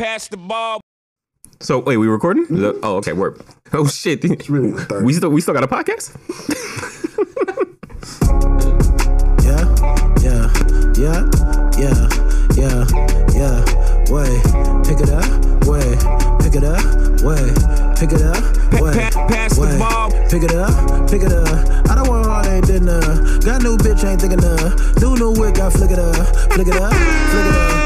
Pass the ball. So wait, we recording? Is that- oh, okay. Word. Oh shit. It's really we still we still got a podcast. Yeah, yeah, yeah, yeah, yeah, yeah. Wait, pick it up. Wait, pick it up. Wait, pick it up. Wait, Pa- pass the ball. pick it up. Pick it up. I don't want all ain't dinner. Got new bitch, ain't thinking of. New new wig, I flick it up. Flick it up. Flick it up.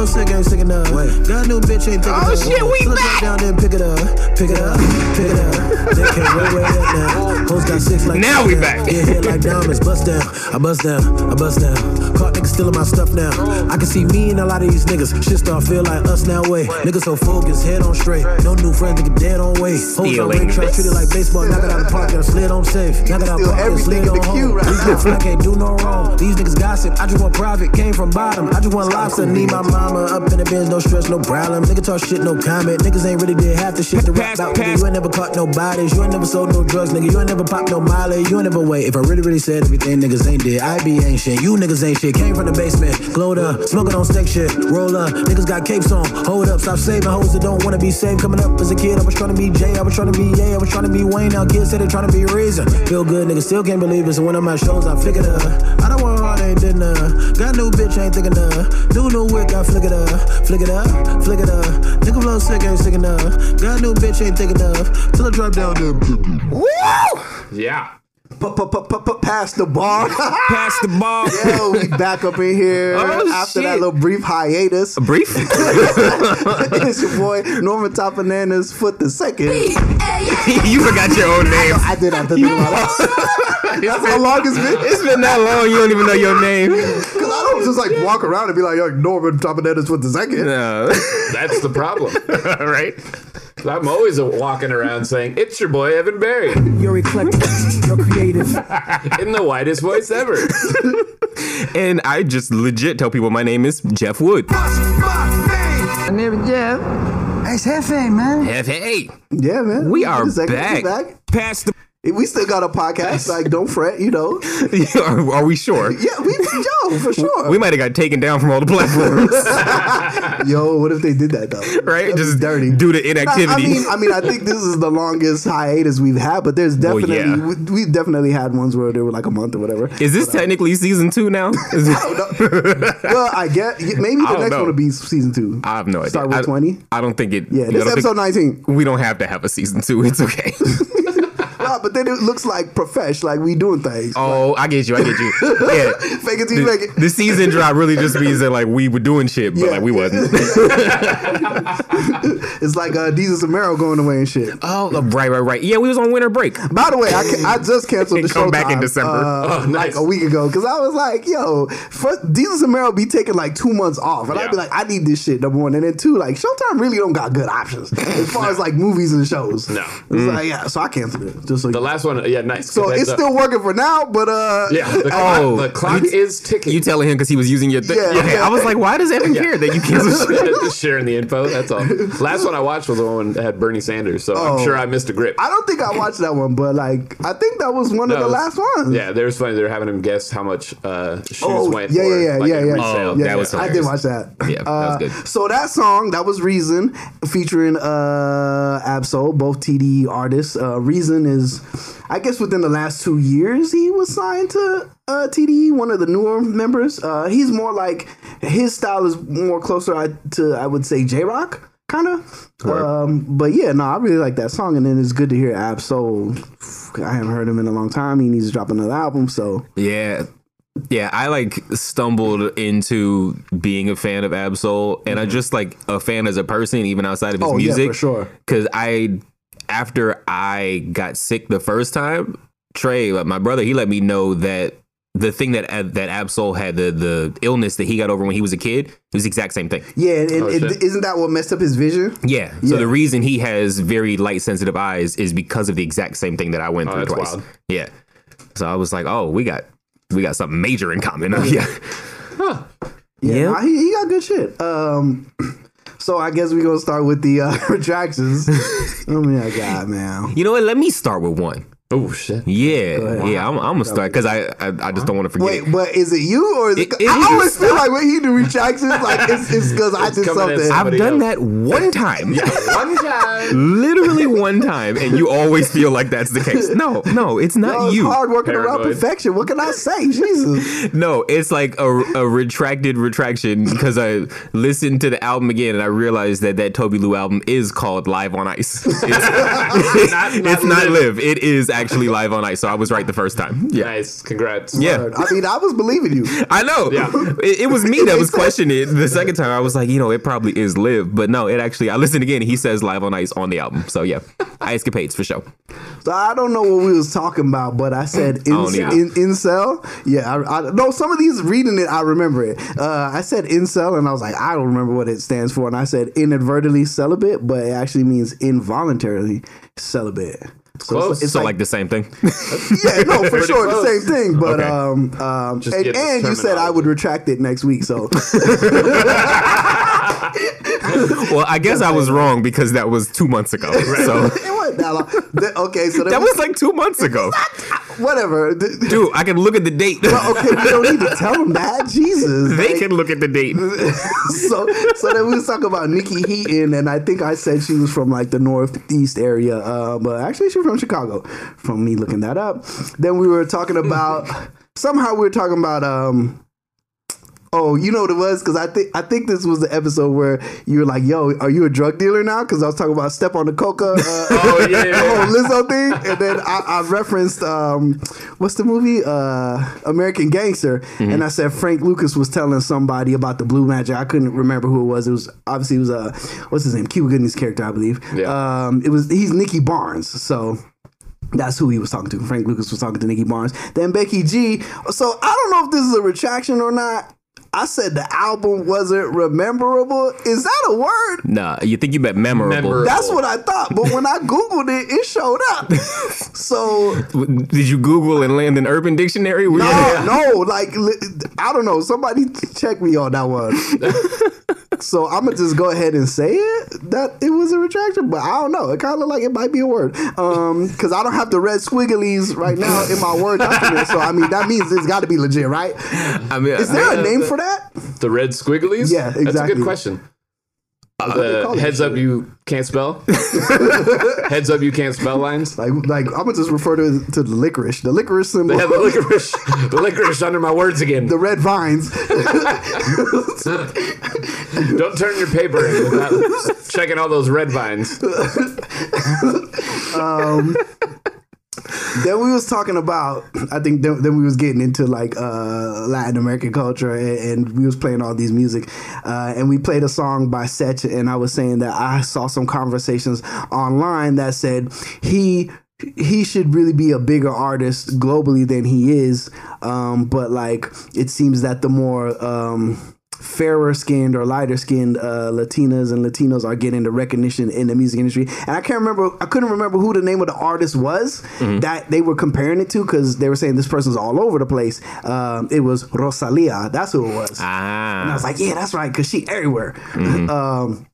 Nigga blow sick, ain't sick enough. Wait, got new bitch, ain't thinking Oh, shit, we Flip back. down, then pick it up. Pick it up. Pick it up. They can't wait, wait up now. Hoes got six like Now we back. Yeah, hit like diamonds. Bust down. I bust down. I bust down. Caught niggas stealing my stuff now. I can see me and a lot of these niggas. Shit start feel like us now. Way niggas so focused, head on straight. No new friends, nigga dead on way. Hoes on Stealing. ring, try to treat it like baseball. Knock it out the park, got a slid on safe. Knock it out the park, slid on home. right These niggas I can't do no wrong. These niggas gossip. I just want private. Came from bottom. I just want lobster. Need my mama up in the bins. No stress, no problem. Nigga talk shit, no comment. Niggas ain't really did half the shit to rap about. Nigga, you ain't never caught no bodies. You ain't never sold no drugs, nigga. You ain't never popped no molly. You ain't never wait. If I really, really said everything niggas ain't did, I be shit. You niggas ain't shit. Came from the basement, glowed up, smoking on stick shit. Roll up, niggas got capes on. Hold up, stop saving hoes that don't wanna be saved. Coming up as a kid, I was trying to be Jay, I was trying to be Ye, I was trying to be Wayne. Now kids say they trying to be Reason. Feel good, niggas still can't believe it. So when I'm at shows, I figure it up. I don't want hard, ain't did none. Got new bitch, ain't thinking of. New new wick, I flick it up, flick it up, flick it up. Nigga flow sick, ain't sick enough. Got new bitch, ain't thick enough. Till I drop down there. Yeah. Pass the bar. Pass the ball. Yo, we back up in here Oh, after that little brief hiatus. Brief. it's your boy Norman Top Bananas Foot the second. you forgot your own name. I did have to think about that. That's how long it's been. It's been that long. You don't even know your name. Because I don't just like walk around and be like, yo, Norman Top Bananas Foot the second. No. That's the problem. right. I'm always walking around saying, It's your boy Evan Barry You're eclectic, you're creative. in the whitest voice ever. And I just legit tell people my name is Jeff Wood. My name is Jeff. it's Hefe, man. F hey. Yeah, man. We are Foot the Second, we back. Pass the We still got a podcast. Like, don't fret, you know. are, are we sure? Yeah, we yo for sure. We might have got taken down from all the platforms, Yo, what if they did that though? right? That'd Just dirty. due to inactivity. I mean, I mean, I think this is the longest hiatus we've had, but there's Well, definitely yeah. we, we definitely had ones where they were like a month or whatever. is this uh, technically season two now? Is it- well, I guess maybe the next know. one will be season two. I have no idea. Start with twenty. I don't think it. Yeah, this don't is think- episode nineteen. we don't have to have a season two. It's okay. Nah, but then it looks like profesh, like we doing things. oh, I get you. I get you. Yeah. Fake it till you make it. The, season drop really just means that like we were doing shit, but Yeah. like we wasn't. It's like uh, Desus and Mero going away and shit. oh, right, right, right. Yeah, we was on winter break. By the way, I, I just canceled the Come show back in December. uh, Oh, nice. like a week ago because I was like, yo, first Desus and Mero be taking like two months off, and I'd be like, I need this shit number one, and then two, like Showtime really don't got good options as far as like movies and shows. No. it's like yeah, so I canceled it just so. The last one, yeah, nice. so it's up. still working for now, but uh, Yeah, the, Oh, the clock you- is ticking. You telling him because he was using your thing. Yeah. okay, I was like, why does Evan care that you cancel shit? just sharing the info. That's all. Last one I watched was the one that had Bernie Sanders, so Oh. I'm sure I missed a grip. I don't think I watched that one, but like I think that was one of the it last ones. Yeah, they was funny. They were having him guess how much uh, shoes Oh, went yeah, for. yeah, yeah, like, yeah, yeah. Oh, Yeah, that was I did watch that. Yeah, that Uh, was good. So that song, that was Reason, featuring uh Ab-Soul, both TDE artists. Uh, Reason is, I guess, within the last two years, he was signed to uh, TDE, one of the newer members. Uh, he's more like his style is more closer to, I would say, Jay Rock. Kind of, um, but yeah, no, I really like that song, and then it's good to hear Ab-Soul. I haven't heard him in a long time. He needs to drop another album, so Yeah. Yeah, I like stumbled into being a fan of Ab-Soul and I just like a fan as a person, even outside of his Mm-hmm. Oh, yeah, music. for sure. Cause I after I got sick the first time, Trey, like my brother, he let me know that the thing that that Ab-Soul had the the illness that he got over when he was a kid, it was the exact same thing. yeah, and, and Oh, it, shit. isn't that what messed up his vision? Yeah. So Yeah. the reason he has very light sensitive eyes is because of the exact same thing that I went Oh, through that's twice. wild. Yeah. So I was like, oh, we got we got something major in common. yeah. Yeah, Yeah. nah, he, he got good shit. Um, so I guess we're gonna start with the uh, retractions. oh my god, man. You know what? Let me start with one. Oh shit. Yeah, yeah. I'm, I'm gonna start because I, I I just don't want to forget. Wait, it. but is it you or is it? It- it I always feel like when he do retractions, like it's because I did something. I've done else. that one time. One time. Literally one time, and you always feel like that's the case. No, no, it's not Yo, it's you. hard working around perfection. What can I say? Jesus. No, it's like a, a retracted retraction because I listened to the album again and I realized that that Tobi Lou album is called Live on Ice. It's Not- it's not not Live. live. It is actually Actually live on Ice. So I was right the first time. Yeah. Nice. Congrats. Yeah. I mean, I was believing you. I know. Yeah. It, it was me that was questioning it. The second time I was like, you know, it probably is live. But no, it actually, I listened again. He says Live on Ice on the album. So yeah, Ice Capades for sure. So I don't know what we was talking about, but I said don't in, either. in, incel. Yeah, I, I no. Some of these reading it, I remember it. Uh, I said incel, and I was like, I don't remember what it stands for. And I said inadvertently celibate, but it actually means involuntarily celibate. So Close. it's so like, like, the same thing. yeah, no, for sure, close. the same thing. But Okay. um, um, Just and, and you said I would retract it next week. So well, I guess I was wrong because that was two months ago. So it wasn't that long. The- okay, so that was like two months ago. whatever. Dude, I can look at the date. okay, we don't need to tell them that. Jesus, they Like, can look at the date. so so then we was talking about Nikki Heaton, and I think I said she was from like the northeast area, uh, but actually she's from Chicago. From me looking that up, then we were talking about somehow we were talking about um. Oh, you know what it was? Because I think I think this was the episode where you were like, "Yo, are you a drug dealer now?" Because I was talking about step on the coca, uh, Oh yeah. whole Lizzo thing, and then I, I referenced um, what's the movie? Uh, American Gangster, and I said Frank Lucas was telling somebody about the blue magic. I couldn't remember who it was. It was obviously it was uh, what's his name? Cuba Gooding's character, I believe. Yeah. Um, it was he's Nicky Barnes, so. That's who he was talking to. Frank Lucas was talking to Nicky Barnes. Then Becky G. So I don't know if this is a retraction or not. I said the album wasn't rememberable. Is that a word? Nah, you think you meant memorable. Memorable. That's what I thought. But when I Googled it, it showed up. So Did you Google and land in Urban Dictionary? Were you- no, no, like I don't know. Somebody check me on that one. so I'm gonna just go ahead and say it that it was a retraction, but I don't know. It kind of like it might be a word, um, because I don't have the red squigglies right now in my word document. So I mean, that means it's got to be legit, right? I mean, Is there a name for that? The red squigglies? Yeah, That's a exactly. good question. Uh, the heads up you can't spell. heads up you can't spell lines. Like, like I'm gonna just refer to to the licorice, the licorice symbol, They have the licorice, the licorice under my words again. the red vines. Don't turn your paper in without checking all those red vines. Um, then we was talking about i think then, then we was getting into like uh latin american culture and, and we was playing all these music uh and we played a song by Sech and i was saying that i saw some conversations online that said he he should really be a bigger artist globally than he is um but like it seems that the more um fairer skinned or lighter skinned uh, Latinas and Latinos are getting the recognition in the music industry. And I can't remember, I couldn't remember who the name of the artist was that they were comparing it to because they were saying this person's all over the place. Um, it was Rosalia. That's who it was. And I Ah, was like, yeah, that's right, because she everywhere. Um,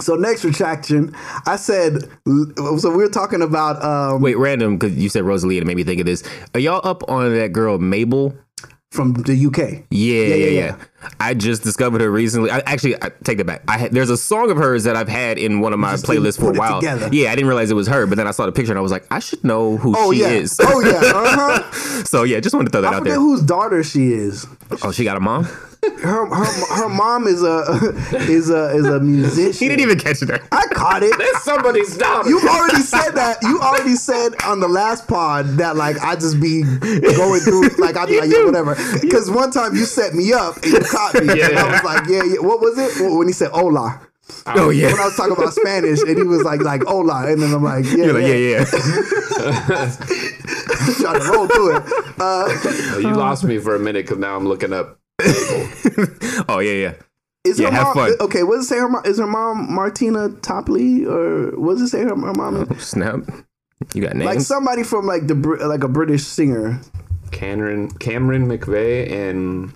so next retraction, I said, so we were talking about um, wait, random because you said Rosalie and it made me think of this. Are y'all up on that girl Mabel? from the UK. Yeah, yeah, yeah, yeah, I just discovered her recently. I, actually, I take that back. I there's a song of hers that I've had in one of my playlists for a while. together. Yeah, I didn't realize it was her, but then I saw the picture and I was like, I should know who Oh she yeah. is. Oh yeah. Uh-huh. so yeah, just wanted to throw that I out there. whose daughter she is. oh, she got a mom. Her her her mom is a is a is a musician. He didn't even catch it. I caught it. That's somebody's daughter. You already said that. You already said on the last pod that like I just be going through like I'd be like yeah whatever. Because one time you set me up and you caught me. Yeah. I was like yeah yeah. What was it when he said hola? Oh yeah. When I was talking about Spanish and he was like like hola and then I'm like yeah You're like, yeah, yeah. trying to roll through it. Uh, Oh, you lost me for a minute because now I'm looking up. oh yeah, yeah. is Yeah, her have mom, fun. Okay, what does it say? Her mom, is her mom Martina Topley or what does it say her, her mom is? Snap. You got names. Like somebody from like the Br- like a British singer. Cameron, Cameron McVey and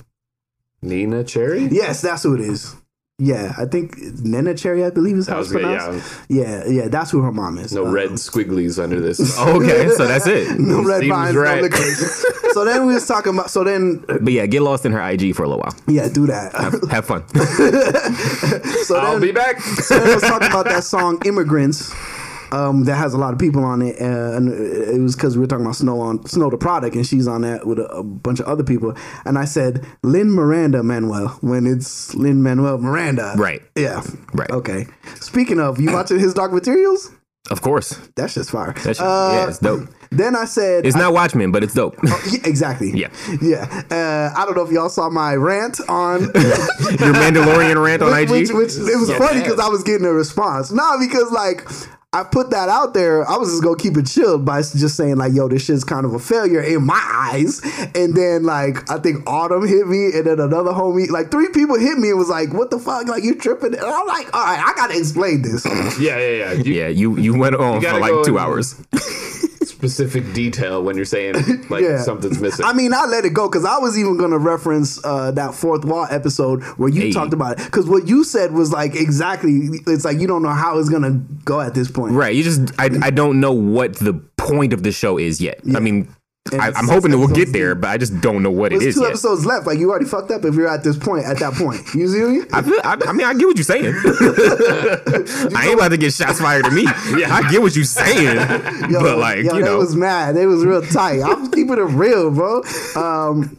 Nina Cherry. Yes, that's who it is. Yeah, I think Nina Cherry, I believe is how it's was good, pronounced. Yeah. yeah, that's who her mom is. No Uh, red squigglies under this. Okay, so that's it. no red Seems vines, right. no so then we was talking about. So then, But yeah, get lost in her IG for a little while. yeah, do that. Have fun. so I'll then, be back. so then I was talking about that song "Immigrants." Um, that has a lot of people on it, uh, and it was because we were talking about Snow on Snow Tha Product, and she's on that with a, a bunch of other people. And I said Lynn Miranda Manuel when it's Lin-Manuel Miranda, Right. Yeah, Right. Okay. Speaking of, you watching his Dark Materials? Of course. That's just fire. That's Uh, yeah, it's dope. Then I said, It's not Watchmen, but it's dope. Yeah, exactly. Yeah. yeah. Uh, I don't know if y'all saw my rant on Your Mandalorian rant on IG. which, which it was funny because I was getting a response. Nah, because like I put that out there, I was just gonna keep it chilled by just saying like, "Yo, this shit's kind of a failure in my eyes." And then like I think Autumn hit me, and then another homie, like three people hit me and was like, "What the fuck? Like you tripping?" And I'm like, "All right, I gotta explain this." Yeah, yeah, yeah. You, yeah, you you went on gotta for like two in- hours. Specific detail when you're saying like Yeah. something's missing. I mean, I let it go because I was even going to reference uh, that fourth wall episode where you Hey. talked about it. Because what you said was like exactly, it's like you don't know how it's going to go at this point. Right. You just I I don't know what the point of the show is yet. I mean, I, I'm hoping that we'll get there, but I just don't know what it There's is two yet. episodes left. Like you already fucked up if you're at this point. At that point, you see me? I, feel, I, I mean, I get what you're saying. I ain't about to get shots fired at me. Yeah, I get what you're saying, but like yo, you know, it was mad. It was real tight. I'm keeping it real, bro. Um,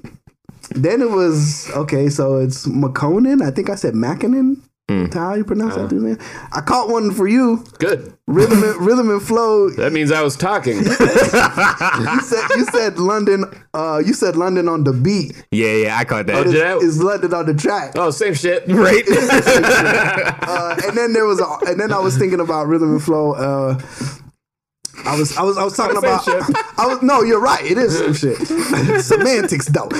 then it was okay. So it's McConan. I think I said Mackinnon. That How you pronounce that dude's name? I caught one for you. Good. Rhythm, and, rhythm and flow. That means I was talking. You said you said London. Uh, you said London on the beat. yeah, yeah, I caught that. did I? Is London on the track? oh, same shit. right? Uh, and then there was, a, and then I was thinking about rhythm and flow. I was, I was, I was talking about. shit. I was no, you're right. It is some shit. Semantics, though.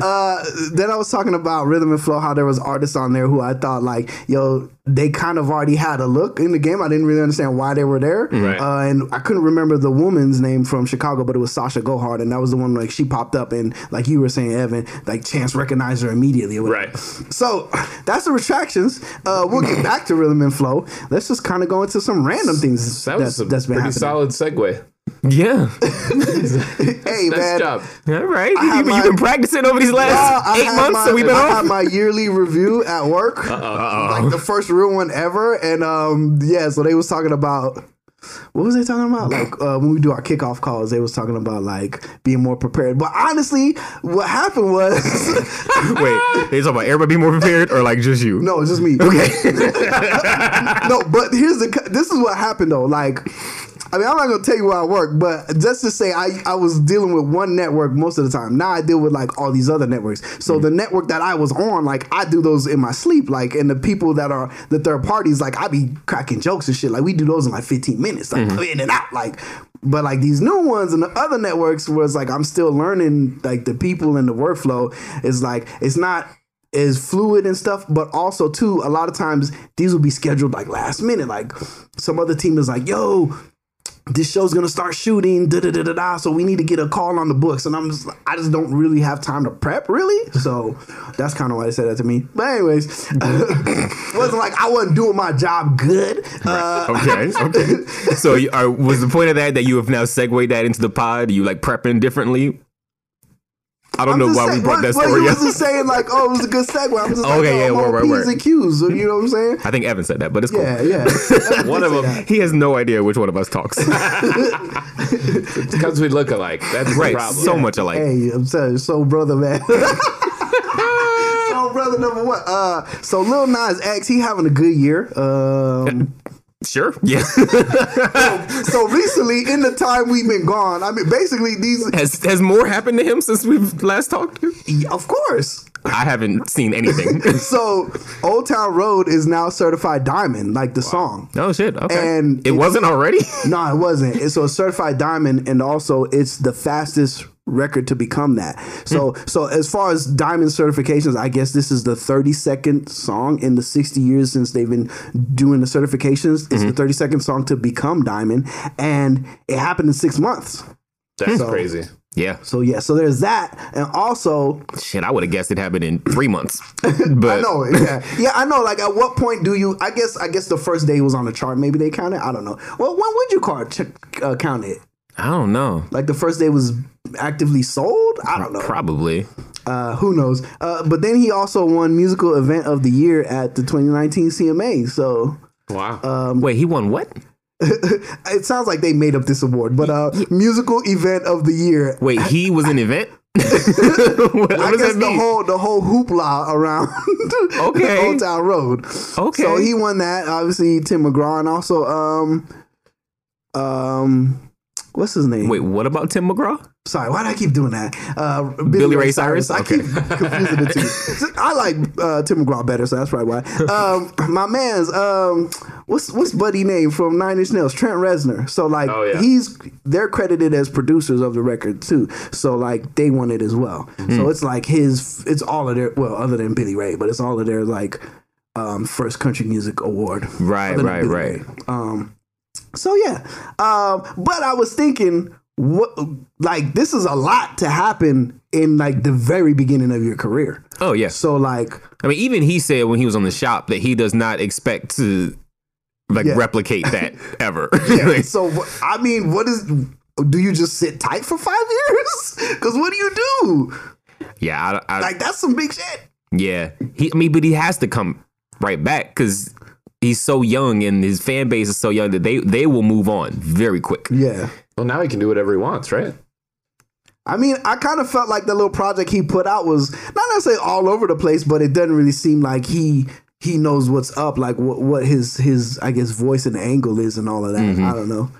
uh, then I was talking about rhythm and flow. How there was artists on there who I thought like, yo, they kind of already had a look in the game. I didn't really understand why they were there. Right. Uh, and I couldn't remember the woman's name from Chicago, but it was Sasha Go Hard, and that was the one like she popped up and like you were saying, Evan, like Chance recognized her immediately. Right. So that's the retractions. Uh, we'll get back to rhythm and flow. Let's just kind of go into some random things That was that's, a that's been pretty happening. solid segue. Yeah. Hey Nice man, job. All right. You, my- you've been practicing over these last Uh, eight months my, that we've been I off. had my yearly review at work, like the first real one ever, and um, yeah. So they was talking about what was they talking about? Like uh, when we do our kickoff calls, they was talking about like being more prepared. But honestly, what happened was Wait, they talking about everybody being more prepared or like just you? no, it's just me. Okay. no, but here's the. This is what happened though. Like, I mean, I'm not gonna tell you where I work, but just to say, I I was dealing with one network most of the time. Now I deal with like all these other networks. So mm-hmm. the network that I was on, like, I do those in my sleep. Like, and the people that are the third parties, like, I be cracking jokes and shit. Like, we do those in like 15 minutes, like mm-hmm. in and out, like. But like these new ones and the other networks was like I'm still learning like the people and the workflow is like it's not is fluid and stuff, but also too, a lot of times these will be scheduled like last minute. Like some other team is like, yo, this show's gonna start shooting, da da da da da. So we need to get a call on the books, and I'm just, I just don't really have time to prep, really. So that's kind of why they said that to me. But anyways, it wasn't like I wasn't doing my job good. Uh, Okay. Okay. So, you are, was the point of that that you have now segued that into the pod? You like prepping differently? I don't I'm know just why we saying- brought that well, story you up. wasn't saying like, oh, it was a good segue. I'm just like, Okay, oh, yeah, I'm word, on word, P's word. and Q's. You know what I'm saying? I think Evan said that, but it's cool. Yeah, yeah. One of them, He has no idea which one of us talks. because we look alike. That's the right. problem. So much alike. Hey, I'm telling you, so brother, man. so brother number one. Uh, so Lil Nas X, he having a good year. Um, Sure. Yeah. so recently, in the time we've been gone, I mean, basically these, has has more happened to him since we've last talked? of course. I haven't seen anything. So Old Town Road is now certified diamond, like the song. oh shit. Okay. And it it's- wasn't already. No, it wasn't. It's so it's certified diamond, and also it's the fastest record to become that. So, so as far as diamond certifications, I guess this is the 32nd song in the 60 years since they've been doing the certifications. It's the 32nd song to become diamond, and it happened in six months. That's So- crazy. Yeah. So yeah, so there's that, and also Shit, I would have guessed it happened in three months. But I know, yeah, yeah, I know. Like, at what point do you? I guess, I guess the first day was on the chart. Maybe they counted. I don't know. Well, when would you call it, uh, count it? I don't know. Like the first day was actively sold. I don't know. Probably. Uh, who knows? Uh, but then he also won musical event of the year at the 2019 CMA. So Wow. Um, Wait, he won what? it sounds like they made up this award. But uh, musical event of the year. Wait, he was an event? what what I does guess that the whole the whole hoopla around Okay. Old Town Road. Okay. So he won that. Obviously, Tim McGraw and also um um what's his name? Wait, what about Tim McGraw? Sorry, why do I keep doing that? Uh, Billy, Billy Ray, Ray Cyrus. Cyrus? I keep confusing the two. I like uh, Tim McGraw better, so that's probably why. Um, my man's um, what's what's buddy name from Nine Inch Nails? Trent Reznor. So like Oh, yeah. he's they're credited as producers of the record too. So like they won it as well. Hmm. So it's like his it's all of their well other than Billy Ray, but it's all of their like um, first country music award. Right, right, right. Ray. Um, so yeah, um, but I was thinking, what like this is a lot to happen in like the very beginning of your career. Oh, yeah. So like, I mean, even he said when he was on the shop that he does not expect to like Yeah. replicate that ever. yeah, so I mean, what is? Do you just sit tight for five years? Because what do you do? yeah, I, I, Like that's some big shit. yeah. He, I mean, but he has to come right back because he's so young and his fan base is so young that they they will move on very quick. Yeah. well, now he can do whatever he wants, right? I mean, I kind of felt like the little project he put out was not necessarily all over the place, but it doesn't really seem like he he knows what's up, like what what his his I guess voice and angle is and all of that. Mm-hmm. I don't know.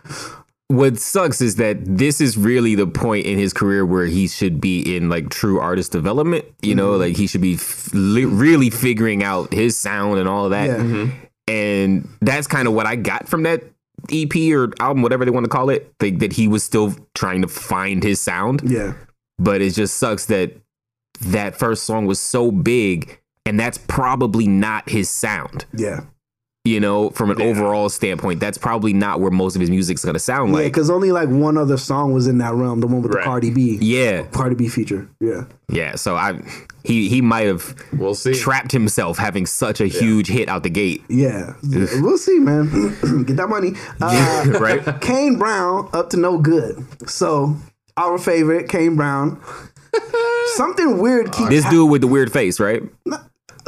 What sucks is that this is really the point in his career where he should be in like true artist development. You know, mm-hmm. like he should be f- li- really figuring out his sound and all of that. Yeah. Mm-hmm. And that's kind of what I got from that EP or album, whatever they want to call it. That he was still trying to find his sound, Yeah. but it just sucks that that first song was so big, and that's probably not his sound. Yeah. You know, from an overall standpoint, that's probably not where most of his music's gonna sound like. Yeah, like. because only like one other song was in that realm, the one with Right. the Cardi B. Yeah, Cardi B feature. Yeah. yeah. So I, he he might have We'll see. trapped himself having such a huge hit out the gate, Yeah. we'll see, man. Get that money. Uh, right? Kane Brown up to no good. So our favorite, Kane Brown. Something weird keeps this hap- dude with the weird face, right?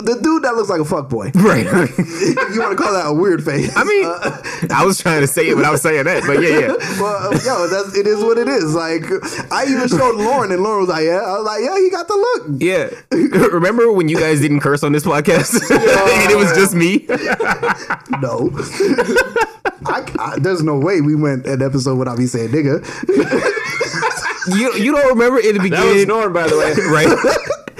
The dude that looks like a fuck boy. Right. you want to call that a weird face. I mean, I was trying to say it without saying that, but yeah, yeah. well, uh, yo, that's it is what it is. Like I even showed Lauren, and Lauren was like, "Yeah," I was like, "Yeah, he got the look." Yeah. Remember when you guys didn't curse on this podcast? and it was just me? No, I, I- there's no way we went an episode without me saying nigga. You you don't remember in the That was Norm, by the way. right?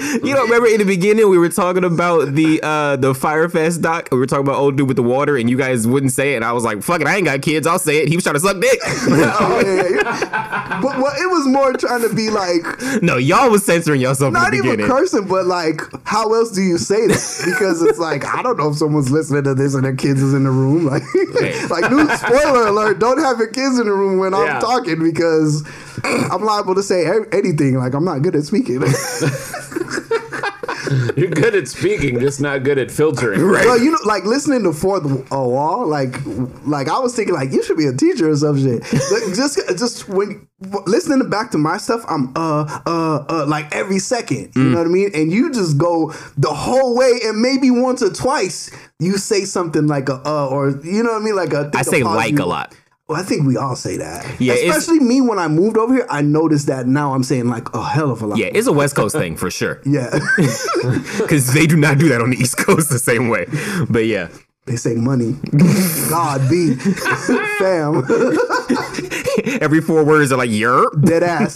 You don't remember in the beginning we were talking about the uh the Fyre Fest doc. We were talking about old dude with the water, and you guys wouldn't say it. And I was like, "Fuck it, I ain't got kids. I'll say it." He was trying to suck dick. oh, yeah, yeah. But well, it was more trying to be like no, y'all was censoring yourself in not the even beginning. cursing, but like how else do you say that? Because it's like I don't know if someone's listening to this and their kids is in the room. Like, like new spoiler alert: don't have your kids in the room when I'm talking because I'm liable to say anything. Like I'm not good at speaking. You're good at speaking, just not good at filtering. Right. Well, you know, like listening to Fourth Wall, like, like I was thinking, like you should be a teacher or some shit. Like, just, just when listening back to my stuff, I'm uh, uh, uh, like every second. You know what I mean? And you just go the whole way, and maybe once or twice you say something like a uh, or you know what I mean, like a. I say like you- a lot. Well, I think we all say that. Yeah, especially me when I moved over here. I noticed that now I'm saying like a hell of a lot. Yeah, it's a West Coast thing for sure. yeah. Because they do not do that on the East Coast the same way. But yeah. they say money, God be, fam, Every four words are like, you're, dead ass.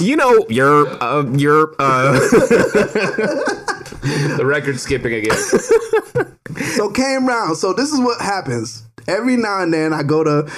you know, you're, uh, you're, uh. The record skipping again. So came round. So this is what happens. Every now and then I go to,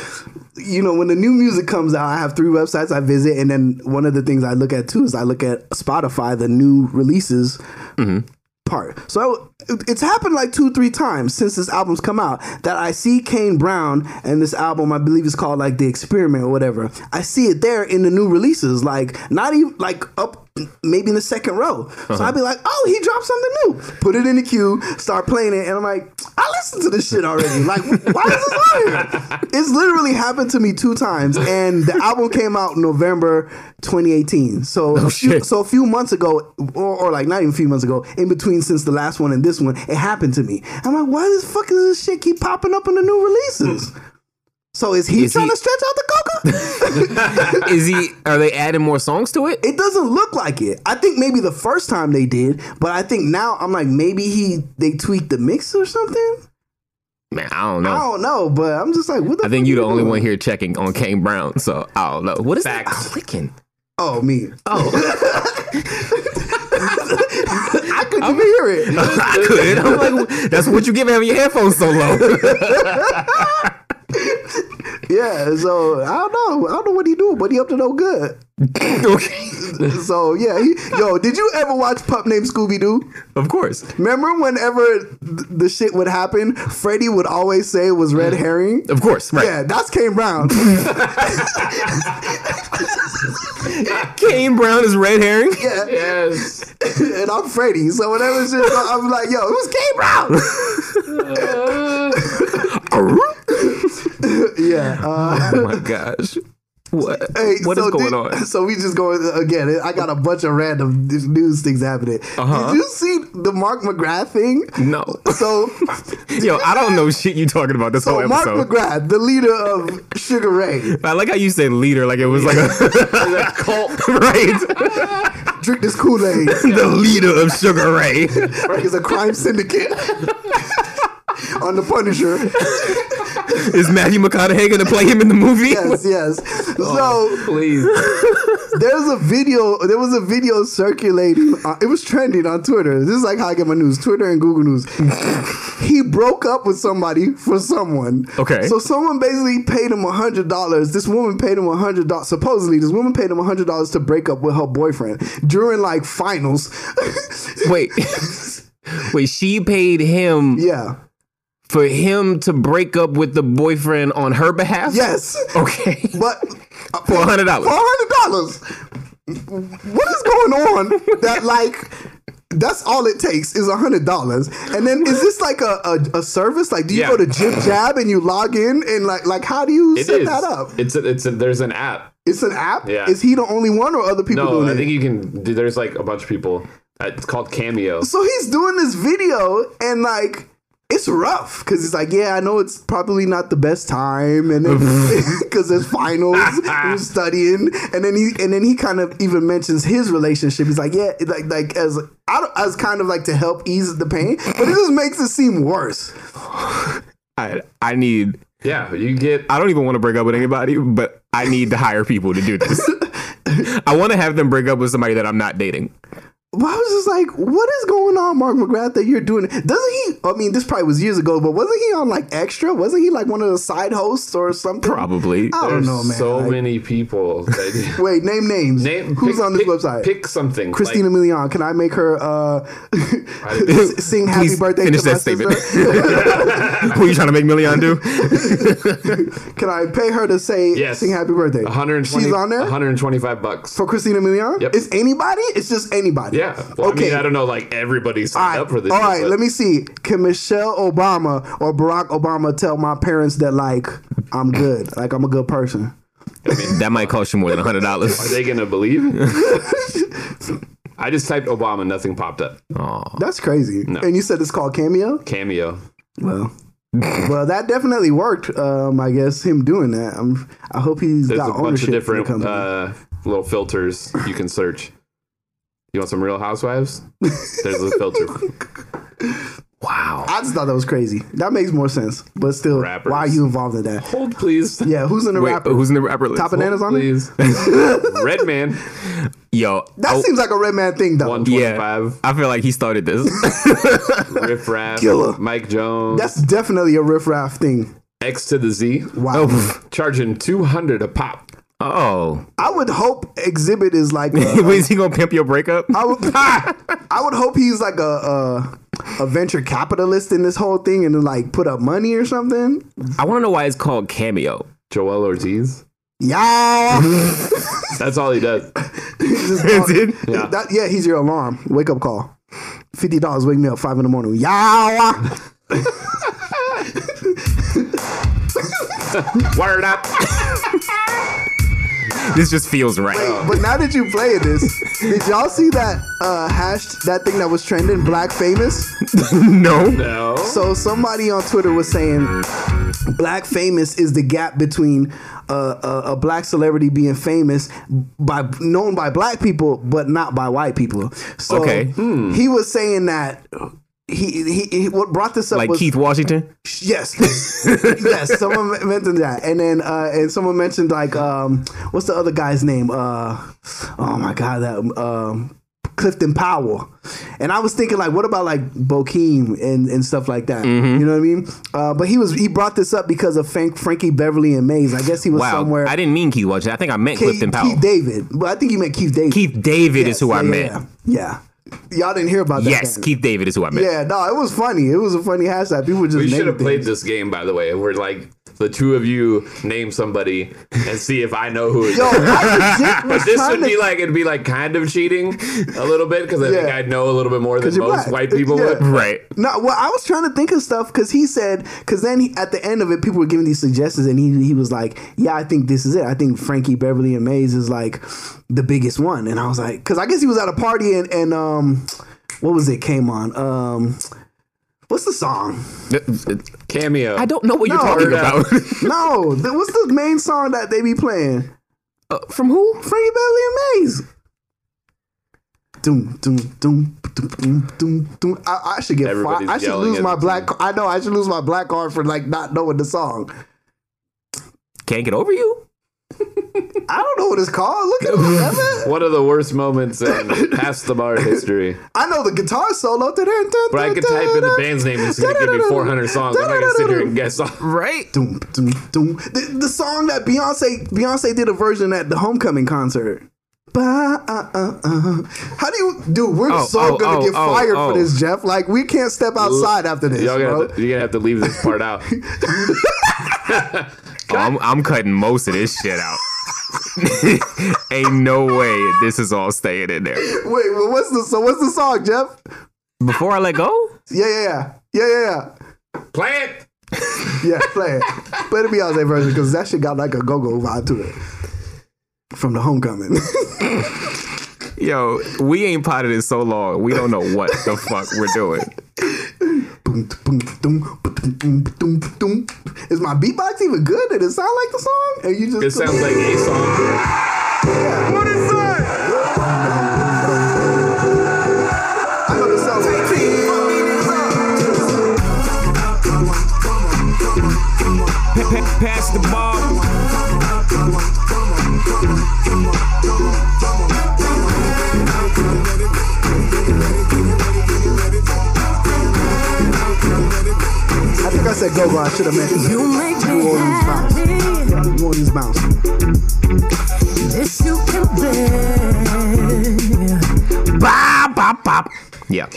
you know, when the new music comes out, I have three websites I visit, and then one of the things I look at too is I look at Spotify, the new releases mm-hmm. part. So it's happened like two, three times since this album's come out that I see Kane Brown and this album, I believe is called like The Experiment or whatever. I see it there in the new releases, like not even like up maybe in the second row. So uh-huh. I'd be like, oh, he dropped something new. Put it in the queue, start playing it, and I'm like, I listened to this shit already. Like, why is this on here? It's literally happened to me two times, and the album came out November 2018. So a few, so a few months ago, or, or like not even a few months ago, in between since the last one and this one, it happened to me. I'm like, why the fuck does this shit keep popping up in the new releases? So is he Is trying he- to stretch out the coca? Is he? Are they adding more songs to it? it doesn't look like it. I think maybe the first time they did, but I think now I'm like maybe he they tweaked the mix or something. Man, I don't know. I don't know, but I'm just like, what the I think fuck you're the only doing? one here checking on Kane Brown, so I don't know. What is that clicking? Oh, me. Oh, I couldn't even hear it. I could. I'm like, that's what you give having your headphones so low. Yeah, so I don't know. I don't know what he doing, but he up to no good. okay, So yeah, he, yo, did you ever watch Pup Named Scooby Doo? of course, Remember whenever th- the shit would happen, Freddie would always say it was red herring. of course, right? Yeah, that's Kane Brown. Kane Brown is red herring. yeah, Yes. and I'm Freddie. So whenever shit, I'm like, yo, who's Kane Brown? Uh, yeah. Uh, oh my gosh, what? Hey, what is so going did- on? So we just going again. I got a bunch of random news things happening. Uh-huh. Did you see the Mark McGrath thing? No, So, yo, I don't know shit you talking about this so whole Mark episode. McGrath, the leader of Sugar Ray, I like how you said leader, like it was like a cult, right? drink this Kool Aid. the leader of Sugar Ray. Right, It's a crime syndicate on the Punisher. Is Matthew McConaughey to play him in the movie? Yes, yes. So Please. there's a video. There was a video circulating. Uh, it was trending on Twitter. This is like how I get my news: Twitter and Google News. he broke up with somebody for someone. Okay. So someone basically paid him a hundred dollars. This woman paid him a hundred dollars. Supposedly, this woman paid him a hundred dollars to break up with her boyfriend during like finals. Wait. Wait, she paid him yeah. For him to break up with the boyfriend on her behalf? Yes. Okay. But For a hundred for dollars. a hundred dollars. What is going on that like that's all it takes is a hundred dollars and then is this like a, a, a service like do you Yeah. go to Jib Jab and you log in and like like how do you It set is. that up It's a, it's a, there's an app. it's an app Yeah. is he the only one or other people No, doing I it think you can. There's like a bunch of people. It's called Cameo. so he's doing this video and like it's rough because he's like, yeah, I know it's probably not the best time, and because there's finals, you're studying, and then he and then he kind of even mentions his relationship. He's like, yeah, like like as I don't- as kind of like to help ease the pain, but it just makes it seem worse. I I need Yeah, you get. I don't even want to break up with anybody, but I need to hire people to do this. I want to have them break up with somebody that I'm not dating. But I was just like, what is going on, Mark McGrath, that you're doing? Doesn't he? I mean, this probably was years ago, but wasn't he on like Extra? Wasn't he like one of the side hosts or something? Probably. I don't know, man. so Like- many people. That, Wait, name names. name Who's pick- on this pick- website? Pick something. Christina Like, Milian. Can I make her uh, sing happy Please birthday finish to my that statement. sister? Who are you trying to make Milian do? Can I pay her to say Yes. sing happy birthday? 120. She's on there 125 bucks. for Christina Milian. Yep. It's anybody. It's just anybody. Yeah. Well, okay. I mean, I don't know. Like everybody signed right. up for this. All shit, right. but- Let me see. Can Michelle Obama or Barack Obama tell my parents that like I'm good, like I'm a good person? that might cost you more than hundred dollars. Are dollars. they gonna believe? I just typed Obama. Nothing popped up. That's crazy. And you said it's called Cameo. Cameo. Well. well, that definitely worked. Um, I guess him doing that. I'm, I hope he's There's got a bunch of different uh, little filters you can search. You want some Real Housewives? There's a filter. Wow. I just thought that was crazy. That makes more sense. But still, Rappers. why are you involved in that? Hold, please. Yeah, who's in the Wait, rapper? who's in the rapper list? Top bananas on it? Please. Redman, Yo, That oh, seems like a Redman thing, though. 125. I feel like he started this. Riff Raff, Killer. Mike Jones, That's definitely a riff raff thing. X to the Z, Wow. Oh. charging 200 a pop. Oh, I would hope Xzibit is like. A, is he gonna pimp your breakup? I would. I would hope he's like a. Uh, a venture capitalist in this whole thing and like put up money or something. I want to know why it's called Cameo. Joel Ortiz. Yeah. That's all he does. Is it? Yeah. That, yeah, he's your alarm. Wake up call. Fifty dollars. Wake me up five in the morning. Yeah. Word up. This just feels right. But now that you play it, this, did y'all see that uh hash that thing that was trending, Black Famous? no. No. So somebody on Twitter was saying black famous is the gap between uh, a, a black celebrity being famous by known by black people but not by white people. So Okay. he was saying that he, he, he what brought this up Like was Keith Washington. Yes, yes. Someone mentioned that, and then uh, and someone mentioned like um, what's the other guy's name? Uh, oh my god, that um, Clifton Powell. And I was thinking like, what about like Bokeem and, and stuff like that? Mm-hmm. You know what I mean? Uh, but he was he brought this up because of Frank, Frankie Beverly and Maze. I guess he was Wow. somewhere. I didn't mean Keith Washington. I think I meant Keith, Clifton Powell. Keith David, but I think you meant Keith David. Keith David Yes, is who I yeah, meant. Yeah, yeah. Y'all didn't hear about that. Yes, then. Keith David is who I meant. Yeah, no, it was funny. It was a funny hashtag. People just We should have played this game, by the way. We're like the two of you name somebody and see if I know who it is. Yo, I legit was But this trying would be like it'd be like kind of cheating a little bit because I think I'd know a little bit more than most black. white people Yeah. would. Right. No, well, I was trying to think of stuff because he said because then he, at the end of it, people were giving these suggestions, and he he was like, "Yeah, I think this is it. I think Frankie Beverly and Maze is like the biggest one." And I was like, because I guess he was at a party and and um, what was it came on? Um, what's the song? Cameo. I don't know what you're talking about. No, the, what's the main song that they be playing? Uh, from who? Frankie Beverly and Maze. Doom, doom, doom, doom, doom, doom, doom. I, I should get fired. I should lose my the black. I know. I should lose my black card for like not knowing the song. Can't get over you. I don't know what it's called. Look at it. One of the worst moments in past the bar history. I know the guitar solo. But I could type in the band's name and it's gonna give me 400 songs. I'm not gonna sit here and guess all. Right. Doom, doom, doom. The, the song that Beyonce Beyonce did a version at the homecoming concert. Ba, uh, uh, uh. How do you, dude? We're Oh, so oh, gonna oh, get oh, fired oh. for this, Jeff. Like we can't step outside after this, Y'all gonna have to, you're gonna have to leave this part out. Oh, I'm, I'm cutting most of this shit out. Ain't no way this is all staying in there. Wait, well, what's the so? What's the song, Jeff? Before I let go, Yeah, yeah, yeah, yeah, yeah, yeah. Play it. Yeah, play it. play the Beyonce version because that shit got like a go-go vibe to it. From the homecoming. yo, we ain't potted in so long. We don't know what the fuck we're doing. Is my beatbox even good? Did it sound like the song? And you just It sounds like a song. What is that? I know the song. Pa- pa- Pass the ball. I think said go-go. I should have meant You make me New Orleans bounce. happy. New Orleans bounce. This you can bear. Bop, bop, bop. Yeah,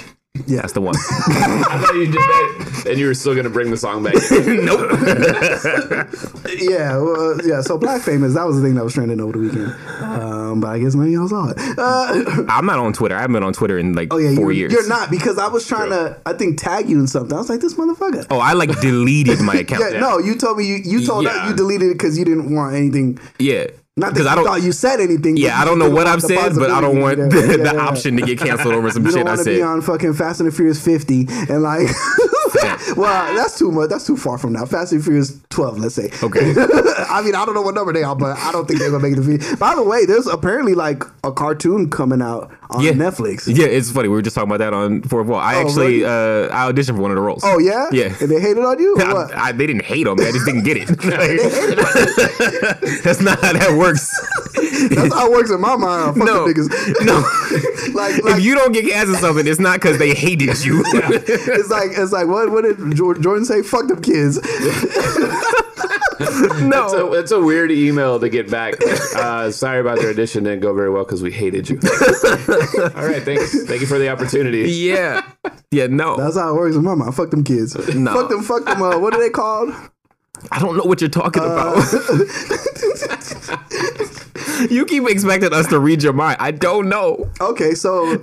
Yeah. that's the one. I thought you did that, and you were still gonna bring the song back. Nope. yeah, well, yeah. So Black Famous, that was the thing that was trending over the weekend. Um, but I guess none of y'all saw it. Uh, I'm not on Twitter. I haven't been on Twitter in like oh yeah, four you're, years. you're not because I was trying to, I think, tag you in something. I was like, this motherfucker. Oh, I like deleted my account. yeah, no, you told me you, you told Yeah. her you deleted it because you didn't want anything. Yeah. Not that Because I don't. thought you said anything. yeah, I don't know what I've said, but I don't want the, Yeah, the yeah, yeah. option to get canceled over some shit I want to be on fucking Fast and the Furious 50 and like, well, that's too much. That's too far from now. Fast and Furious 12, let's say. Okay. I mean, I don't know what number they are, but I don't think they're gonna make the video. By the way, there's apparently like a cartoon coming out on Yeah. Netflix. Yeah, it's funny. We were just talking about that on Fourth Wall. I Oh, actually really? uh, I auditioned for one of the roles. Oh yeah, Yeah. And they hated on you. Or I, what? I, they didn't hate on me. I just didn't get it. That's not how that works. That's how it works in my mind. Fuck No, no. like, like if you don't get cast in something, it's not because they hated you. it's like it's like what what did Jordan say? Fuck them kids. no. So it's a weird email to get back. Uh, sorry about their audition didn't go very well because we hated you. All right, thanks. Thank you for the opportunity. yeah. Yeah, no. That's how it works with mama. Fuck them kids. No. Fuck them. Fuck them. Uh, what are they called? I don't know what you're talking about. you keep expecting us to read your mind. I don't know. Okay, so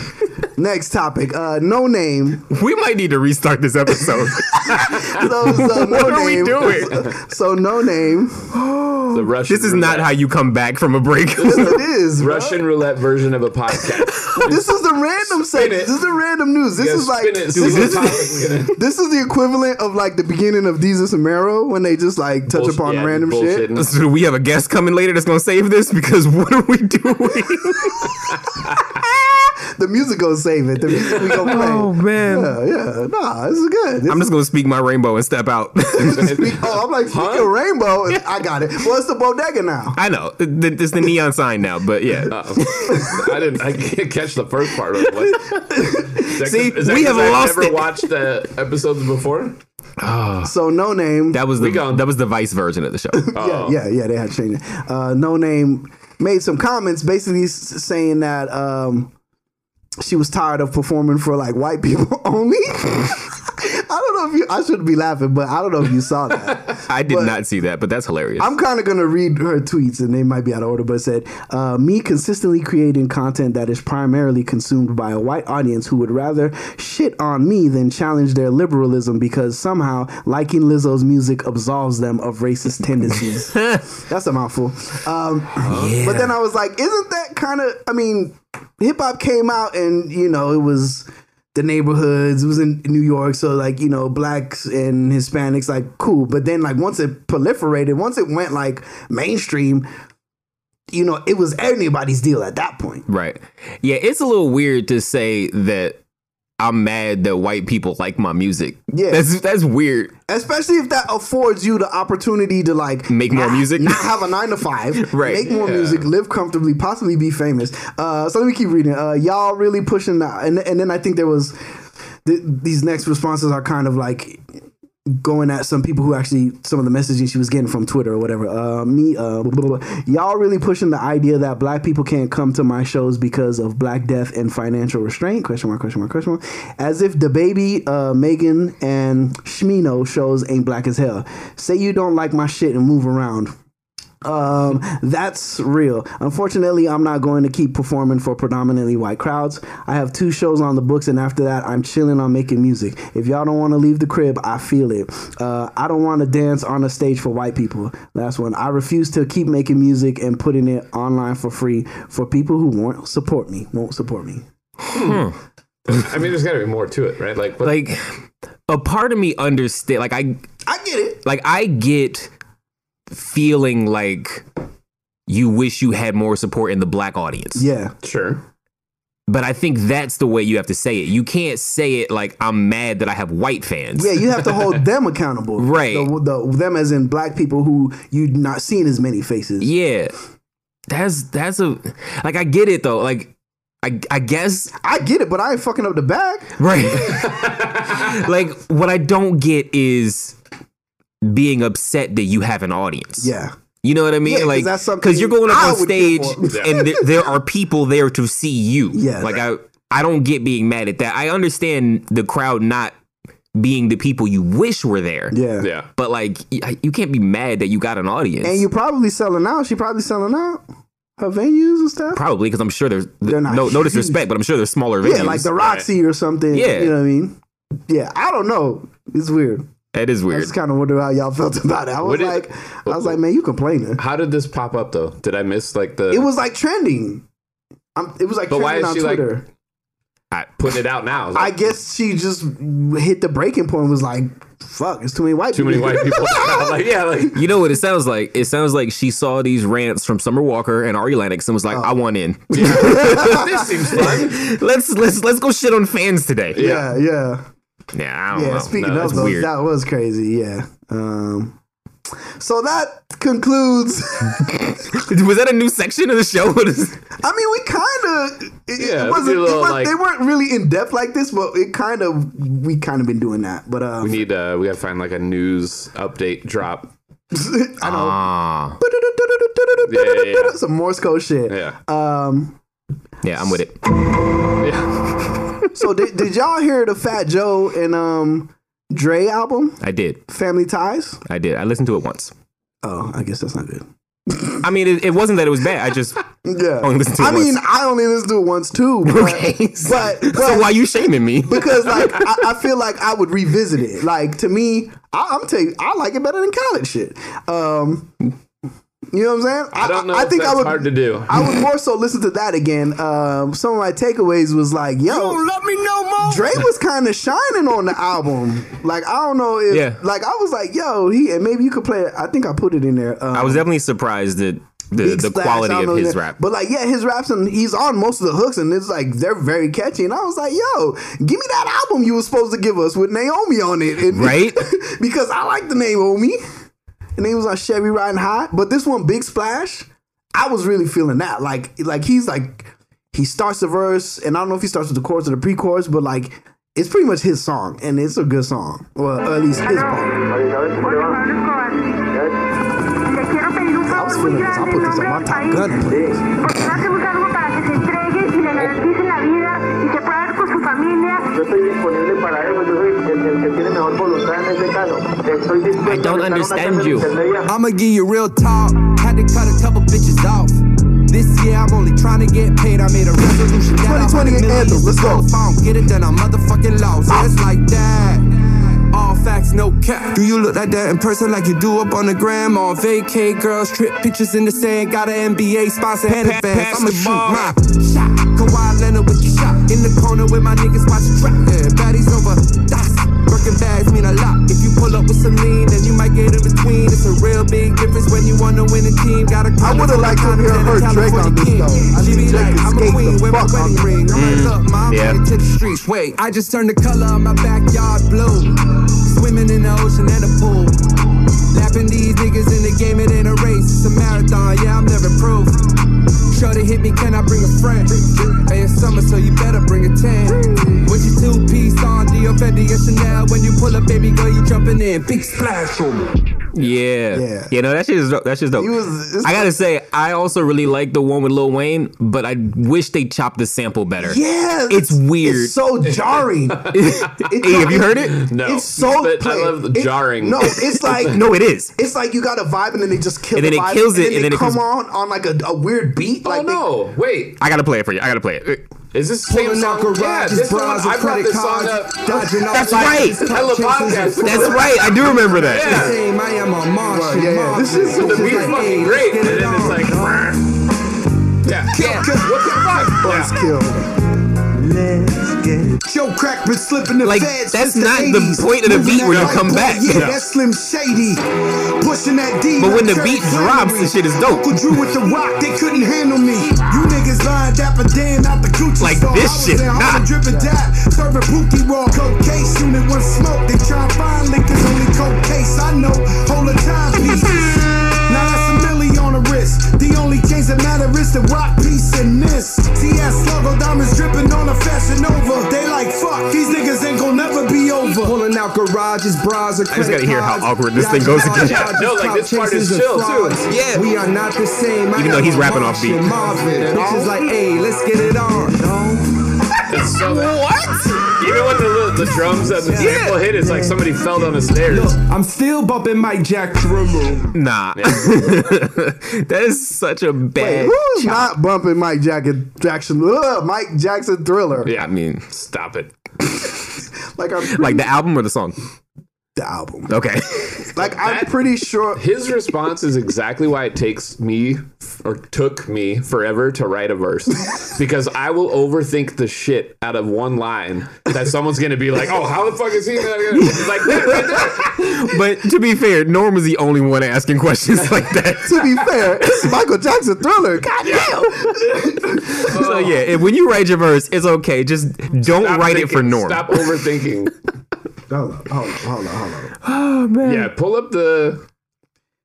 next topic. Uh, no name. We might need to restart this episode. So, so no What are we doing? So no name. The Russian this is not how you come back from a break. Yes, it is. bro. Russian roulette version of a podcast. This is the random segment. This is the random news. This You is like spin it, this is, topic this is the equivalent of like the beginning of Desus and Mero when they just like touch Bullshit- upon yeah, random shit. So we have a guest coming later that's gonna save this? Because what are we doing? The music gonna save it. The music we gonna oh, play. oh man. Yeah, yeah. Nah, this is good. This I'm just gonna speak my rainbow and step out. is, oh, I'm like speaking rainbow. I got it. Well, it's the bodega now. I know. Th- It's the neon sign now, but yeah. Uh-oh. I didn't. I can't catch the first part of it. What? Is that- See, is that we 'cause have I've lost never it. watched the episodes before. So Noname. That was the that was the vice version of the show. yeah, yeah, yeah. They had to change it. Uh, Noname made some comments basically saying that um, she was tired of performing for like white people only. Don't know if you. I shouldn't be laughing, but I don't know if you saw that. I did But- not see that, but that's hilarious. I'm kind of gonna read her tweets, and they might be out of order. But it said, uh, "Me consistently creating content that is primarily consumed by a white audience who would rather shit on me than challenge their liberalism because somehow liking Lizzo's music absolves them of racist tendencies." That's a mouthful. Um, But then I was like, "Isn't that kind of? I mean, hip hop came out, and you know, it was." The neighborhoods. It was in New York, so like you know, blacks and Hispanics, like cool. But then like once it proliferated, once it went like mainstream, you know, it was anybody's deal at that point. Right. Yeah, it's a little weird to say that I'm mad that white people like my music. Yeah. That's that's weird. Especially if that affords you the opportunity to like Make more not- music? not have a nine to five, Right. Make more Yeah. music, live comfortably, possibly be famous. Uh, so let me keep reading. Uh, y'all really pushing that, and and then I think there was th- these next responses are kind of like going at some people who actually some of the messaging she was getting from Twitter or whatever. Uh, me, uh, blah, blah, blah. y'all really pushing the idea that black people can't come to my shows because of black death and financial restraint? Question mark? Question mark? Question mark? As if the baby, uh, Megan and Smino shows ain't black as hell. Say you don't like my shit and move around. Um, that's real. Unfortunately, I'm not going to keep performing for predominantly white crowds. I have two shows on the books, and after that, I'm chilling on making music. If y'all don't want to leave the crib, I feel it. Uh, I don't want to dance on a stage for white people. Last one. I refuse to keep making music and putting it online for free for people who won't support me. Won't support me. I mean, there's got to be more to it, right? Like, what, Like a part of me understand like I I get it. like I get feeling like you wish you had more support in the black audience. Yeah. sure. But I think that's the way you have to say it. You can't say it like I'm mad that I have white fans. Yeah, you have to hold them accountable. Right. The, the, them as in black people who you've not seen as many faces. Yeah. That's that's a like I get it though. Like I I guess I get it, but I ain't fucking up the bag. right. like what I don't get is being upset that you have an audience. Yeah. You know what I mean? Yeah, 'cause like that's something because you're going up I on stage and there, there are people there to see you. Yeah. Like I I don't get being mad at that. I understand the crowd not being the people you wish were there. Yeah. Yeah. But like you can't be mad that you got an audience. And you're probably selling out. She probably selling out her venues and stuff. Probably because I'm sure there's They're not no no disrespect, but I'm sure there's smaller venues. Yeah, like the Roxy or something. Yeah. You know what I mean? Yeah, I don't know. It's weird. That is weird. I just kind of wonder how y'all felt about it. I was What did- like, I was like, man, you complaining. How did this pop up though? Did I miss like the? It was like trending. Um, it was like But why trending is on she, like, Twitter. putting it out now. I guess she just hit the breaking point. and Was like, fuck, it's too many white too many people. white people. like, yeah, like You know what it sounds like? It sounds like she saw these rants from Summer Walker and Ari Lennox and was like, Oh. "I want in. this seems fun. let's let's let's go shit on fans today." Yeah, yeah. Yeah, I don't Yeah, know. speaking No, of that's those, weird. that was crazy. Yeah. Um, so that concludes. was that a new section of the show? I mean, we kind of. Yeah, it wasn't. it was, like- they weren't really in depth like this, but it kind of. We kind of been doing that, but um, We need uh we gotta find like a news update drop. I know. Ah, Yeah, yeah, yeah. Some Morse code shit. Yeah. Um. Yeah, I'm with it. yeah. So did, did y'all hear the Fat Joe and um Dre album, I did. Family Ties? I did. I listened to it once. Oh, I guess that's not good. I mean, it, it wasn't that it was bad. I just Yeah. Only listened to it I mean. I only listened to it once too. But, okay. but, but so why you shaming me? because like I, I feel like I would revisit it. Like to me, I, I'm telling you, I like it better than college shit. Um, you know what I'm saying? I don't know I, if think that's I would. hard to do. I would more so listen to that again. Um, some of my takeaways was like, yo, Let me know more. Dre was kind of shining on the album. Like I don't know if, Yeah. like I was like, yo, he and maybe you could play it. I think I put it in there. Um, I was definitely surprised at the, Big the Splash, quality of his that- rap. But like, yeah, his raps and he's on most of the hooks, and it's like they're very catchy. And I was like, yo, give me that album you were supposed to give us with Naomi on it, And- Right? because I like the name Naomi, and he was on Chevy riding high. But this one, Big Splash, I was really feeling that. Like, like he's like he starts the verse, and I don't know if he starts with the chorus or the pre-chorus, but like. It's pretty much his song, and it's a good song. Well, at least his part. Le quiero pedir un I was feeling this. I put this on my top gun. I don't a estar en una understand you. I'ma give you real talk. Had to cut a couple bitches off. This year I'm only trying to get paid. I made a resolution that 2020 I millions anthem, let's go. If I don't get it, then I'm motherfucking lost. Yeah, it's like that. All facts, no cap. Do you look like that in person like you do up on the gram? On vacay, girls, trip pictures in the sand. Got an NBA sponsor and Pa- advance. I'ma the shoot my shot. Kawhi Leonard with the shot. In the corner with my niggas watching trap. Yeah, baddies over. That's Working bags mean a lot. If you pull up with some lean, then you might get in between. It's a real big difference when you want to win a team. Gotta I would've liked to hear her Drake on this, though. I She think be Drake like, I'm a queen the with my fuck on wedding ring. I'm like, look, mom, Yeah. yeah. to the streets. Wait, I just turned the color of my backyard blue. Swimming in the ocean and the pool. Lapping these niggas in the game, it ain't a race. It's a marathon, yeah, I'm never proof. Sure to hit me, can I bring a friend? Hey, it's summer, so you better bring a 10. With your two piece on, Dio Fendi and Chanel. When you pull up, baby girl, you jumping in. Big splash on me. Yeah. Yeah. Yeah, no, that shit is dope. That shit's dope. He was- I gotta say, I also really like the one with Lil Wayne, but I wish they chopped the sample better. Yeah, It's weird. It's so jarring. hey, have you heard it? No. It's so. But I love the it- jarring. No, it's like No, it is. It's like you got a vibe and then they just kill And then the it vibe, kills it, and and then then they it come comes- on on like a, a weird beat. Oh Like they- no! Wait, I gotta play it for you. I gotta play it. is this the same Pulling out song? garages, yeah, this one. bras, I and brought credit this song cards. up. Dodging That's right. chases, Hella podcast. That's right. I do remember that. Yeah. Same, I am a Martian. yeah, yeah. This is- Martian. The Just beat's like, fucking let's great, get and then it's like, yeah, yeah. What the fuck? Buzz Yeah. Kill. Joe Crack been slipping the Like, feds that's not the 80s. point of the beat where that you come boy, back. Yeah, No. that's Slim Shady. Pushing that D. But when the beat drops, Flannery. the shit is dope. Uncle Drew with the rock, they couldn't handle me. You niggas lying dapper Dan out the Gucci Like store. this shit, in nah. Dripping dap, serving Pookie raw coke case. Unit one smoke, they try and find liquors, only coke case. I know, hold the timepieces. Now the only change that matter is the rock piece in this. TS logo diamonds dripping on a fashion over. They like fuck, these niggas ain't gon' never be over. Pulling out garages, bras, or I just gotta hear how awkward this thing goes again. charges, No, like, this part is chill, too. Yeah. We are not the same. Even though he's rapping off beat. Martian Marvin. Bitches like, hey, let's get it on. No. It's so what? Even when the the drums and the sample hit, it's like somebody fell down the stairs. Look, I'm still bumping Mike Jack Thriller. Nah. that is such a Wait, bad. who's not bumping Mike Jackson? Jackson, ugh, Mike Jackson Thriller. Yeah, I mean, stop it. Like I'm like the album or the song? The album. Okay. Like I'm pretty sure. His response is exactly why it takes me or took me forever to write a verse because I will overthink the shit out of one line that someone's gonna be like, "Oh, how the fuck is he?" Gonna? It's like that right there. but to be fair, Norm is the only one asking questions like that. To be fair, it's Michael Jackson Thriller. God damn. So yeah, if, when you write your verse, it's okay. Just don't Stop write it for thinking. Norm. Stop overthinking. Hold on, hold on, hold on, hold on. yeah, pull up the.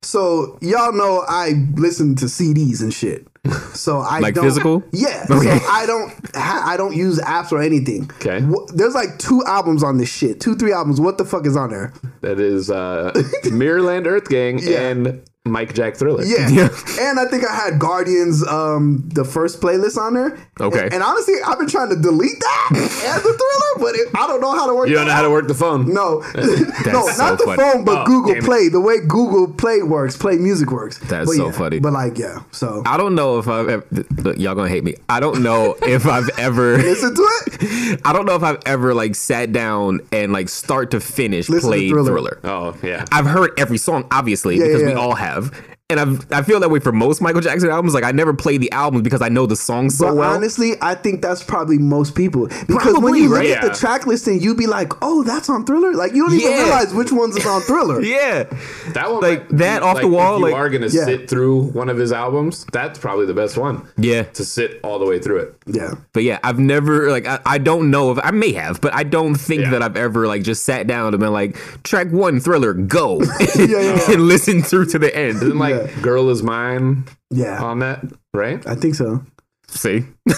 So y'all know I listen to CDs and shit. So I Like don't, physical? Yeah. Okay. So I don't ha- I don't use apps or anything. Okay. Wh- There's like two albums on this shit. Two, three albums. What the fuck is on there? That is uh, Mirrorland Earth Gang Yeah. and Mike Jack Thriller. Yeah. Yeah. And I think I had Guardians, um, the first playlist on there. Okay. And, and honestly, I've been trying to delete that as a thriller, but it, I don't know how to work. You don't that know how to work the phone. No, no, so not the funny. phone, but Oh, Google damn it. Play. The way Google Play works, Play Music works. That's But so yeah, funny. But like, yeah. So I don't know if I've ever, look, y'all gonna hate me. I don't know if I've ever listen to it. I don't know if I've ever like sat down and like start to finish Listen to played Thriller. Thriller. Oh yeah. I've heard every song, obviously, Yeah, because yeah, we all have have and I've, I feel that way for most Michael Jackson albums. Like I never play the albums because I know the songs so But well. honestly, I think that's probably most people because when Probably, you look right? at the Yeah. track listing, you'd be like, "Oh, that's on Thriller." Like you don't even Yeah. realize which ones is on Thriller. yeah, That one, Like, might- that off the wall, If you like- are gonna Yeah. sit through one of his albums, that's probably the best one yeah. to sit all the way through it. Yeah. But yeah, I've never like I, I don't know if I may have, but I don't think Yeah. that I've ever like just sat down and been like track one Thriller go yeah, yeah. and listen through to the end. Isn't like Yeah. "Girl Is Mine" Yeah, on that, right? I think so. See.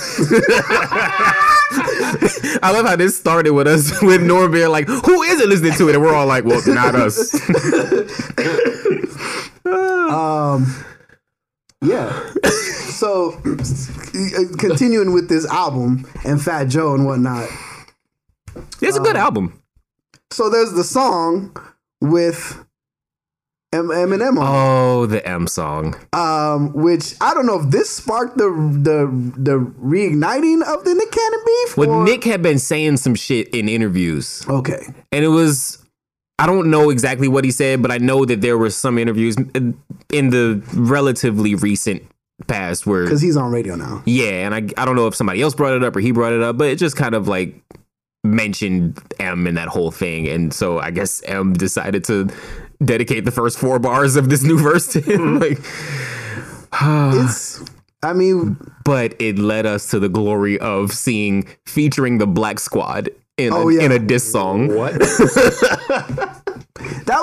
I love how this started with us with Norm being like, "Who isn't listening to it?" And we're all like, "Well, not us." um, Yeah. so, continuing with this album and Fat Joe and whatnot. It's a good album. So there's the song with M- Eminem on, Oh, the M song. um, which I don't know if this sparked the the the reigniting of the Nick Cannon beef. Well, or- Nick had been saying some shit in interviews, Okay. and it was. I don't know exactly what he said, but I know that there were some interviews in in the relatively recent past where Because he's on radio now. Yeah, and I I don't know if somebody else brought it up or he brought it up, but it just kind of like mentioned M and that whole thing, and so I guess M decided to dedicate the first four bars of this new verse to him. Mm-hmm. like, It's. I mean, but it led us to the glory of seeing featuring the Black Squad in Oh, a, yeah. in a diss song. What? that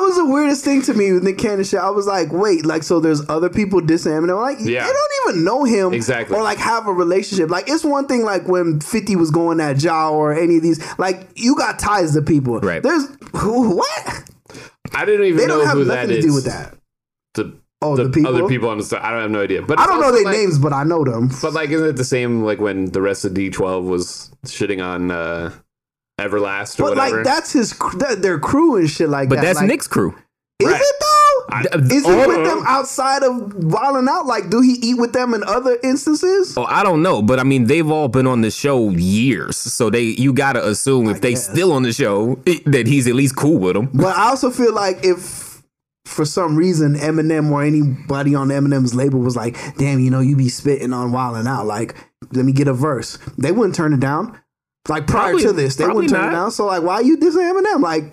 was the weirdest thing to me with Nick Cannon shit. I was like, wait, like, so there's other people dissing Eminem? Like, Yeah. they don't even know him. Exactly. Or like have a relationship. Like, it's one thing like when 50 was going at Ja or any of these. Like, you got ties to people. Right. There's. Who, what? I didn't even They know don't have who nothing that to is. do with that. The, Oh, the, the people? other people on the side. I don't have no idea. But I don't know their like- names, but I know them. But like, isn't it the same like when the rest of D12 was shitting on uh, Everlast or But whatever? like, that's his, cr- that, their crew and shit like But that. But that's Like, Nick's crew. Is Right. it though? I- is he all- with them outside of Wildin' Out? Like, do he eat with them in other instances? Oh, I don't know, but I mean, they've all been on the show years, so they you gotta assume if they guess. still on the show i- that he's at least cool with them. But I also feel like if for some reason Eminem or anybody on Eminem's label was like, damn, you know, you be spitting on Wildin' Out, like, let me get a verse. They wouldn't turn it down. Like prior Probably- to this, they wouldn't turn not. it down. So like, why you dissing Eminem? Like,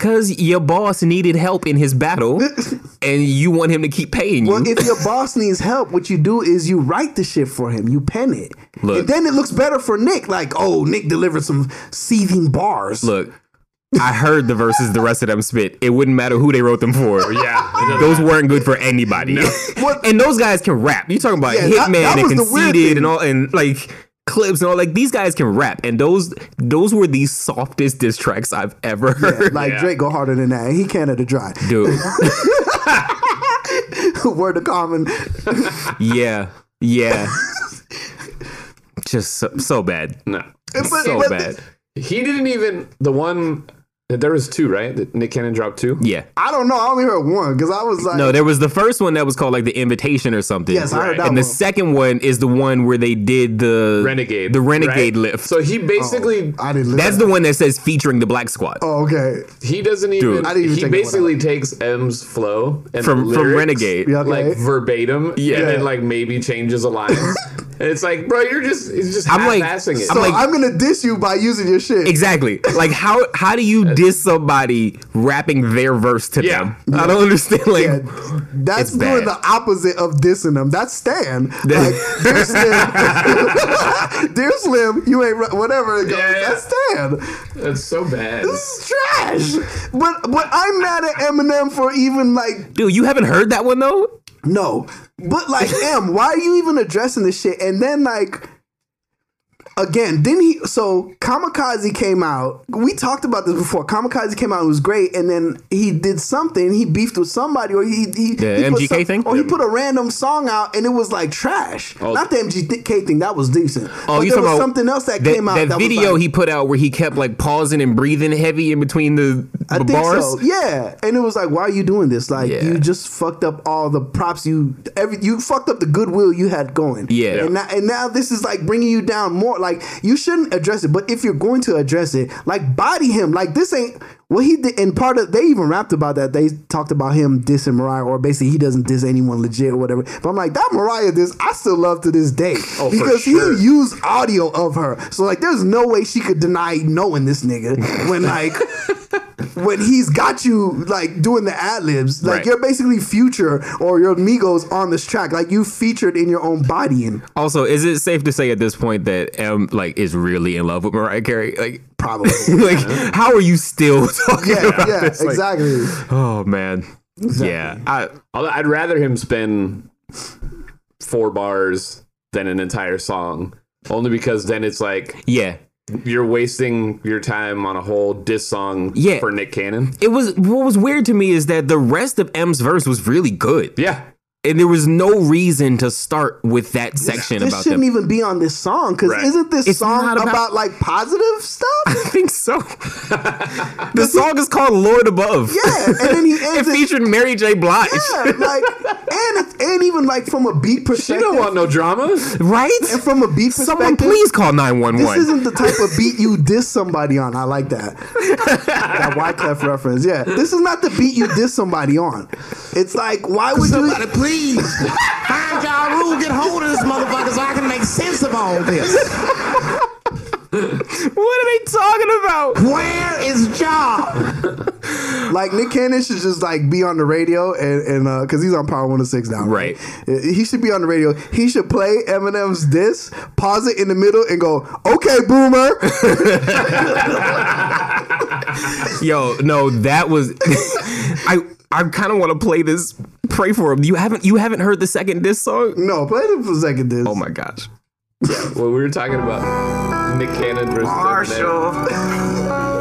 Cause your boss needed help in his battle, and you want him to keep paying you. well, if your boss needs help, what you do is you write the shit for him. You pen it, Look. and then it looks better for Nick. Like, oh, Nick delivered some seething bars. Look, I heard the verses the rest of them spit. It wouldn't matter who they wrote them for. yeah, Those matter. weren't good for anybody. What- and those guys can rap. You talking about Yeah, Hitman that and was the weird Conceited and all and like clips and all like these guys can rap. And those those were the softest diss tracks I've ever Yeah, heard. like Yeah. Drake go harder than that. He Canada dry. Dude. Word of common. Yeah. Yeah. Just so, so bad. no. But- so but- bad. He didn't even the one. There was two, right? That Nick Cannon dropped two. Yeah. I don't know. I only heard one because I was like, No, there was the first one that was called like the invitation or something. Yes, I heard that And the second one is the one where they did the Renegade. The renegade right? lift. So he basically oh, I didn't. That's the one that says featuring the Black Squad. Oh, okay. he doesn't even. Dude. I didn't even he check that one basically takes M's flow and From the from Renegade. Yeah, okay. like verbatim, Yeah. and then like maybe changes a line. and it's like, bro, you're just he's just I'm like- half-assing it. so I'm like- I'm gonna diss you by using your shit. Exactly. Like how how do you diss somebody rapping their verse to Yeah. them? I don't understand. Like Yeah, that's doing bad. the opposite of dissing them. That's Stan. Like, dear Slim, dear Slim, you ain't ri- whatever. It goes. Yeah. That's Stan. That's so bad. This is trash. But but I'm mad at Eminem for even like dude, you haven't heard that one though? No, but like, M, why are you even addressing this shit? And then like, again, didn't he? So Kamikaze came out. We talked about this before. Kamikaze came out. It was great, and then he did something. He beefed with somebody, or he he The he put MGK thing? or he put a random song out, and it was like trash. Oh. Not the MGK thing. That was decent. Oh, but you there was about something else that, that, came out. That, That, video like- he put out where he kept like pausing and breathing heavy in between the, I the bars. so. Yeah, and it was like, why are you doing this? Like, Yeah. you just fucked up all the props you every you fucked up the goodwill you had going. Yeah. and now, and now this is like bringing you down more. Like, you shouldn't address it, but if you're going to address it, like body him. Like this ain't what he did. And part of they even rapped about that. They talked about him dissing Mariah, or basically he doesn't diss anyone legit or whatever. But I'm like that Mariah diss, I still love to this day Oh, because sure. he used audio of her. So like, there's no way she could deny knowing this nigga when like when he's got you like doing the ad libs, like Right. you're basically Future or your Migos on this track, like you featured in your own body and Also, is it safe to say at this point that M like is really in love with Mariah Carey? Like, probably. like how are you still talking yeah, about yeah, this? Like, exactly. oh man, yeah. I I'd rather him spend four bars than an entire song, only because then it's like yeah. you're wasting your time on a whole diss song Yeah. for Nick Cannon. It was what was weird to me is that the rest of M's verse was really good. Yeah, and there was no reason to start with that section about that. This about shouldn't them. even be on this song because Right. isn't this It's song about, about- like positive stuff? I think so. the song is called Lord Above. Yeah, and then he it ends it. featured Mary J. Blige. Yeah, like and it's, and even like from a beat perspective perspective, don't want no drama. right? and from a beat perspective, Someone please call 911 This 911. isn't the type of beat you diss somebody on. I like that. that Wyclef reference. Yeah. This is not the beat you diss somebody on. It's like, why would you Somebody please find Ja Rule, get hold of this motherfucker so I can make sense of all this. What are they talking about? Where is Job? like Nick Cannon should just like be on the radio and and uh cause he's on Power 106 now. Right. He should be on the radio. He should play Eminem's diss, pause it in the middle and go, okay, boomer. Yo, no, that was I I kind of want to play this pray for him. You haven't you haven't heard the second diss song? no, play the second diss. Oh my gosh. Yeah, Well, we were talking about Nick Cannon versus Marshall.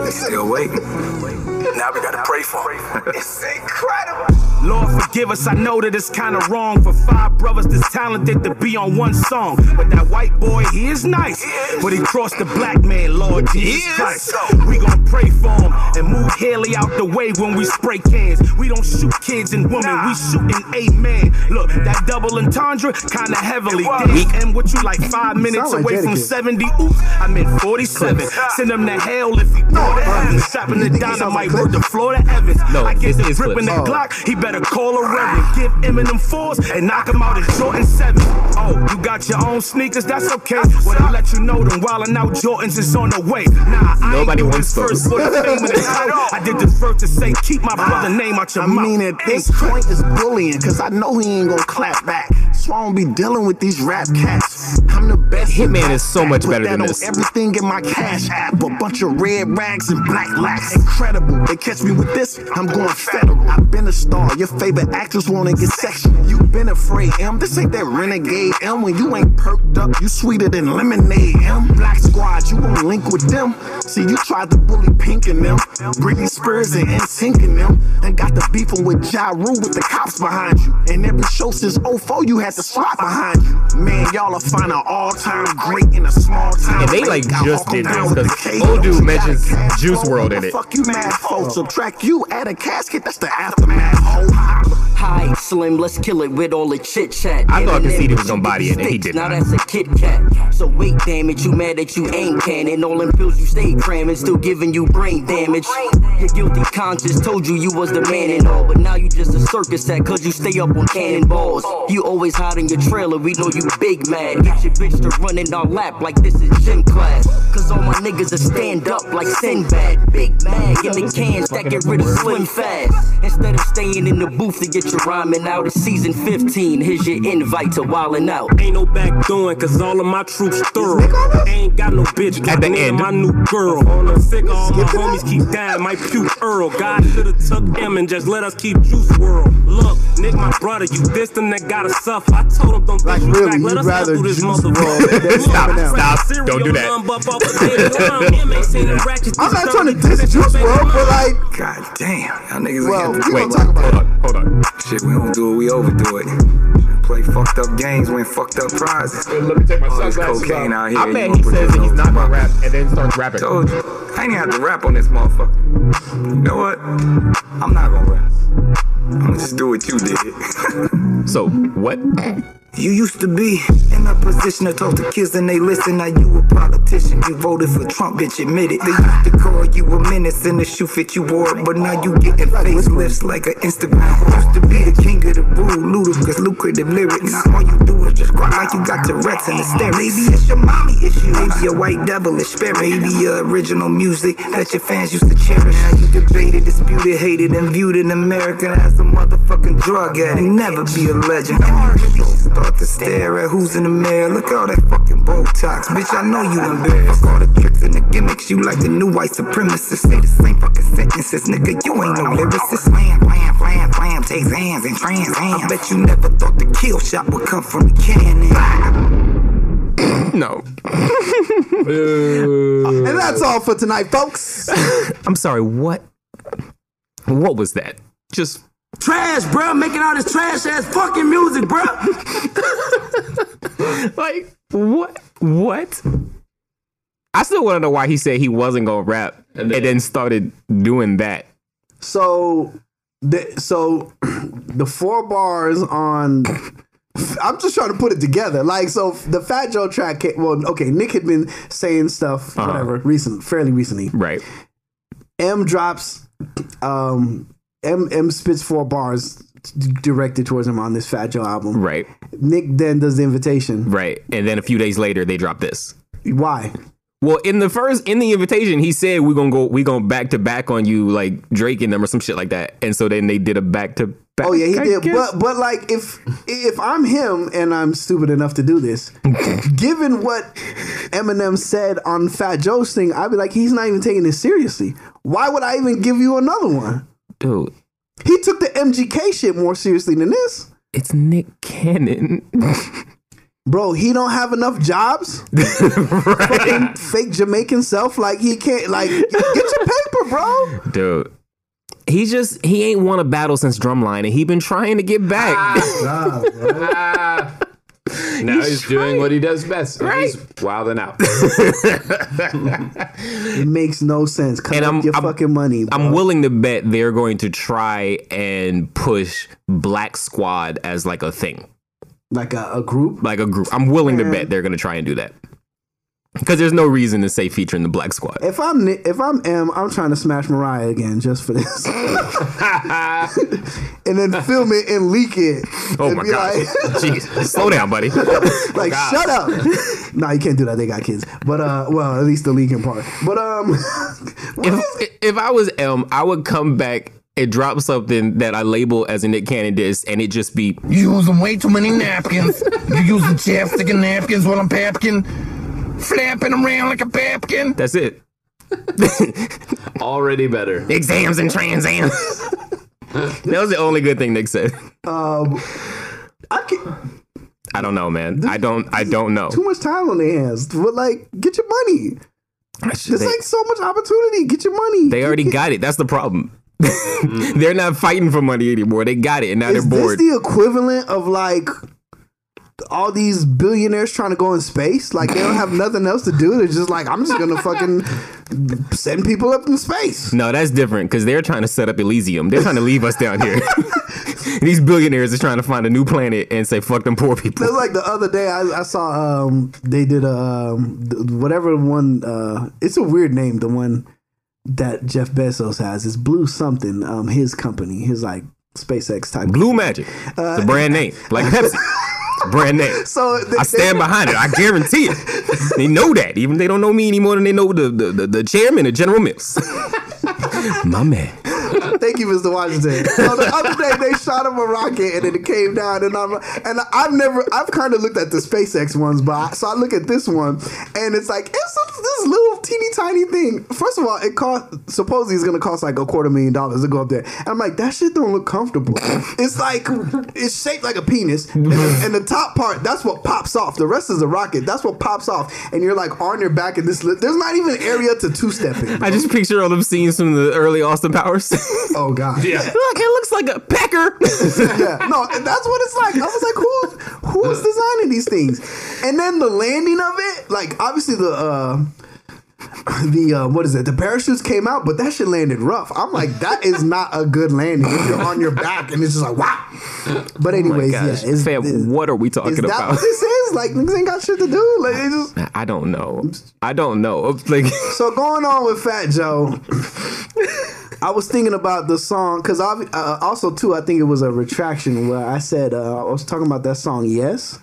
They still waiting. Now we gotta pray for him. It's incredible. Lord forgive us, I know that it's kinda wrong for five brothers this talented to be on one song. But that white boy, he is nice. But he crossed the black man, Lord Jesus Christ. We gon' pray for him and move Hailie out the way when we spray cans. We don't shoot kids and women, we shooting a man. Look, that double entendre, kinda heavily. Damn, and what you like five minutes like away from 70? Oops, I meant 47. Send him to hell if he go to heaven. Strapping the think he sounds dynamite, like word to Evans. No, I get this the grip in the. Glock, he better call a reverend. Give Eminem fours and knock him out in Jordan 7. Oh, you got your own sneakers, that's okay. Well, I let you know them wildin' out Jordans is on the way. Nah, I Nobody ain't wants first for the fame and the title. I did this first to say, keep my brother name out your I mouth. mean, at this point, it's bullying, cause I know he ain't gonna clap back. So I don't be dealing with these rap cats. I'm the best. Hitman is so much better than on this. Everything in my cash app, a bunch of red rags and black lacks. Incredible. They catch me with this, I'm going federal. I've been a star. Your favorite actress wanna get sexual. You been afraid, M. This ain't that renegade, M. When you ain't perked up, you sweeter than lemonade, M. Black squad, you won't link with them. See, you tried to bully Pink and them. Britney Spears and NSYNC and them. And got the beefing with Ja Rule with the cops behind you. And every show since 04, you had the SWAT behind you. Man, y'all are find an all-time great in a small town. And they, like, just did this, 'cause old dude mentions Juice WRLD in it. Fuck you mad for? Subtract you, add a casket, that's the aftermath. Oh, hi. Hi, Slim, let's kill it with all the chit chat. I thought Conceited was gonna body it, and he did Now not. that's a Kit Kat. So wait, damn it, you mad that you ain't canning. All them pills you stay cramming, still giving you brain damage. Your guilty conscience told you you was the man and all, but now you just a circus act cause you stay up on cannonballs. You always hide in your trailer, we know you big mad. Get your bitch to run in our lap like this is gym class. Cause all my niggas are stand up like Sinbad. Big mag in the can, stack get rid of slim fast. Instead of staying in the booth to get get your rhyming out. It's season 15. Here's your invite to Wildin' Out. Ain't no back doing, cause all of my troops thorough. Ain't got no bitch At the end. my new girl. On the sick, all my homies keep dying, might puke Earl. God should've took him and just let us keep Juice WRLD. Look, Nick, my brother, you this them that gotta suffer. I told him don't Like think you really, back, let us not rather through this juice motherfucker. WRLD than Stop, Eminem. stop. Don't do that. I'm not trying to diss Juice WRLD, but like, God damn, y'all niggas well, ain't we Wait, gonna talk about it. On, hold on. Shit, we don't do it, we overdo it. Play fucked up games, win fucked up prizes. Let me take my All sunglasses cocaine off. out here. I bet he says that he's not gonna rap and then starts rapping. Told you. I ain't even have to rap on this motherfucker. You know what? I'm not gonna rap. I'm gonna just do what you did. So what? Mm. You used to be in a position to talk to kids and they listen. Now you a politician. You voted for Trump, bitch, admit it. They used to call you a menace in the shoe fit you wore, but now you getting facelifts like an Instagram. Used to be the king of the rude, ludicrous, lucrative lyrics. Now all you do is just cry like you got Tourette's and hysterics. Maybe it's your mommy issue. Maybe a white devilish spirit. Maybe your original music that your fans used to cherish. Now you debated, disputed, hated, and viewed an American as a motherfucking drug addict. Never be a legend. Start to stare at who's in the mirror. Look all that fucking Botox. Bitch, I know you embarrassed. Fuck all the tricks and the gimmicks. You like the new white supremacists. Say the same fucking sentences. Nigga, you ain't no lyricist. Slam, slam, slam, slam. Takes hands and trans hands. I bet you never thought the kill shot would come from the cannon. No. And that's all for tonight, folks. I'm sorry. What? What was that? Just Trash, bro. Making all this trash ass fucking music, bro. like what? What? I still want to know why he said he wasn't gonna rap and then, started doing that. So, the, so the four bars on. I'm just trying to put it together. Like, so the Fat Joe track. Came, well, okay, Nick had been saying stuff, Uh-huh. whatever, recent, fairly recently. Right. M drops. Um, M M spits four bars directed towards him on this Fat Joe album. Right. Nick then does the invitation. Right. And then a few days later they drop this. Why? Well, in the first in the invitation, he said we're gonna go we gonna back to back on you like Drake and them or some shit like that. And so then they did a back to back. Oh yeah, he I did. guess. But but like if if I'm him and I'm stupid enough to do this, given what Eminem said on Fat Joe's thing, I'd be like, he's not even taking this seriously. Why would I even give you another one? Dude. He took the MGK shit more seriously than this. It's Nick Cannon. Bro, he don't have enough jobs. Fucking fake Jamaican self, like he can't like get your paper, bro. Dude. He just he ain't won a battle since Drumline and he been trying to get back. Ah. now he's, doing what he does best. and He's wilding out. It makes no sense. Cut And I'm- your I'm- fucking money. Bro. I'm willing to bet they're going to try and push Black Squad as like a thing. like a, a group. Like a group. I'm willing to bet they're going to try and do that. Because there's no reason to say featuring the Black Squad. If I'm if I'm M, I'm trying to smash Mariah again just for this, and then film it and leak it. Oh and my god! like- Jeez, slow down, buddy. like God. shut up. no, you can't do that. They got kids. But uh, well, at least the leaking part. But um, if, if I was M, I would come back and drop something that I label as a Nick Cannon diss, and it just be You using way too many napkins. you using chapstick and napkins while I'm papkin. Flapping around like a papkin. that's it. Already better. Exams and transams. that was the only good thing Nick said. um, I can I don't know, man. I don't. I don't know. too much time on their hands. But like, get your money. There's They, like so much opportunity. Get your money. they already got it. That's the problem. they're not fighting for money anymore. They got it, and now Is they're this bored. the equivalent of like all these billionaires trying to go in space? Like they don't have nothing else to do. They're just like, I'm just gonna fucking send people up in space. No, that's different because they're trying to set up Elysium. They're trying to leave us down here. These billionaires are trying to find a new planet and say fuck them poor people. That's like the other day I, I saw um they did a um whatever one uh it's a weird name the one that Jeff Bezos has is Blue something um his company his like SpaceX type Blue Magic. It's a brand name, like Pepsi. Brand name. So they- I stand they- behind it. I guarantee it. They know that. Even they don't know me any more than they know the the, the, the chairman of General Mills. My man. Thank you, Mr. Washington. So the other day they shot him a rocket and then it came down and I'm and I've never I've kind of looked at the SpaceX ones, but I, so I look at this one and it's like it's a, this little teeny tiny thing. First of all, it cost supposedly it's gonna cost like a quarter million dollars to go up there. And I'm like that shit don't look comfortable. It's like it's shaped like a penis, and the, and the top part that's what pops off. The rest is a rocket. That's what pops off, and you're like on your back in this. li- There's not even area to two step in. I just picture all them scenes from the early Austin Powers. Oh God. Look, it looks like a pecker. yeah, no, that's what it's like. I was like, who's who's designing these things? And then the landing of it, like obviously the uh the uh what is it? The parachutes came out, but that shit landed rough. I'm like, that is not a good landing if you're on your back and it's just like wow. But anyways, oh yeah, is, Fam, what are we talking is that about? what this is? Like niggas ain't got shit to do. Like they just I don't know. I don't know. Like so going on with Fat Joe, I was thinking about the song because uh, also too, I think it was a retraction where I said uh, I was talking about that song. Yes.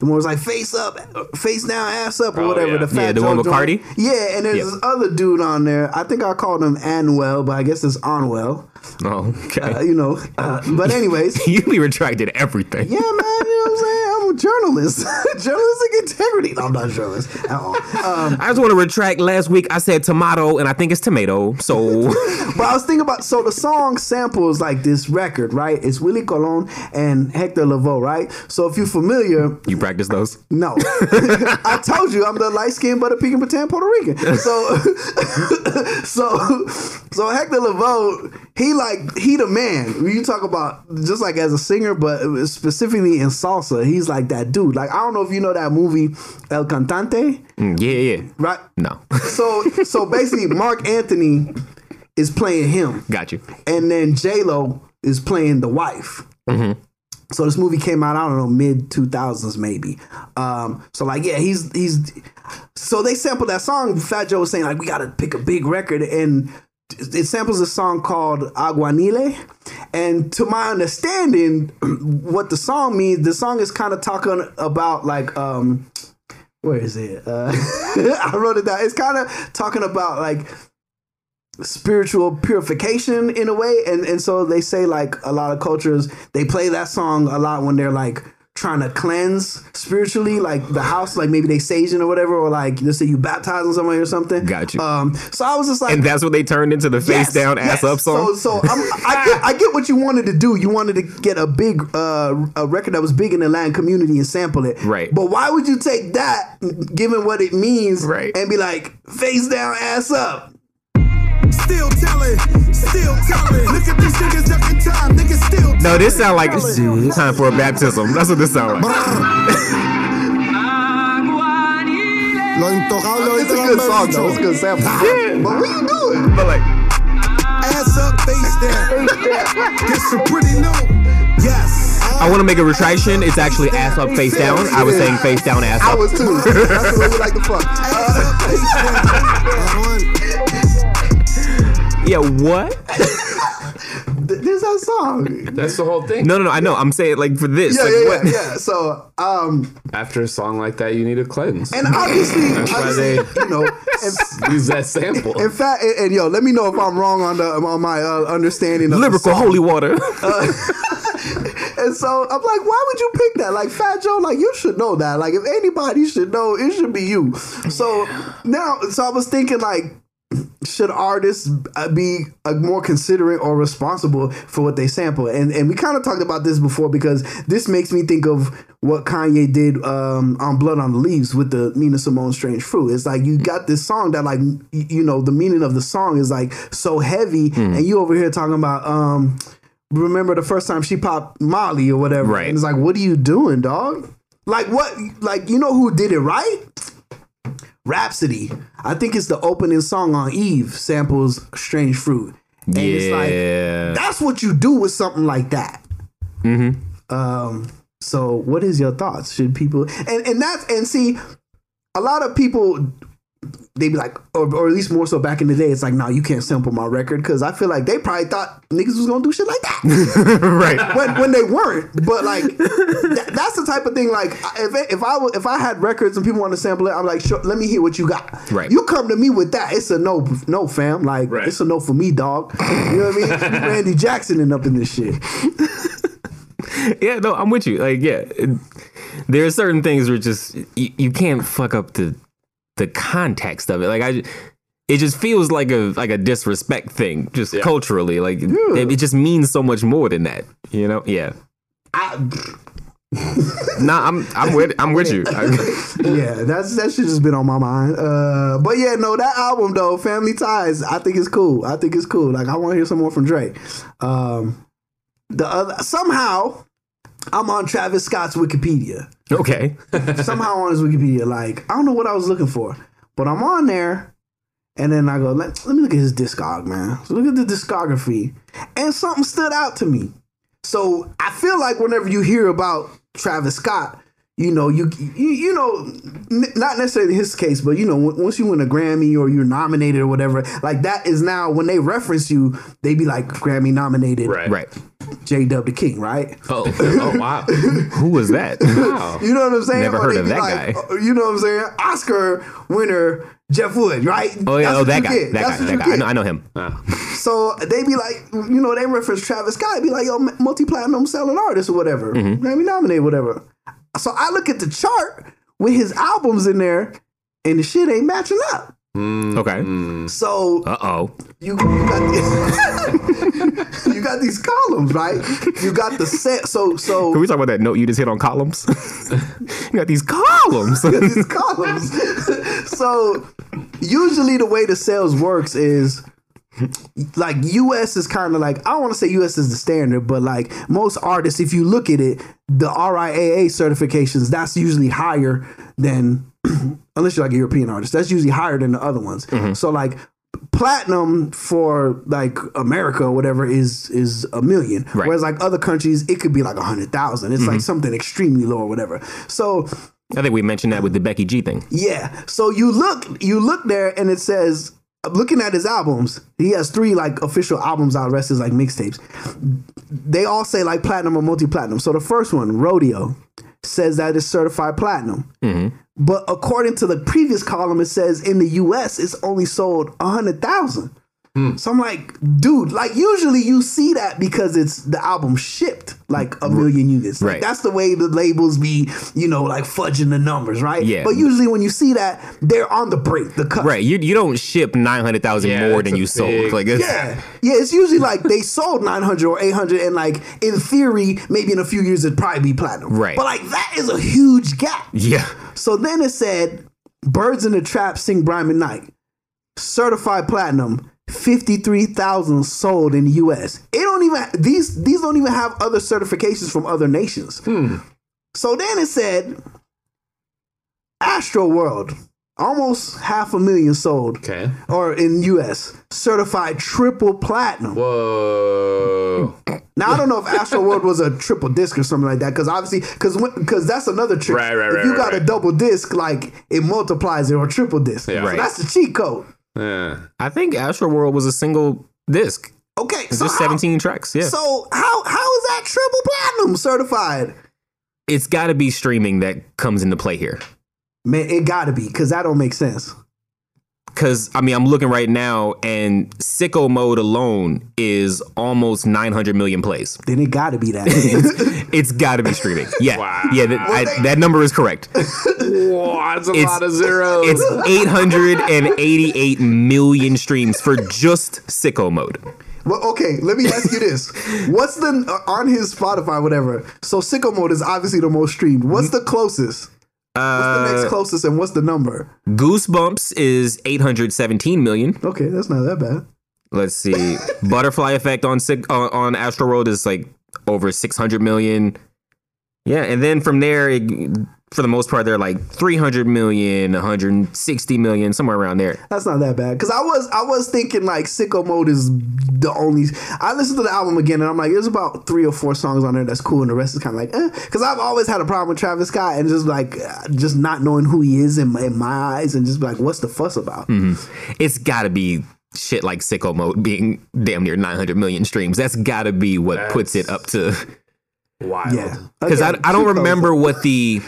The one was like face up, face down, ass up, or Oh, whatever. yeah. The fat Yeah, the one with joint. Cardi? Yeah, and there's Yeah. this other dude on there. I think I called him Anwell, but I guess it's Onwell. Oh, okay. Uh, you know, uh, but anyways, you be retracted everything. yeah, man, you know what I'm saying? I'm journalist, journalistic integrity. No, I'm not a journalist at all. Um, I just want to retract. Last week I said tomato, and I think it's tomato. So But I was thinking about so the song samples like this record, right? It's Willie Colon and Hector Lavoe, right? So if you're familiar, you practice those? no, I told you I'm the light skinned butter pecan pretend Puerto Rican. So, so, so Hector Lavoe, he like he the man. When you talk about just like as a singer, but specifically in salsa, he's like that dude. Like I don't know if you know that movie El Cantante, Mm, yeah, yeah. right? No, So, so basically, Marc Anthony is playing him got you. and then J Lo is playing the wife. Mm-hmm. So this movie came out, I don't know, mid two thousands maybe. Um, so like, yeah, he's he's. So they sampled that song. Fat Joe was saying like, we got to pick a big record, and it samples a song called Aguanile. And to my understanding, what the song means, the song is kind of talking about like um, where is it? Uh, I wrote it down. It's kind of talking about like spiritual purification in a way and and so they say like a lot of cultures they play that song a lot when they're like trying to cleanse spiritually like the house like maybe they saging or whatever or like let's say you baptizing somebody or something Got you. um so i was just like And that's what they turned into the face Yes, down, ass up song. So, so I'm, I, get, I get what you wanted to do. You wanted to get a big uh, a record that was big in the Latin community and sample it. Right. But why would you take that, given what it means, Right. and be like face down, ass up? Still telling, still telling. Look at these niggas ducking time, niggas still no, this sound like it's time for a baptism. That's what this sound like. Lo intocable It's a good song though. It's a good sample. Yeah. But what you doing? But like, Ass up, face down. This is pretty new. Yes. I want to make a retraction. It's actually ass up, face down. I was saying face down, ass up. I was too. That's the way we like to fuck. Ass up, face down. Yeah, what? There's that song. That's the whole thing. No, no, no. I know. I'm saying like for this. Yeah, like, yeah, what? yeah, yeah. So, um, After a song like that, you need a cleanse. and obviously, That's why obviously, they- you know, and, Use that sample. In fact, and, and yo, let me know if I'm wrong on the on my uh, understanding of the Lyrical song. holy water. And so I'm like, why would you pick that? Like Fat Joe, like you should know that. Like if anybody should know, it should be you. So now, so I was thinking like. Should artists be uh, more considerate or responsible for what they sample? And and we kind of talked about this before because this makes me think of what Kanye did um, on Blood on the Leaves with the Nina Simone Strange Fruit. It's like you got this song that like you know the meaning of the song is like so heavy, and you over here talking about um remember the first time she popped Molly or whatever. Right. And it's like, what are you doing, dog? Like what? Like you know who did it right? Rapsody. I think it's the opening song on Eve samples Strange Fruit. And it's Yeah. like that's what you do with something like that. Mm-hmm. Um. So, what is your thoughts? Should people and and that's and see, a lot of people they be like, or, or at least more so back in the day, it's like, no, you can't sample my record because I feel like they probably thought niggas was gonna do shit like that. right. When when they weren't, but like that, that's the type of thing. Like if it- if I if I had records and people want to sample it, I'm like, sure, let me hear what you got. Right. You come to me with that, it's a no, no, fam. Like it's a no for me, dog. You know what I mean? Randy Jackson and up in this shit. yeah, no, I'm with you. Like, yeah, there are certain things where just you, you can't fuck up the the context of it. Like, I, it just feels like a like a disrespect thing, just culturally. Like, it, it just means so much more than that. You know? Yeah. nah, I'm I'm with I'm with you. yeah, that's that shit just been on my mind. Uh, but yeah, no, that album though, Family Ties, I think it's cool. I think it's cool. Like I want to hear some more from Drake. Um, the other somehow, I'm on Travis Scott's Wikipedia. okay. somehow on his Wikipedia, like I don't know what I was looking for, but I'm on there, and then I go, let, let me look at his discog, man. So look at the discography, and something stood out to me. So I feel like whenever you hear about Travis Scott, you know, you you, you know, n- not necessarily his case, but you know, w- once you win a Grammy or you're nominated or whatever, like that is now when they reference you, they be like Grammy nominated, Right. Right. J. Dub the King, right? Oh, oh wow. Who was that? Wow. You know what I'm saying? Never Or heard of that like, guy. uh, You know what I'm saying? Oscar winner Jeff Wood, right? Oh yeah, oh that guy, get. that That's guy, that guy. I know, I know him. So they be like, you know, they reference Travis Scott, be like, yo, multi platinum selling artist or whatever, Mm-hmm. Grammy nominated, whatever. So I look at the chart with his albums in there, and the shit ain't matching up. Okay. So Uh oh. you, you got the- you got these columns, right? You got the set. So so Can we talk about that note you just hit on columns? you got these columns. At these columns. so usually the way the sales works is like US is kind of like I don't want to say US is the standard, but like most artists, if you look at it, the RIAA certifications that's usually higher than unless you're like a European artist, that's usually higher than the other ones. Mm-hmm. So like platinum for like America or whatever is is a million, Right. whereas like other countries it could be like a hundred thousand. It's like mm-hmm. something extremely low or whatever. So I think we mentioned that with the Becky G thing. yeah. So you look, you look there, and it says, looking at his albums, he has three like official albums out. Rest is like mixtapes. They all say like platinum or multi platinum. So the first one, Rodeo, says that it's certified platinum. Mm-hmm. But according to the previous column, it says in the US, it's only sold 100,000. Mm. So I'm like, dude, like usually you see that because it's the album shipped like a million units. Like, right. That's the way the labels be, you know, like fudging the numbers, right? Yeah. But usually when you see that, they're on the break. the cut. Right. You you don't ship nine hundred thousand yeah, more than you big, sold. Like yeah, yeah. It's usually like they sold nine hundred or eight hundred, and like in theory, maybe in a few years it'd probably be platinum. Right. But like that is a huge gap. Yeah. So then it said, "Birds in the Trap" sing Brian McKnight, certified platinum 53,000 sold in the US. It don't even these these don't even have other certifications from other nations. Hmm. So then it said Astro World, almost half a million sold. Okay. Or in US, certified triple platinum. Whoa. Now I don't know if Astro World was a triple disc or something like that, because obviously, because because that's another trick. Right, right, if right, you right, got a double disc, like it multiplies it or triple disc. Yeah. So Right. that's the cheat code. Yeah. I think Astro World was a single disc. Okay, It's so just how, seventeen tracks. Yeah. so how how is that triple platinum certified? it's got to be streaming that comes into play here. Man, it gotta be because that don't make sense. Because I mean, I'm looking right now, and Sicko Mode alone is almost 900 million plays. Then it gotta be that. It's got to be streaming. Yeah, Wow. yeah, that, I, that number is correct. Whoa, that's a It's- lot of zeros. It's 888 million streams for just Sicko Mode. well, okay, let me ask you this: What's the uh, on his Spotify, whatever? So Sicko Mode is obviously the most streamed. What's the closest? What's the next Uh, closest, and what's the number? Goosebumps is 817 million. Okay, that's not that bad. Let's see. Butterfly Effect on on, on Astro World is like over 600 million. Yeah, and then from there, it, for the most part, they're like 300 million, 160 million, somewhere around there. That's not that bad. Cause I was I was thinking like Sicko Mode is the only. I listened to the album again and I'm like, there's about three or four songs on there that's cool, and the rest is kind of like, eh. Cause I've always had a problem with Travis Scott and just like uh, just not knowing who he is in my, in my eyes and just like, what's the fuss about? Mhm. It's got to be shit like Sicko Mode being damn near 900 million streams. That's got to be what puts it up to. Wild. Yeah. Because I, I don't remember what the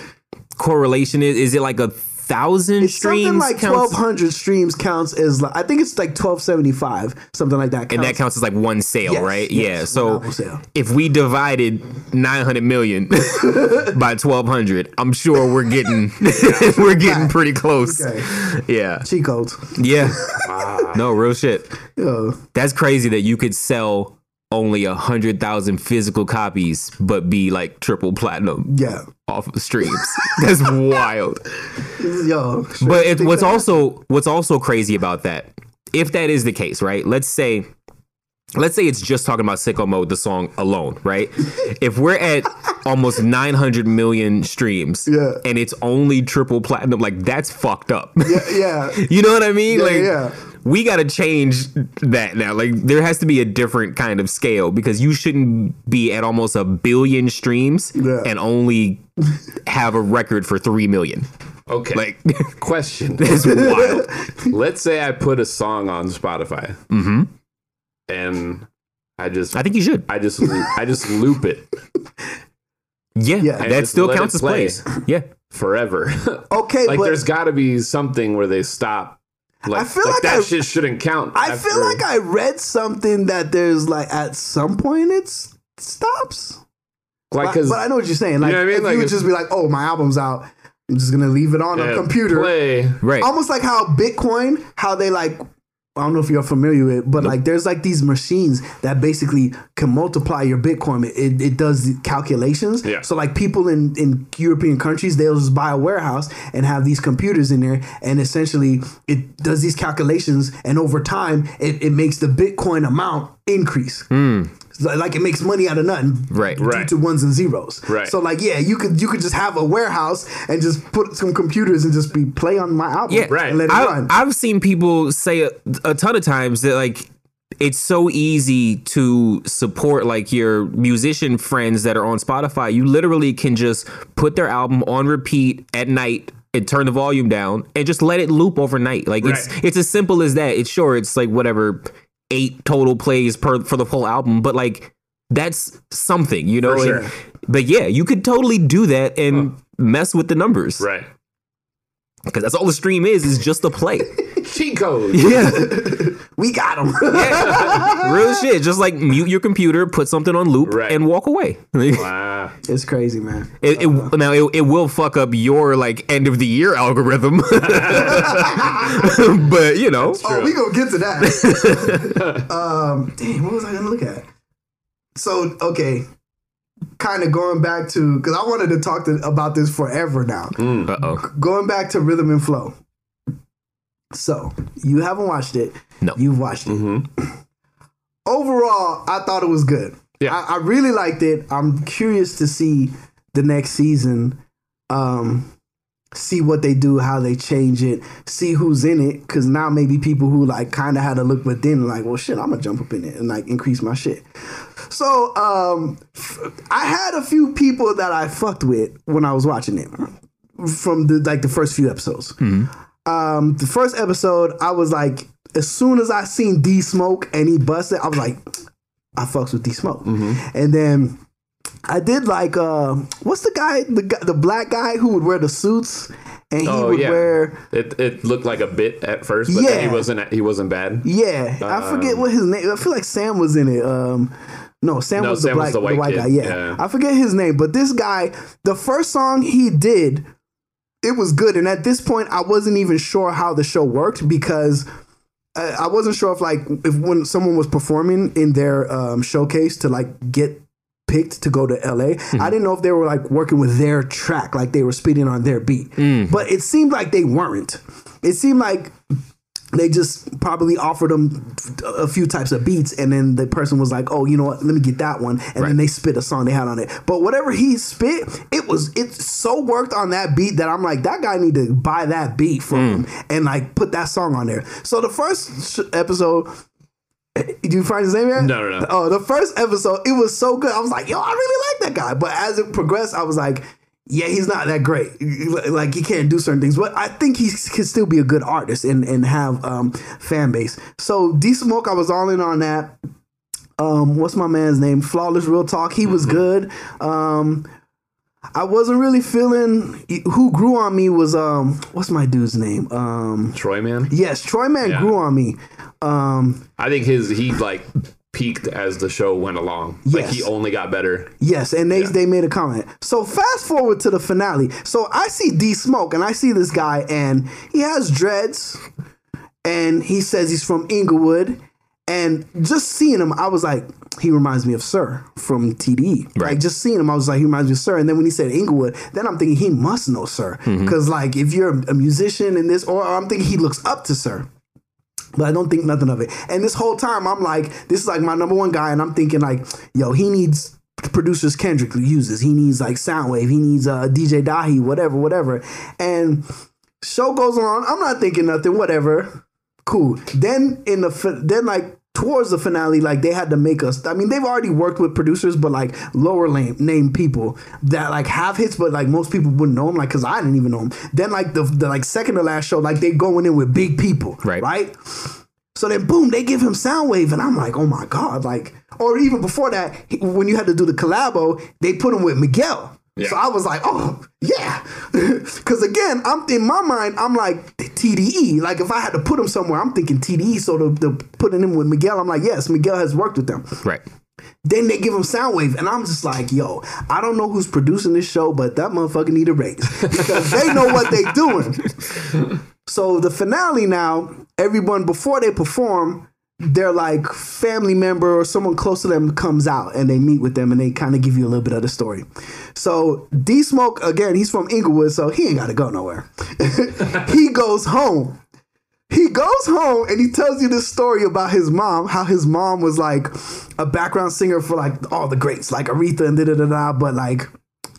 correlation is. Is it like a thousand streams? Something like twelve hundred streams counts as like I think it's like twelve seventy five, something like that. and that counts as like one sale, Yes, right? yes, yeah. So sale. if we divided 900 million by 1200, I'm sure we're getting we're getting pretty close. Yeah. Cheat codes. Yeah. No, real shit. Yeah. That's crazy that you could sell only a hundred thousand physical copies, but be like triple platinum. Yeah. Off of streams. That's wild. Yo. But it, what's also what's also crazy about that, if that is the case, right? Let's say, let's say it's just talking about Sicko Mode, the song alone, right? if we're at almost 900 million streams, Yeah. and it's only triple platinum, like that's fucked up. Yeah, yeah. you know what I mean? Yeah, like, yeah. We got to change that now. Like, there has to be a different kind of scale because you shouldn't be at almost a billion streams and only have a record for three million. Okay. Like, question. That's wild. Let's say I put a song on Spotify Mm-hmm. and I just I think you should. I just I just loop it. Yeah, And that still counts as play plays. Yeah. Forever. Okay, like but there's got to be something where they stop. Like, I feel like like that I- shit shouldn't count. I after- feel like I read something that there's like at some point it stops. Like, but, 'cause- but I know what you're saying. Like, You know what I mean? if Like, you would just be like, "Oh, my album's out," I'm just gonna leave it on Yeah, a computer. play. Right. Almost like how Bitcoin, how they like. I don't know if you're familiar with, it, but like there's like these machines that basically can multiply your Bitcoin. It, it, it does calculations. Yeah. So like people in, in European countries, they'll just buy a warehouse and have these computers in there, and essentially it does these calculations, and over time it, it makes the Bitcoin amount increase. So, Like it makes money out of nothing. Right. Due Right. to ones and zeros, Right. So like, yeah, you could you could just have a warehouse and just put some computers and just be play on my album, Yeah, and let it I, run. I've seen people say a, a ton of times that like it's so easy to support like your musician friends that are on Spotify. You literally can just put their album on repeat at night and turn the volume down and just let it loop overnight. Like it's it's as simple as that. It's sure it's like whatever eight total plays per for the whole album, but like that's something, you know. For And- but yeah, you could totally do that and mess with the numbers, right. Because that's all the stream is is just a play. Cheat code. Yeah. we got them. Real shit. Just like mute your computer, put something on loop, and walk away. Wow. It's crazy, man. It, it, now it, it will fuck up your like end of the year algorithm, but you know. Oh, we gonna get to that. um, damn, what was I gonna look at? So, okay, kind of going back to because I wanted to talk to, about this forever now. Uh oh. Going back to rhythm and flow. So you haven't watched it. No, you've watched it. Mm-hmm. Overall, I thought it was good. Yeah, I, I really liked it. I'm curious to see the next season. Um, see what they do, how they change it, see who's in it. Because now maybe people who like kind of had to look within, like, well, shit, I'm gonna jump up in it and like increase my shit. So um, f- I had a few people that I fucked with when I was watching it from the like the first few episodes. Um, the first episode, I was like, as soon as I seen D Smoke and he busted, I was like, I fucks with D Smoke. And then I did like, uh, what's the guy, the guy, the black guy who would wear the suits and he Oh would yeah. wear. It it looked like a bit at first, but then Yeah. he wasn't he wasn't bad. Yeah, I forget Um, what his name. I feel like Sam was in it. Um, no, Sam No, was the Sam was black, the the white white, guy. Yeah. Yeah. I forget his name, but this guy, the first song he did, it was good. And at this point, I wasn't even sure how the show worked because uh, I wasn't sure if like if when someone was performing in their um, showcase to like get picked to go to LA, I didn't know if they were like working with their track, like they were speeding on their beat. But it seemed like they weren't. It seemed like they just probably offered them a few types of beats, and then the person was like, "Oh, you know what? Let me get that one," and then they spit a song they had on it. But whatever he spit, it was it so worked on that beat that I'm like, that guy need to buy that beat from mm. him and like put that song on there. So the first sh- episode. Eh, Did you find his name yet? No, no, no. Oh, the first episode, it was so good. I was like, yo, I really like that guy. But as it progressed, I was like, yeah, he's not that great. Like he can't do certain things, but I think he can still be a good artist and and have um fan base. So D Smoke, I was all in on that. Um, what's my man's name? Flawless Real Talk. He was good. Um, I wasn't really feeling who grew on me was um what's my dude's name? Um Troy Man. Yes, Troy Man Yeah. grew on me. Um I think his he like peaked as the show went along. Like Yes. he only got better. Yes, and they they made a comment. So fast forward to the finale. So I see D Smoke and I see this guy and he has dreads and he says he's from Inglewood. And just seeing him, I was like, he reminds me of Sir from TDE. Like just seeing him, I was like, he reminds me of Sir. And then when he said Inglewood, then I'm thinking he must know Sir. Mm-hmm. Because like if you're a musician in this, or I'm thinking he looks up to Sir. But I don't think nothing of it. And this whole time, I'm like, this is like my number one guy, and I'm thinking like, yo, he needs producers Kendrick uses. He needs like Soundwave. He needs uh, DJ Dahi, whatever, whatever. And show goes on. I'm not thinking nothing. Whatever. Cool. Then in the then like towards the finale, like they had to make us. I mean, they've already worked with producers, but like lower name name people that like have hits, but like most people wouldn't know them. Like, cause I didn't even know them. Then like the, the like second to last show, like they going in with big people, right? Right. So then, boom, they give him Soundwave, and I'm like, oh my god, like, or even before that, when you had to do the collabo, they put him with Miguel. So I was like, oh yeah, because again, I'm in my mind, I'm like TDE. Like if I had to put him somewhere, I'm thinking TDE. So the, the putting him with Miguel, I'm like, yes, Miguel has worked with them. Right. Then they give him Soundwave, and I'm just like, yo, I don't know who's producing this show, but that motherfucker need a raise because they know what they doing. So the finale now, everyone before they perform, their like family member or someone close to them comes out and they meet with them and they kind of give you a little bit of the story. So D Smoke again, he's from Inglewood, so he ain't got to go nowhere. he goes home. He goes home and he tells you this story about his mom, how his mom was like a background singer for like all the greats, like Aretha and da da da da, but like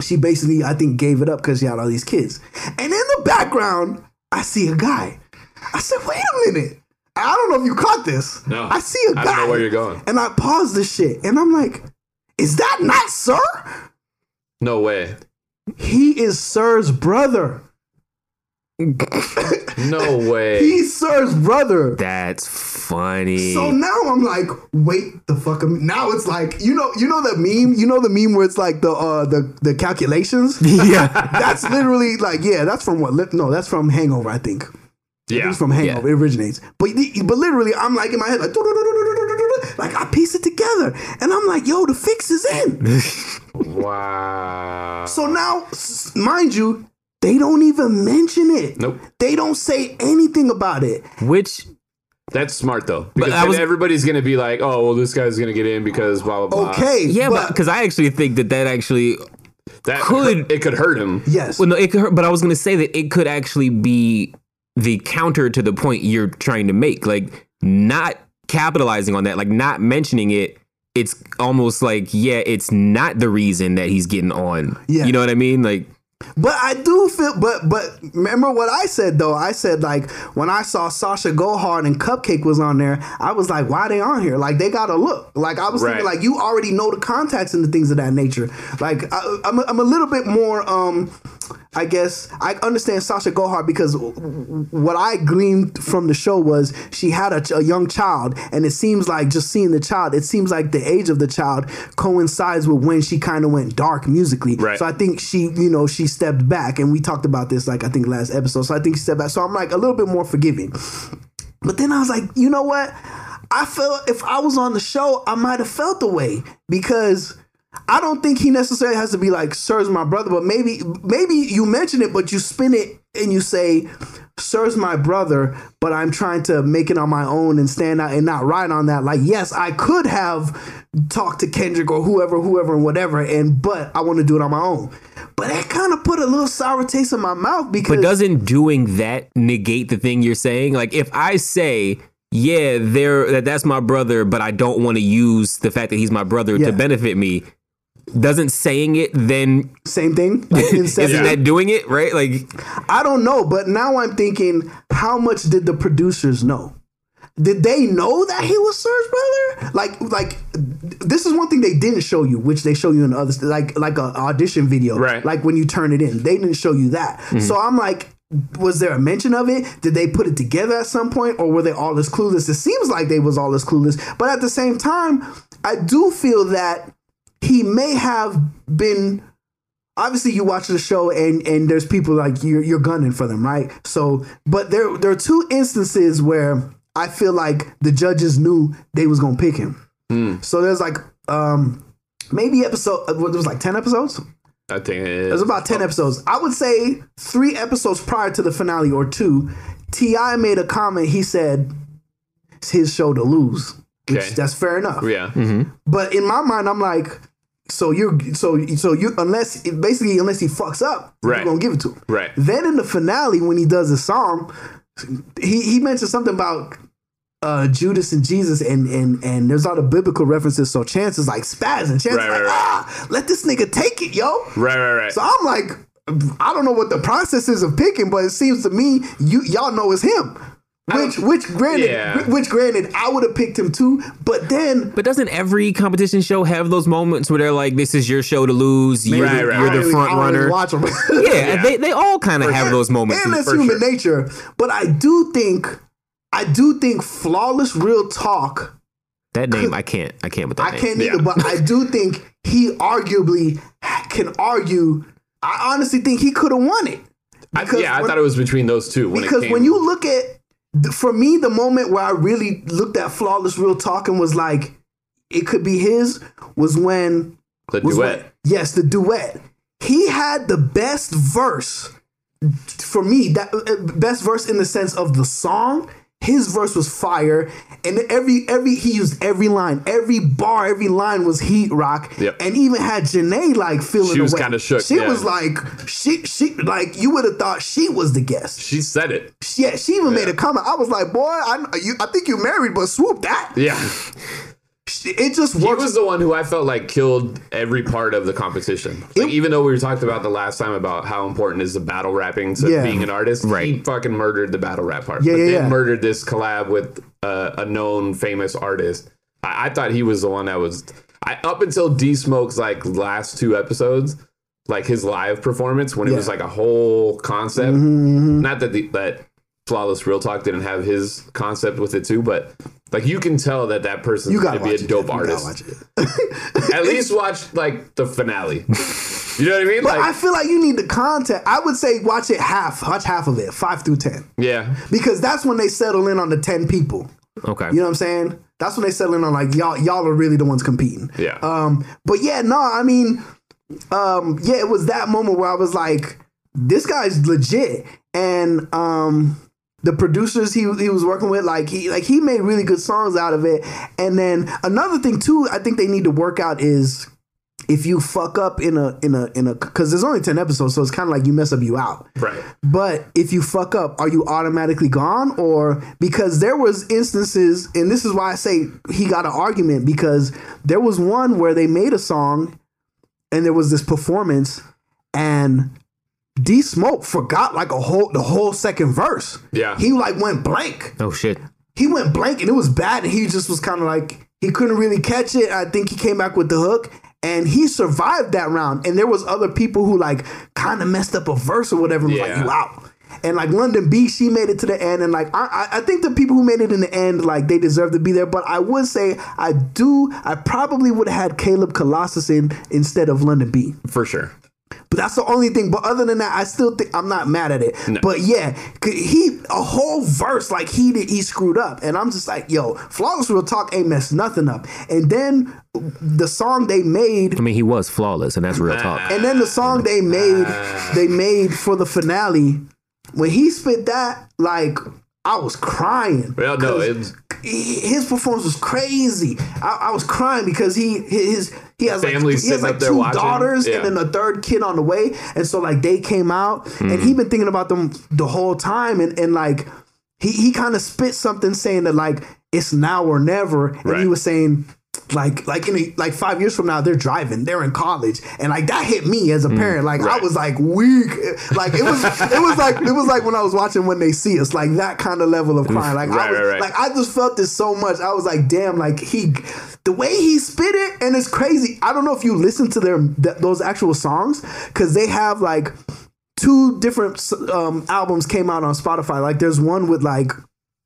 she basically, I think, gave it up because she had all these kids. And in the background, I see a guy. I said, wait a minute. I don't know if you caught this. No. I see a guy. I don't know where you're going. And I pause this shit and I'm like, is that not Sir? No way. He is Sir's brother. No way. He's Sir's brother. That's funny. So now I'm like, wait the fuck a minute. Now it's like, you know, you know the meme, you know the meme where it's like the uh the the calculations? Yeah. that's literally like, yeah, that's from what? No, that's from Hangover, I think. Yeah. It's from Hangover. It originates. But but literally, I'm like in my head, like, like I piece it together, and I'm like, yo, the fix is in. Wow. So now, mind you, they don't even mention it. Nope. They don't say anything about it. Which That's smart though, because I then was- everybody's gonna be like, "Oh, well, this guy's gonna get in because blah blah blah." Okay. yeah, but because I actually think that that actually that could it could hurt him. Yes. Well, no, it could hurt, but I was going to say that it could actually be the counter to the point you're trying to make. Like, not capitalizing on that, like, not mentioning it. It's almost like, yeah, it's not the reason that he's getting on. Yeah. You know what I mean? Like, But I do feel, but but remember what I said though. I said like when I saw Sasha Go Hard and Cupcake was on there, I was like, why they on here? Like they gotta look. Like I was thinking like you already know the contacts and the things of that nature. Like I, I'm a, I'm a little bit more um. I guess I understand Sasha Go Hard because what I gleaned from the show was she had a, ch- a young child, and it seems like just seeing the child, it seems like the age of the child coincides with when she kind of went dark musically. Right. So I think she, you know, she stepped back, and we talked about this like I think last episode. So I think he stepped back. So I'm like a little bit more forgiving. But then I was like, you know what? I felt if I was on the show, I might have felt the way because I don't think he necessarily has to be like Sir's my brother, but maybe maybe you mention it, but you spin it and you say Sir's my brother, but I'm trying to make it on my own and stand out and not ride on that. Like, yes, I could have talked to Kendrick or whoever, whoever, and whatever, and but I want to do it on my own. but that kind of put a little sour taste in my mouth because But doesn't doing that negate the thing you're saying? Like if I say, yeah, there that that's my brother, but I don't want to use the fact that he's my brother Yeah. to benefit me, doesn't saying it then same thing? Like isn't inception? that doing it, right? Like I don't know, but now I'm thinking, how much did the producers know? Did they know that he was Sir's brother? Like, like this is one thing they didn't show you, which they show you in the other, like, like a audition video, Right. Like when you turn it in, they didn't show you that. Hmm. So I'm like, was there a mention of it? Did they put it together at some point, or were they all as clueless? It seems like they was all as clueless, but at the same time, I do feel that he may have been obviously you watch the show and and there's people like you're you're gunning for them, right? So, but there there are two instances where I feel like the judges knew they was gonna pick him. So there's like um maybe episode uh, what there was like ten episodes. I think it It was about ten episodes. I would say three episodes prior to the finale or two. T.I. made a comment. He said it's his show to lose, which Okay. that's fair enough. Yeah. But in my mind, I'm like, so you're so so you unless basically unless he fucks up, Right. you're gonna give it to him. Right. Then in the finale, when he does the song, he he mentioned something about uh, Judas and Jesus, and and and there's all the biblical references. So Chance is like spaz, and Chance Right, is like, right, right. ah, let this nigga take it, yo. Right, right, right. So I'm like, I don't know what the process is of picking, but it seems to me you y'all know it's him. Which which granted Yeah. which granted I would have picked him too, but then But doesn't every competition show have those moments where they're like, "This is your show to lose. You're, Maybe. the, I you're don't the front I don't really runner." watch 'em. yeah, they they all kind of have those moments. and that's human sure. nature. But I do think, I do think flawless real talk. That name, I can't, I can't with that I name. can't either, but I do think he arguably can argue. I honestly think he could have won it. I, yeah, I thought it was between those two. When because it came, when you look at, for me, the moment where I really looked at flawless real talk and was like, it could be his, was when the was duet. when- yes, the duet. He had the best verse for me. That uh, best verse in the sense of the song. His verse was fire, and every every he used every line, every bar, every line was heat rock, Yep. and even had Jhené like feeling. She was kinda shook, She yeah. was like she she like you would have thought she was the guest. She said it. Yeah, she even made a comment. I was like, boy, I you, I think you married, but swoop that. Yeah. It just He was the one who I felt like killed every part of the competition. Like even though we were talking about the last time about how important is the battle rapping to Yeah. being an artist, right. he fucking murdered the battle rap part. Yeah, but yeah, then yeah. murdered this collab with uh, a known famous artist. I, I thought he was the one that was. I up until D Smoke's like last two episodes, like his live performance when it was like a whole concept. Mhm. Not that the, that flawless real talk didn't have his concept with it too, but like you can tell that that person's gotta be a dope Jeff. You gotta artist. At least watch like the finale. You know what I mean? But Like, I feel like you need the content. I would say watch it half, watch half of it, five through ten, yeah, because that's when they settle in on the ten people. Okay. You know what I'm saying? That's when they settle in on like y'all. Y'all are really the ones competing. Yeah. Um. But yeah, no. I mean, um. Yeah, it was that moment where I was like, this guy's legit, and um. The producers he he was working with, like he like he made really good songs out of it. And then another thing too, I think they need to work out is if you fuck up in a in a in a because there's only 10 episodes so it's kind of like you mess up you out right. but if you fuck up are you automatically gone or because there was instances and this is why i say he got an argument because there was one where they made a song and there was this performance and d smoke forgot like a whole the whole second verse. Yeah. he like went blank. Oh shit. he went blank and it was bad and he just was kind of like he couldn't really catch it. I think he came back with the hook and he survived that round. And there was other people who like kind of messed up a verse or whatever and was like you out. And like Londynn B she made it to the end and like I, I- I think the people who made it in the end like they deserve to be there but i would say i do i probably would have had caleb colossus in instead of Londynn B. For sure. But that's the only thing. But other than that, I still think I'm not mad at it. No. But yeah, he a whole verse like he did, he screwed up, and I'm just like, yo, flawless real talk ain't messed nothing up. And then the song they made, I mean, he was flawless, and that's real talk. and then the song they made, they made for the finale. When he spit that, like I was crying. Well, no, his performance was crazy. I, I was crying because he his he has like, he has like two watching. daughters Yeah. and then a third kid on the way, and so like they came out and Mm-hmm. he been thinking about them the whole time, and and like he he kind of spit something saying that like it's now or never, and he was saying. Like, like in a, like five years from now, they're driving, they're in college, and like that hit me as a parent. Like I Mm, was like weak, like it was, it was like it was like when I was watching when they see us, like that kind of level of crying. Like I was, right, right. like I just felt this so much. I was like, damn, like he, the way he spit it, and it's crazy. I don't know if you listen to their th- those actual songs because they have like two different um, albums came out on Spotify. Like there's one with like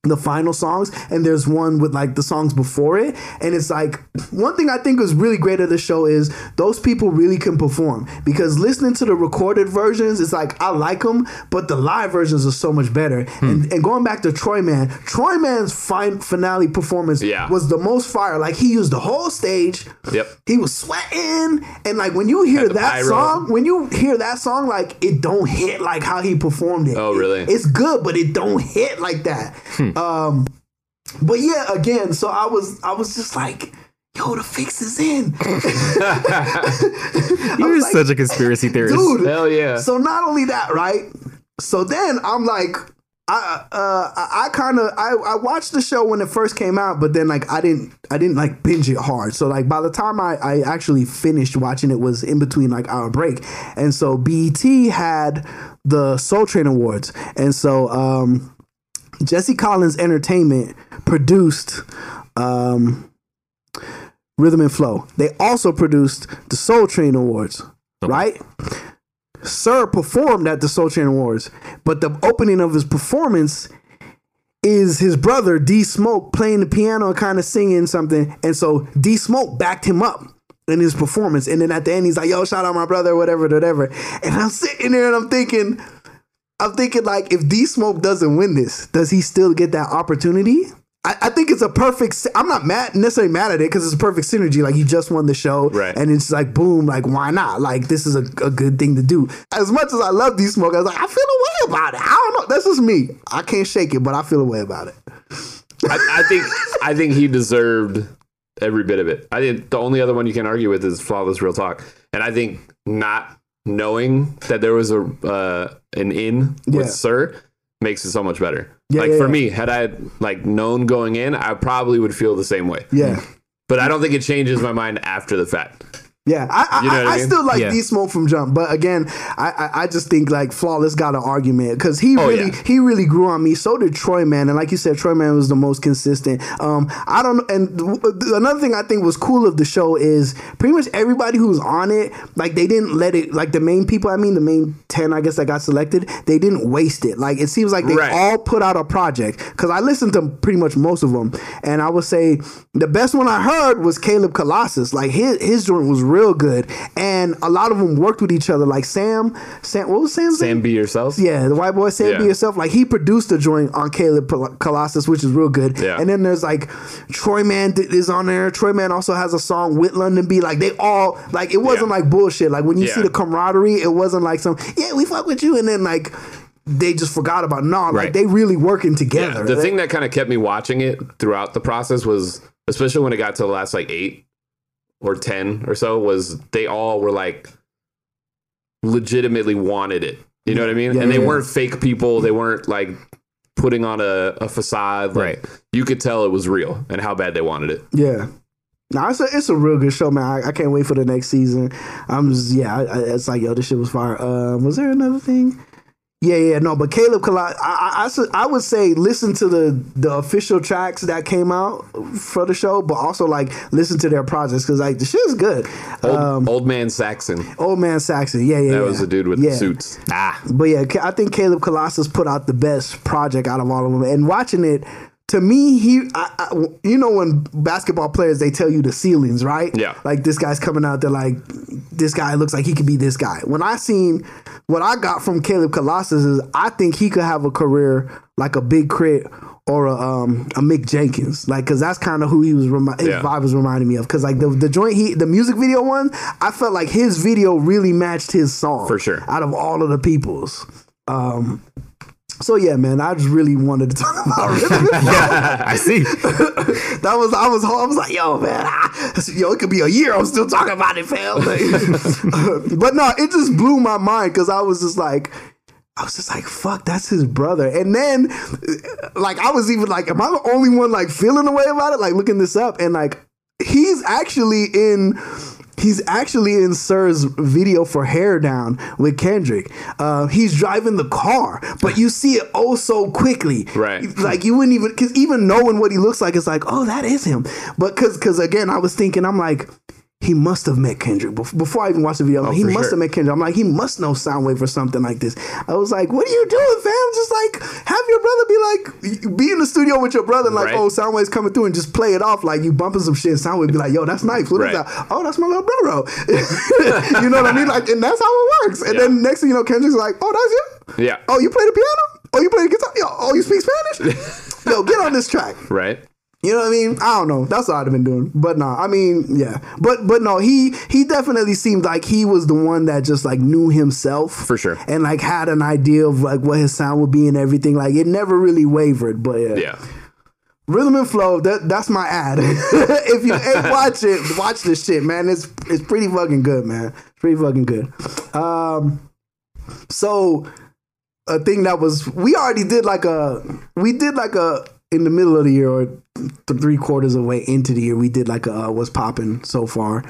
the final songs and there's one with like the songs before it and it's like one thing i think is really great of the show is those people really can perform because listening to the recorded versions it's like i like them but the live versions are so much better and, and going back to troy man troy man's fine finale performance Yeah. was the most fire like he used the whole stage Yep. he was sweating and like when you hear that pyro. song when you hear that song like it don't hit like how he performed it Oh, really? it's good but it don't hit like that Hmm. Um but yeah again so i was i was just like yo the fix is in You're such a conspiracy theorist. dude Hell yeah. so not only that right so then i'm like I uh I, I kind of I, I watched the show when it first came out, but then like I didn't I didn't like binge it hard. So like by the time I I actually finished watching it was in between like our break, and so BET had the Soul Train Awards, and so um Jesse Collins Entertainment produced um Rhythm and Flow. They also produced the Soul Train Awards, right? Sir performed at the Soul Train Awards, but the opening of his performance is his brother D Smoke playing the piano and kind of singing something, and so D Smoke backed him up in his performance, and then at the end he's like, "Yo, shout out my brother," whatever, whatever, and I'm sitting there and I'm thinking, I'm thinking like, if D Smoke doesn't win this, does he still get that opportunity? I, I think it's a perfect. I'm not mad necessarily mad at it because it's a perfect synergy. Like you just won the show, Right. and it's like boom, like why not? Like this is a, a good thing to do. As much as I love D Smoke, I was like, I feel a way about it. I don't know. That's just me. I can't shake it, but I feel a way about it. I, I think I think he deserved every bit of it. I think the only other one you can argue with is flawless real talk, and I think not knowing that there was a uh, an in Yeah. with Sir makes it so much better. Yeah, like yeah, for me, had I like known going in, I probably would feel the same way. Yeah. But I don't think it changes my mind after the fact. Yeah, I I, You know I, I I mean? still like Yeah. D Smoke from Jump, but again, I, I I just think like Flawless got an argument because he Oh, really yeah. he really grew on me. So did Troy Man, and like you said, Troy Man was the most consistent. Um, I don't know. And th- th- another thing I think was cool of the show is pretty much everybody who's on it, like they didn't let it like the main people. I mean, the main ten, I guess that got selected. They didn't waste it. Like it seems like they Right. all put out a project because I listened to pretty much most of them, and I would say the best one I heard was Caleb Colossus. Like his his joint was real good, and a lot of them worked with each other. Like Sam, Sam, what was Sam's name? Sam, be yourself. Yeah, the white boy Sam Yeah. Be Yourself. Like he produced a joint on Caleb Colossus, which is real good. Yeah. And then there's like Troy Man is on there. Troy Man also has a song with Londynn B. Like they all like it wasn't Yeah. like bullshit. Like when you Yeah. see the camaraderie, it wasn't like some yeah we fuck with you, and then like they just forgot about no. Like Right. they really working Yeah, together. the thing that kind of kept me watching it throughout the process was, especially when it got to the last like eight or ten or so, was they all were like legitimately wanted it. You know what I mean? Yeah, and they yeah. weren't fake people. They weren't like putting on a, a facade. Like, Right. You could tell it was real and how bad they wanted it. Yeah. No, it's a it's a real good show, man. I, I can't wait for the next season. I'm just yeah, I, I, it's like yo, this shit was fire. Um, was there another thing? Yeah, yeah, no, but Caleb Colossus, I, I, I, would say listen to the the official tracks that came out for the show, but also like listen to their projects because like the shit is good. Old, Um, old man Saxon. Old man Saxon, yeah, yeah, That yeah. was the dude with Yeah. the suits. Ah, But yeah, I think Caleb Colossus put out the best project out of all of them. And watching it, to me, he, I, I, you know, when basketball players they tell you the ceilings, right? Yeah. Like this guy's coming out there, like this guy looks like he could be this guy. When I seen what I got from Caleb Colossus is, I think he could have a career like a Big K.R.I.T. or a um a Mick Jenkins, like because that's kind of who he was. Remi- his Yeah. vibe was reminding me of. Because like the the joint he the music video one, I felt like his video really matched his song For sure. out of all of the people's. Um, So yeah, man, I just really wanted to talk about Rhythm yeah, I see. that was I was I was like, yo, man, ah, yo, it could be a year. I'm still talking about it, fam. Like, but no, it just blew my mind because I was just like. I was just like, fuck, that's his brother. And then, like, I was even like, am I the only one like feeling the way about it? Like, looking this up, and like, he's actually in. He's actually in Sir's video for Hair Down with Kendrick. Uh, he's driving the car, but you see it oh so quickly. Right. Like you wouldn't even, because even knowing what he looks like, it's like, oh, that is him. But because, because again, I was thinking, I'm like, he must have met Kendrick before I even watched the video. I'm oh, he must sure. have met Kendrick. I'm like, he must know Soundwave or something like this. I was like, what are you doing, fam? Just like have your brother be like, be in the studio with your brother, and like, Right. oh, Soundwave's coming through, and just play it off like you bumping some shit. Soundwave be like, yo, that's nice. Right. that? Oh, that's my little brother. you know what I mean? Like, and that's how it works. And then next thing you know, Kendrick's like, oh, that's you. Yeah. Oh, you play the piano? Oh, you play the guitar? Yo, oh, you speak Spanish? Yo, get on this track. Right. You know what I mean? I don't know. That's what I'd have been doing. But nah, I mean, yeah. But but no, he he definitely seemed like he was the one that just like knew himself For sure. and like had an idea of like what his sound would be and everything. Like it never really wavered. But yeah, Yeah. rhythm and flow. That that's my ad. if you ain't watch it, watch this shit, man. It's it's pretty fucking good, man. It's pretty fucking good. Um, so a thing that was we already did like a we did like a in the middle of the year or th- three quarters of the way into the year we did like a uh, what's popping so far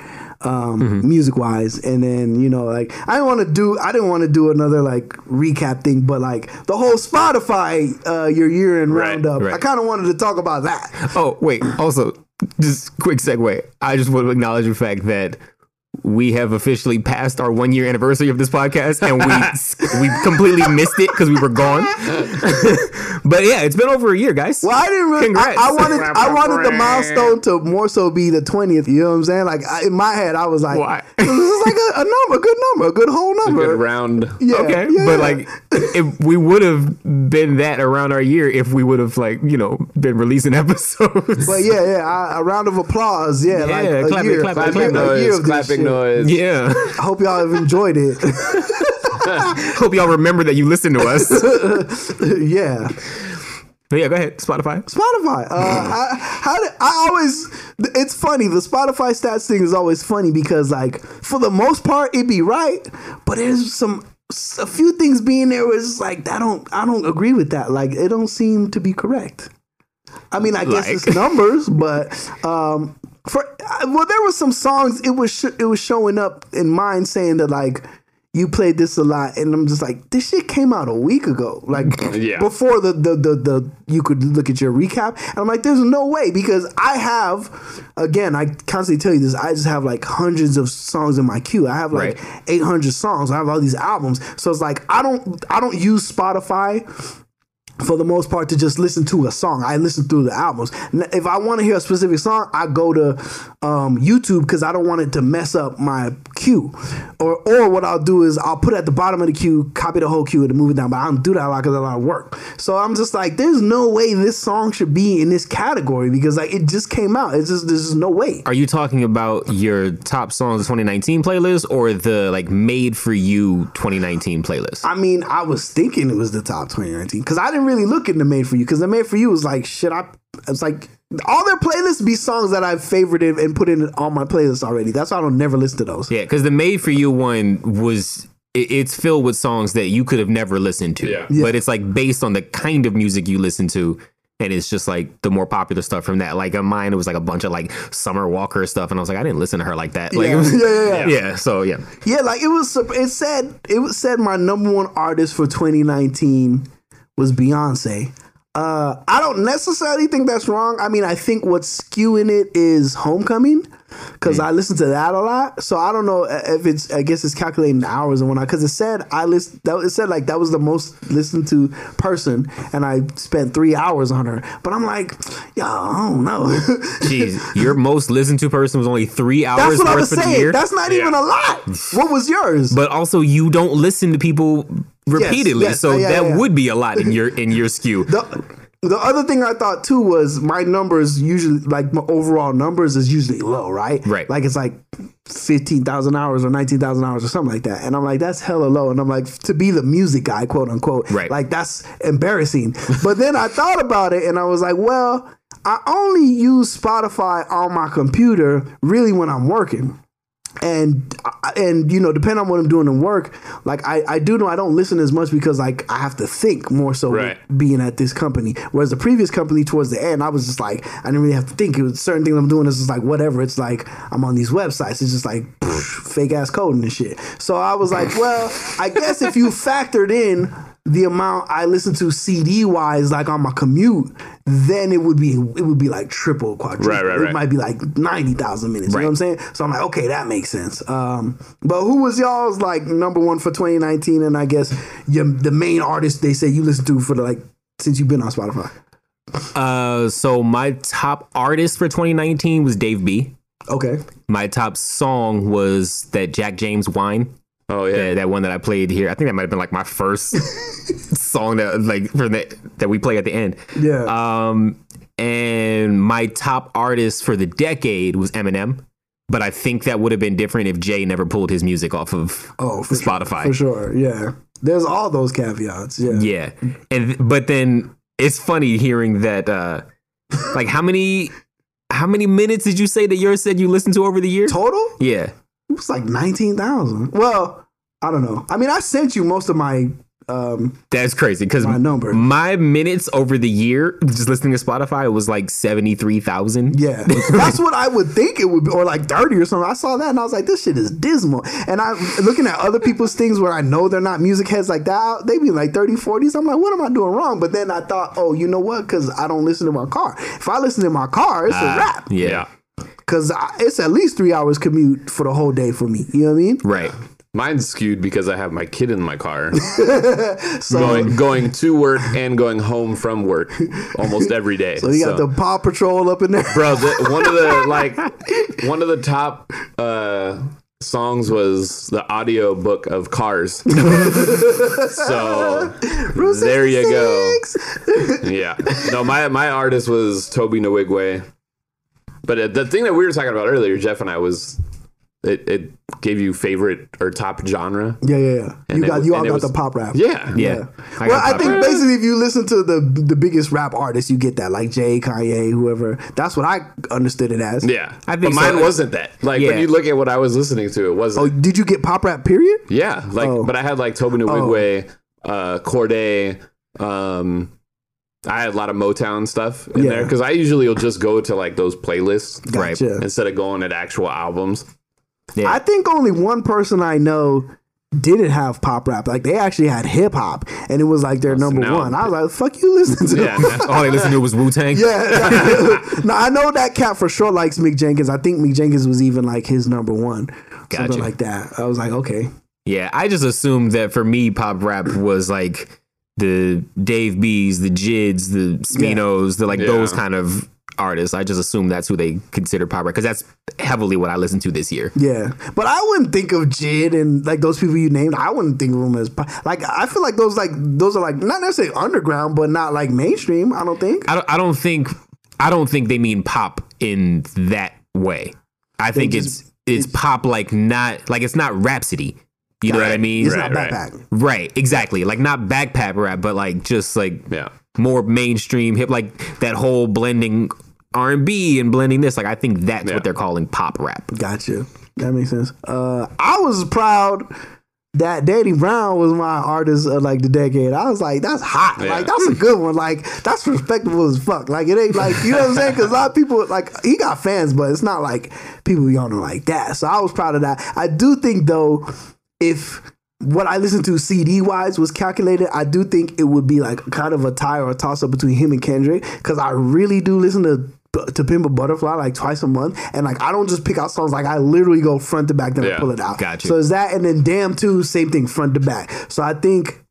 um music wise and then you know like i didn't want to do i didn't want to do another like recap thing but like the whole spotify uh your year end Right, roundup right. i kind of wanted to talk about that Oh, wait. Also, just quick segue. I just want to acknowledge the fact that we have officially passed our one year anniversary of this podcast and we we completely missed it because we were gone. but yeah, it's been over a year, guys. Well, I didn't really. I, Congrats. I wanted. I wanted the milestone to more so be the twentieth. You know what I'm saying? Like I, in my head, I was like, Why? "This is like a, a number, a good number, a good whole number, A good round. Yeah, okay, yeah, but yeah. like, if we would have been that around our year, if we would have like you know been releasing episodes. But yeah, yeah, I, a round of applause. Yeah, like Yeah, a clap it, year, clap it, a Clapping year, a year noise. of this Clapping shit. Noise. yeah. I hope y'all have enjoyed it. Hope y'all remember that you listen to us. yeah. but yeah, go ahead. Spotify. Spotify. Uh, I, how did, I always. It's funny. The Spotify stats thing is always funny because, like, for the most part, it be right, but there's some a few things being there was like I don't I don't agree with that. Like, it don't seem to be correct. I mean, I guess it's numbers, but um, for uh, well, there was some songs. It was sh- it was showing up in mine saying that like. You played this a lot, and I'm just like, this shit came out a week ago, like Yeah. before the, the the the you could look at your recap. And I'm like, there's no way because I have, again, I constantly tell you this. I just have like hundreds of songs in my queue. I have like Right. 800 songs. I have all these albums, so it's like I don't I don't use Spotify for the most part to just listen to a song. I listen through the albums. If I want to hear a specific song, I go to um, YouTube because I don't want it to mess up my queue. Or or what I'll do is I'll put it at the bottom of the queue, copy the whole queue, and move it down. But I don't do that a lot because a lot of work. So I'm just like, there's no way this song should be in this category because like it just came out. It's just there's just no way. Are you talking about your top songs of 2019 playlist or the like made for you 2019 playlist? I mean, I was thinking it was the top 2019 because I didn't really look into Made for You because the Made for You was like shit. I it's like all their playlists be songs that I've favorited and put in on my playlist already. That's why I don't never listen to those. Yeah, because the made for you one was it, it's filled with songs that you could have never listened to. Yeah. Yeah. But it's like based on the kind of music you listen to. And it's just like the more popular stuff from that. Like on mine, it was like a bunch of like Summer Walker stuff, and I was like, I didn't listen to her like that. Like, Yeah. it was, Yeah, yeah, yeah. yeah. So yeah, Yeah, like it was. It said it was said my number one artist for 2019 was Beyonce. Uh, I don't necessarily think that's wrong. I mean, I think what's skewing it is Homecoming because I listen to that a lot. So I don't know if it's. I guess it's calculating the hours and whatnot. Because it said I list. That it said like that was the most listened to person, and I spent three hours on her. But I'm like, yo, I don't know. jeez, your most listened to person was only three hours. That's what I was saying. That's not even a lot. What was yours? but also, you don't listen to people repeatedly, yes. so uh, Yeah, that yeah, yeah. would be a lot in your in your skew. The- the other thing I thought too was my numbers usually like my overall numbers is usually low, right? Right. Like it's like fifteen thousand hours or nineteen thousand hours or something like that, and I'm like that's hella low, and I'm like to be the music guy, quote unquote, Right. Like that's embarrassing. but then I thought about it, and I was like, well, I only use Spotify on my computer really when I'm working and uh, and you know depending on what i'm doing in work like i i do know i don't listen as much because like i have to think more so Right. being at this company. Whereas the previous company towards the end i was just like i didn't really have to think. It was certain things i'm doing is just like whatever. It's like i'm on these websites. It's just like fake ass coding and shit. So i was like well i guess if you factored in the amount I listen to CD wise, like on my commute, then it would be it would be like triple, quadruple. Right, right, It might be like ninety thousand minutes. You know what I'm saying? So I'm like, okay, that makes sense. Um, but who was y'all's like number one for 2019? And I guess your, the main artist they say you listen to for the like since you've been on Spotify. Uh, so my top artist for 2019 was Dave B. Okay. My top song was that Jack James Wine. Oh yeah, that, that one that I played here. I think that might have been like my first song that like for that that we play at the end. Yeah. Um, and my top artist for the decade was Eminem. But I think that would have been different if Jay never pulled his music off of oh, for Spotify. For sure. Yeah. There's all those caveats. Yeah. Yeah. And but then it's funny hearing that uh like how many how many minutes did you say that yours said you listened to over the year? Total? Yeah. It was like nineteen thousand. Well, I don't know. I mean, I sent you most of my um That's crazy because My number. my minutes over the year just listening to Spotify was like 73,000. Yeah, that's what I would think it would be, or like thirty or something. I saw that and I was like, this shit is dismal. And I looking at other people's things where I know they're not music heads like that. They be like 30, 40s. I'm like, what am I doing wrong? But then I thought, oh, you know what? Because I don't listen to my car. If I listen to my car, it's a Ah, wrap. Because it's at least three hours commute for the whole day for me. You know what I mean? Right. Mine's skewed because I have my kid in my car, So, going going to work and going home from work almost every day. so you got the Paw Patrol up in there. bro. The, one of the like one of the top uh, songs was the audio book of Cars. so there you go. Yeah. No, my my artist was Tobe Nwigwe. But uh, the thing that we were talking about earlier, Jeff and I, was it, it gave you favorite or top genre. Yeah, yeah, yeah. And You got was- you all got was- the pop rap. Yeah, Yeah. I well, I think rap. basically if you listen to the the biggest rap artists, you get that like Jay, Kanye, whoever. That's what I understood it as. Yeah, I but think so. mine wasn't that. Like Yeah. when you look at what I was listening to, it wasn't. Oh, did you get pop rap? Period. Yeah, like, Oh. but I had like Tobe Nwigwe, uh, Cordae. Um, I had a lot of Motown stuff in Yeah. there because I usually will just go to like those playlists, Right. Instead of going at actual albums. Yeah. I think only one person I know didn't have pop rap. Like they actually had hip hop, and it was like their number now- one. I was like, "Fuck you, listen to." Yeah. All they listened to was Wu Tang. Yeah, no, I know that cat for sure likes Mick Jenkins. I think Mick Jenkins was even like his number one, Gotcha. something like that. I was like, okay, Yeah, I just assumed that for me, pop rap was like the Dave B's, the Jids, the Sminos, the like Yeah. those kind of artists. I just assume that's who they consider pop rap because that's heavily what I listened to this year. yeah. But I wouldn't think of Jid and like those people you named. I wouldn't think of them as pop- like. I feel like those like those are like not necessarily underground, but not like mainstream. I don't think. I don't, I don't think I don't think they mean pop in that way. I think just- it's it's pop like not like it's not Rapsody. You know what I mean? It's Right, not right. backpack. Right, exactly. Like not backpack rap, but like just like Yeah, more mainstream hip, like that whole blending R and B and blending this. Like I think that's Yeah. what they're calling pop rap. Gotcha. That makes sense. Uh, I was proud that Danny Brown was my artist of like the decade. I was like, that's hot. Yeah. Like that's a good one. Like that's respectable as fuck. Like it ain't like you know what I'm saying? Because a lot of people like he got fans, but it's not like people be on him like that. So I was proud of that. I do think though, if what I listened to CD wise was calculated, I do think it would be like kind of a tie or a toss up between him and Kendrick because I really do listen to to Pimp a Butterfly like twice a month, and like I don't just pick out songs like I literally go front to back then I pull it out. gotcha. So is that and then Damn too, same thing front to back. So I think.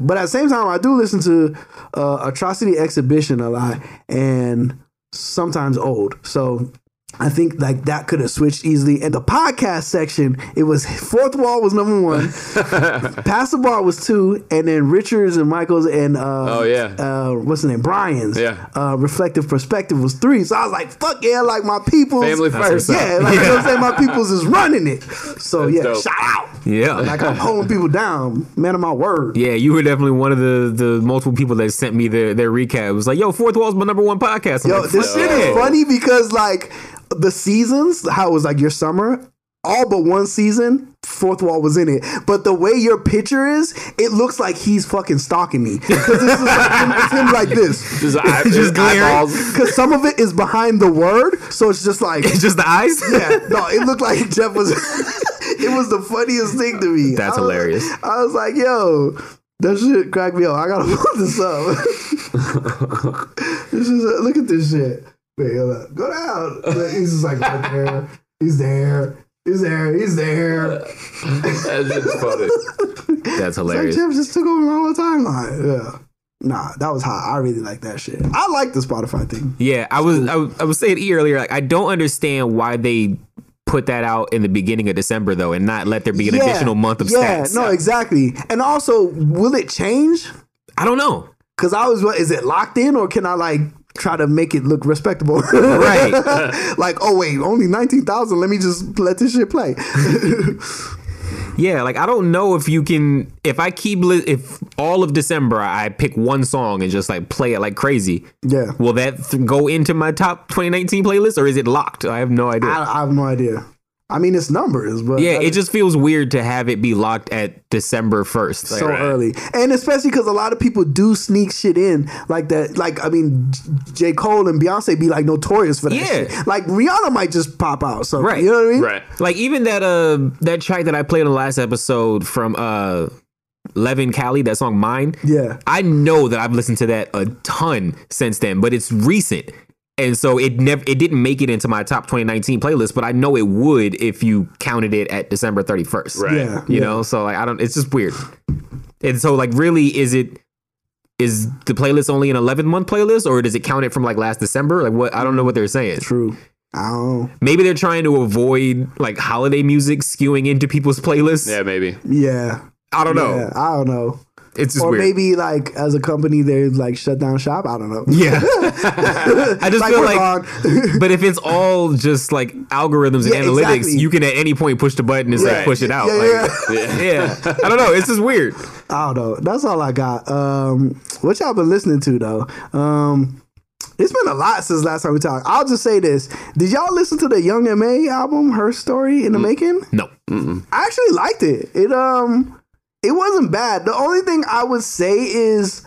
But at the same time, I do listen to uh, Atrocity Exhibition a lot, and sometimes old. So I think like that could have switched easily. In the podcast section, it was fourth wall was number one, pass the bar was two, and then Richards and Michaels and uh, Oh, yeah. uh, what's the name Brian's Yeah. uh, reflective perspective was three. So I was like, fuck yeah, like my people's Family That's first. what's up. yeah, like you know what I'm saying, my people's is running it. So yeah, dope. shout out. Yeah. Like I'm holding people down, man of my word. Yeah, you were definitely one of the the multiple people that sent me their their recap. It was like, yo, Fourth Wall's my number one podcast. I'm Yo, like, this shit yeah. is funny because like the seasons, how it was like your summer, all but one season, fourth wall was in it. But the way your picture is, it looks like he's fucking stalking me. Because this is like him, it's him like this. Just, eye, Just eyeballs. Because some of it is behind the word, so it's just like It's just the eyes. yeah, no, it looked like Jeff was. it was the funniest thing to me. That's I was- hilarious. I was like, yo, that shit cracked me up. I gotta put this up. this is look at this shit. Go down. He's just like right there. He's there. He's there. He's there. That shit's funny. That's It's like hilarious. Jeff just took over my whole timeline. Yeah. Nah, that was hot. I really like that shit. I like the Spotify thing. Yeah, I was I, was- I was saying E earlier. Like, I don't understand why they put that out in the beginning of December though, and not let there be an Yeah, additional month of stats. yeah, stats. no, exactly. And also, will it change? I don't know. Cause I was, what is it locked in or can I like try to make it look respectable? Right. like, oh wait, only nineteen thousand. Let me just let this shit play. Yeah, like I don't know if you can. If I keep li- if all of December I pick one song and just like play it like crazy, yeah, will that th- go into my top 2019 playlist or is it locked? I have no idea. I, I have no idea. I mean, it's numbers, but yeah, I- it just feels weird to have it be locked at December 1st. so early, and especially because a lot of people do sneak shit in like that. Like, I mean, J. Cole and Beyonce be like notorious for that. Yeah. shit. like Rihanna might just pop out. So Right. you know what I mean? Right. Like even that uh that track that I played on the last episode from uh Leven Kali, that song Mine. Yeah. I know that I've listened to that a ton since then, but it's recent. And so it never it didn't make it into my top 2019 playlist, but I know it would if you counted it at December 31st. Right. Yeah, You yeah. know, so like I don't it's just weird. And so like really is it is the playlist only an 11 month playlist or does it count it from like last December? Like what I don't know what they're saying. True. I don't. Maybe they're trying to avoid like holiday music skewing into people's playlists. Yeah, maybe. Yeah. I don't know. Yeah, I don't know. It's just or weird. maybe like as a company they like shut down shop. I don't know. Yeah. I just Like, feel like, but if it's all just like algorithms and Yeah, analytics, exactly. you can at any point push the button and say Right. push it out. Yeah, Like, yeah. yeah. I don't know. It's just weird. I don't know. That's all I got. Um, what y'all been listening to though? Um, it's been a lot since last time we talked. I'll just say this: Did y'all listen to the Young M.A album, Herstory in the Making? No. I actually liked it. It um, it wasn't bad. The only thing I would say is.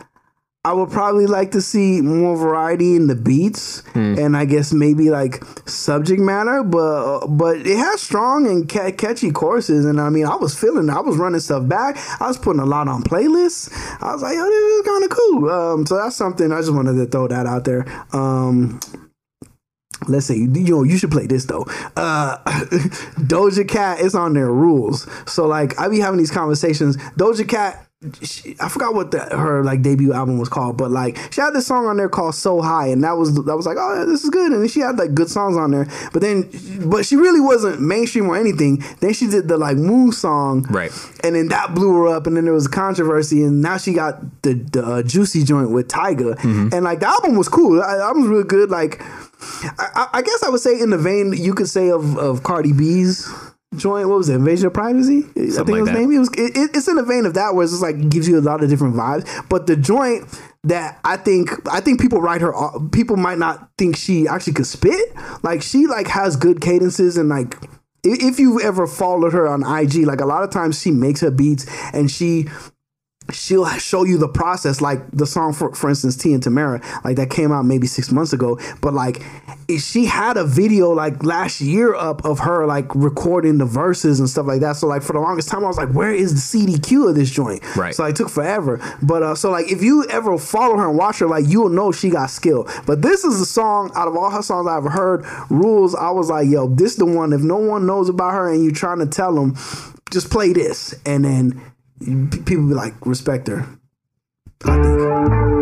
I would probably like to see more variety in the beats, and I guess maybe like subject matter. But but it has strong and ca- catchy choruses, and I mean, I was feeling, I was running stuff back. I was putting a lot on playlists. I was like, yo, this is kind of cool. Um, so that's something I just wanted to throw that out there. Um, let's say you know you should play this though. Uh, Doja Cat is on their rules, so like I be having these conversations. Doja Cat. She, I forgot what the, her like debut album was called, but like she had this song on there called "So High," and that was that was like, oh, yeah, this is good, and then she had like good songs on there. But then, but she really wasn't mainstream or anything. Then she did the like "Move" song, Right. and then that blew her up, and then there was a controversy, and now she got the, the uh, Juicy joint with Tyga, Mm-hmm. and like the album was cool. The album was really good. Like, I, I- guess I would say in the vein you could say of of Cardi B's joint. What was it? Invasion of Privacy. I think Something it was like that. maybe it was. It, it- it's in the vein of that, where it's just like gives you a lot of different vibes. But the joint that I think I think people write her. off- People might not think she actually could spit. Like she like has good cadences and like if you've ever followed her on IG, like a lot of times she makes her beats and she she'll show you the process like the song for for instance Tia Tamera like that came out maybe six months ago but like she had a video like last year up of her like recording the verses and stuff like that so like for the longest time I was like where is the CDQ of this joint Right. so it took forever but uh so like if you ever follow her and watch her like you'll know she got skill but this is the song out of all her songs I've heard rules I was like yo this the one if no one knows about her and you're trying to tell them just play this and then people be like respect her. I think.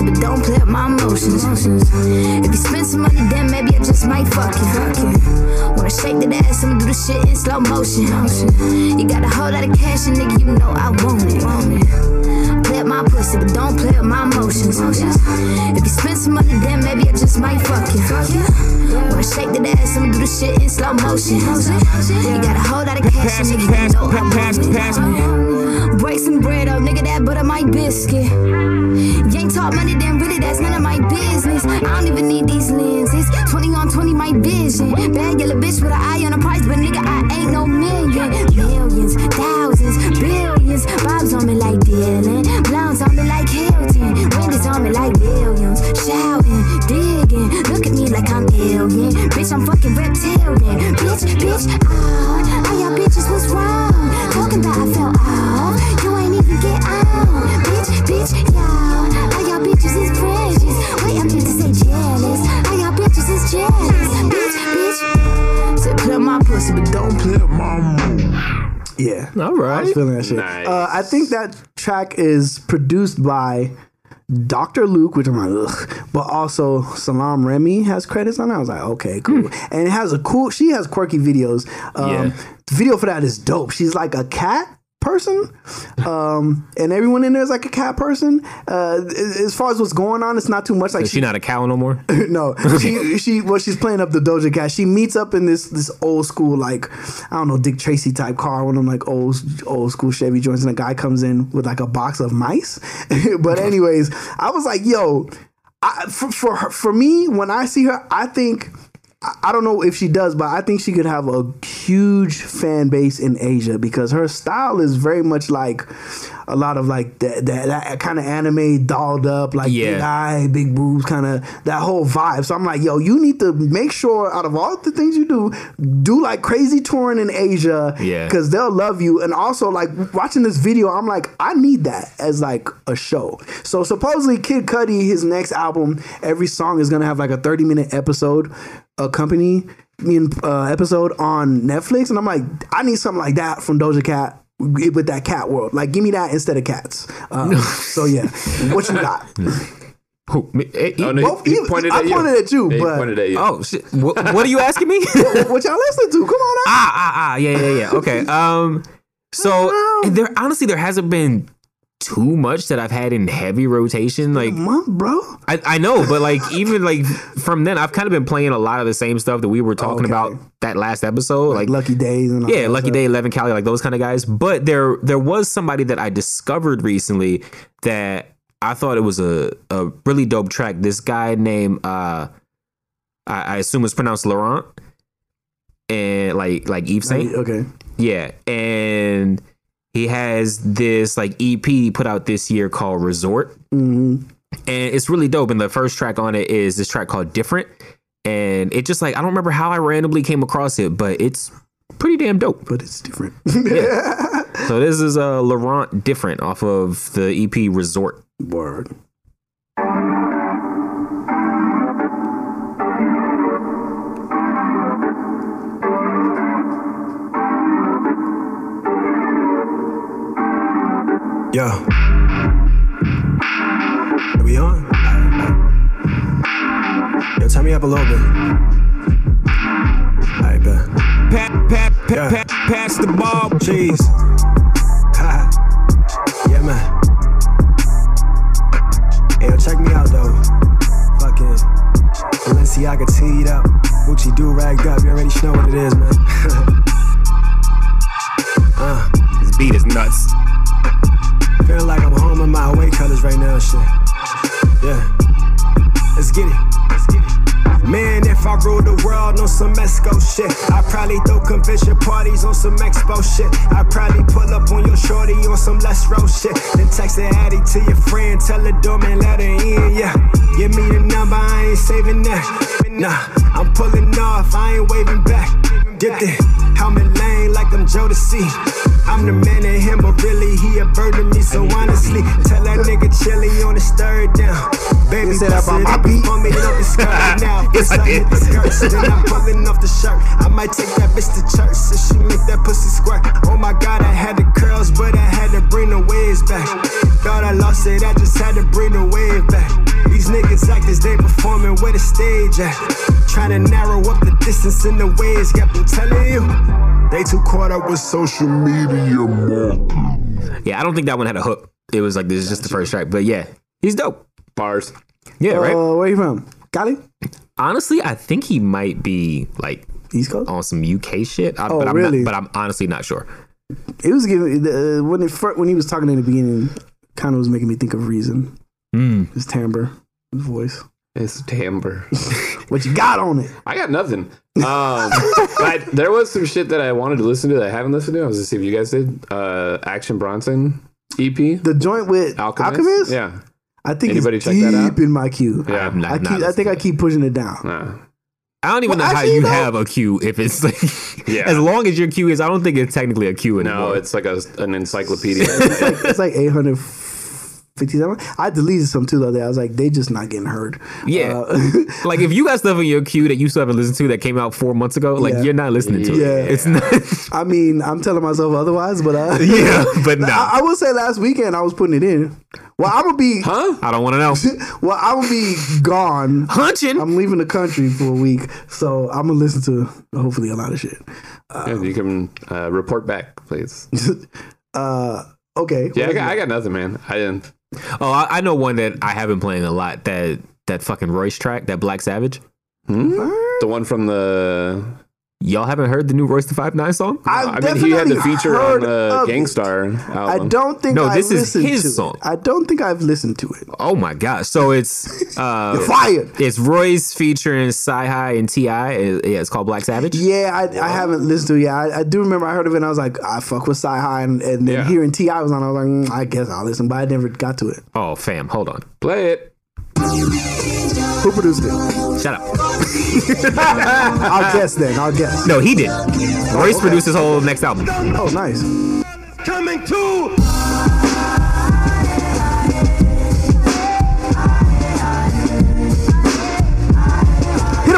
but don't play up my emotions. If you spend some money, then maybe I just might fuck you. Fuck you. Wanna shake that ass, I'ma do the shit in slow motion. You got a whole lot of cash, and nigga, you know I want it. Want it with my pussy, but don't play with my emotions. If you spend some money, then maybe I just might fuck you. Wanna shake that ass, I'ma do the shit in slow motion. You got a whole lot of cash, and nigga, you know I want it. Break some bread up, nigga, that butter my biscuit. You ain't talk money, then really that's none of my business. I don't even need these lenses. 20 on 20, my vision. Bad yellow bitch with an eye on the price, but nigga, I ain't no million. Millions, thousands, billions. Bob's on me like Dylan. Me like Hilton. Wendy's on me like Williams. Shouting, digging. Look at me like I'm alien. Bitch, I'm fucking reptilian. Bitch, bitch, oh. All y'all bitches was wrong. Talking about I fell off. You ain't even get on. Bitch, bitch, y'all. All y'all bitches is precious. Wait, I meant to say jealous. All y'all bitches is jealous. Bitch, bitch. Said play my pussy, but don't play my Yeah. All right. I was feeling that shit. Nice. Uh, I think that track is produced by Dr. Luke, which I'm like, ugh. But also Salaam Remi has credits on it. I was like, okay, cool. And it has a cool, she has quirky videos. Um, Yeah. The video for that is dope. She's like a cat person um and everyone in there is like a cat person uh as far as what's going on it's not too much like Is she not a cow no more? no, she she well she's playing up the Doja Cat. She meets up in this this old school like I don't know Dick Tracy type car, one of them like old old school Chevy joints, and a guy comes in with like a box of mice. but anyways, I was like, yo, I, for for her, for me when I see her, I think. I- don't know if she does, but I think she could have a huge fan base in Asia because her style is very much like a lot of like that that, that kind of anime dolled up, like Yeah. big eye, big boobs, kind of that whole vibe. So I'm like, yo, you need to make sure out of all the things you do, do like crazy touring in Asia, Yeah. because they'll love you. And also like watching this video, I'm like, I need that as like a show. So supposedly Kid Cudi, his next album, every song is gonna have like a 30 minute episode accompany uh, episode on Netflix, and I'm like, I need something like that from Doja Cat with that cat world. Like, give me that instead of cats. Uh, so yeah, what you got? Who, me, eh, Oh, no, Both he, he pointed I at you. pointed at you, Yeah, but- pointed at you. Oh shit! What, what are you asking me? what, what y'all listening to? Come on out. ah ah ah yeah yeah yeah. Okay. Um. So there honestly there hasn't been too much that I've had in heavy rotation. Like month, bro. I, I know, but like even like from then, I've kind of been playing a lot of the same stuff that we were talking Okay. about that last episode. Like, Lucky Days and yeah, Lucky stuff. Day, Leven Kali, like those kind of guys. But there there was somebody that I discovered recently that I thought it was a a really dope track. This guy named uh I, I assume it's pronounced Laurent. And like like Yves Saint. Okay. Yeah, and he has this like EP he put out this year called Resort, Mm-hmm. and it's really dope. And the first track on it is this track called Different, and it just like I don't remember how I randomly came across it, but it's pretty damn dope. But it's different. yeah. So this is uh Laurent Different off of the EP Resort. Word. Yo. Are we on? Yo, turn me up a little bit. Alright, bet. Pat, pat, pat, Yeah. pat, pass the ball. Jeez. Ha. yeah, man. Hey, yo, check me out, though. Fucking Balenciaga teed up. Gucci do ragged up. You already know what it is, man. uh. This beat is nuts. Feeling like I'm home in my away colors right now, and shit. Yeah. Let's get it. Man, if I ruled the world on some Esco shit, I'd probably throw convention parties on some expo shit. I'd probably pull up on your shorty on some less road shit. Then text the addy to your friend, tell her doorman let her in, yeah. Give me the number, I ain't saving that. Nah, I'm pulling off, I ain't waving back. Dipped it, helmet lane like I'm Jodeci. I'm the man in him, but really he a bird to me. So honestly, tell that nigga chilly on his third down. Baby, said about my beat? before me, up the skirt now. Yes, I did. the skirts, then I'm pulling off the shirt. I might take that bitch to church, so she make that pussy squirt. Oh my god, I had the curls, but I had to bring the waves back. Thought I lost it, I just had to bring the wave back. These niggas actors, they performing where the stage at. Trying to narrow up the distance in the ways. Yep, I'm telling you. They too caught up with social media marketing. Yeah, I don't think that one had a hook. It was like this is just the first track, but yeah, he's dope. Bars. Yeah, right. Uh, where you from? Cali? Honestly, I think he might be like East Coast on some UK shit. I, Oh, but I'm really? Not, but I'm honestly not sure. It was giving uh, when it when he was talking in the beginning, kind of was making me think of Reason. Mm. His timbre, his voice. His timbre. What you got on it? I got nothing. Um, but there was some shit that I wanted to listen to that I haven't listened to. I was to see if you guys did. Uh, Action Bronson EP. The joint with Alchemist. Alchemist? Yeah. I think Anybody it's check deep that out? in my queue. Yeah. I'm not- I not keep, I think I keep pushing it down. I don't even Well, know how actually, you no. have a queue if it's like Yeah. as long as your queue is. I don't think it's technically a queue anymore. No, it's like a, an encyclopedia. It's like 857. I deleted some too the other day. I was like, they just not getting heard. Yeah. Uh, like if you got stuff in your queue that you still haven't listened to that came out four months ago, like Yeah. you're not listening to Yeah. it. Yeah. It's not. I mean, I'm telling myself otherwise, but uh, Yeah, but nah. I, I will say last weekend I was putting it in. Well, I'm gonna be. Huh? I don't want to know. Well, I'm gonna be gone. Hunching. I'm leaving the country for a week, so I'm gonna listen to hopefully a lot of shit. yeah, you can uh, report back, please. Uh, okay. Yeah, I got, I got nothing, man. I didn't. Oh, I, I know one that I have been playing a lot. That that fucking Royce track, that Black Savage. Hmm? The one from the. Y'all haven't heard the new Royce the Five Nine song? I've I mean, he had the feature on heard the of it. Gang Starr I don't think No, I this is listened his to song. It. I don't think I've listened to it. Oh my gosh! So it's uh, Fire. It's Royce featuring CyHi and T.I. Yeah, it's called Black Savage. Yeah, I, I haven't listened to it. Yeah, I, I do remember I heard of it and I was like, I fuck with Sci High. And, and then Yeah. hearing T.I. was on, I was like, mm, I guess I'll listen, but I never got to it. Oh, fam, hold on. Play it. Who produced it? Shut up. I'll guess then. I'll guess. No, he did. Royce produced his whole next album. Oh, nice. Coming to.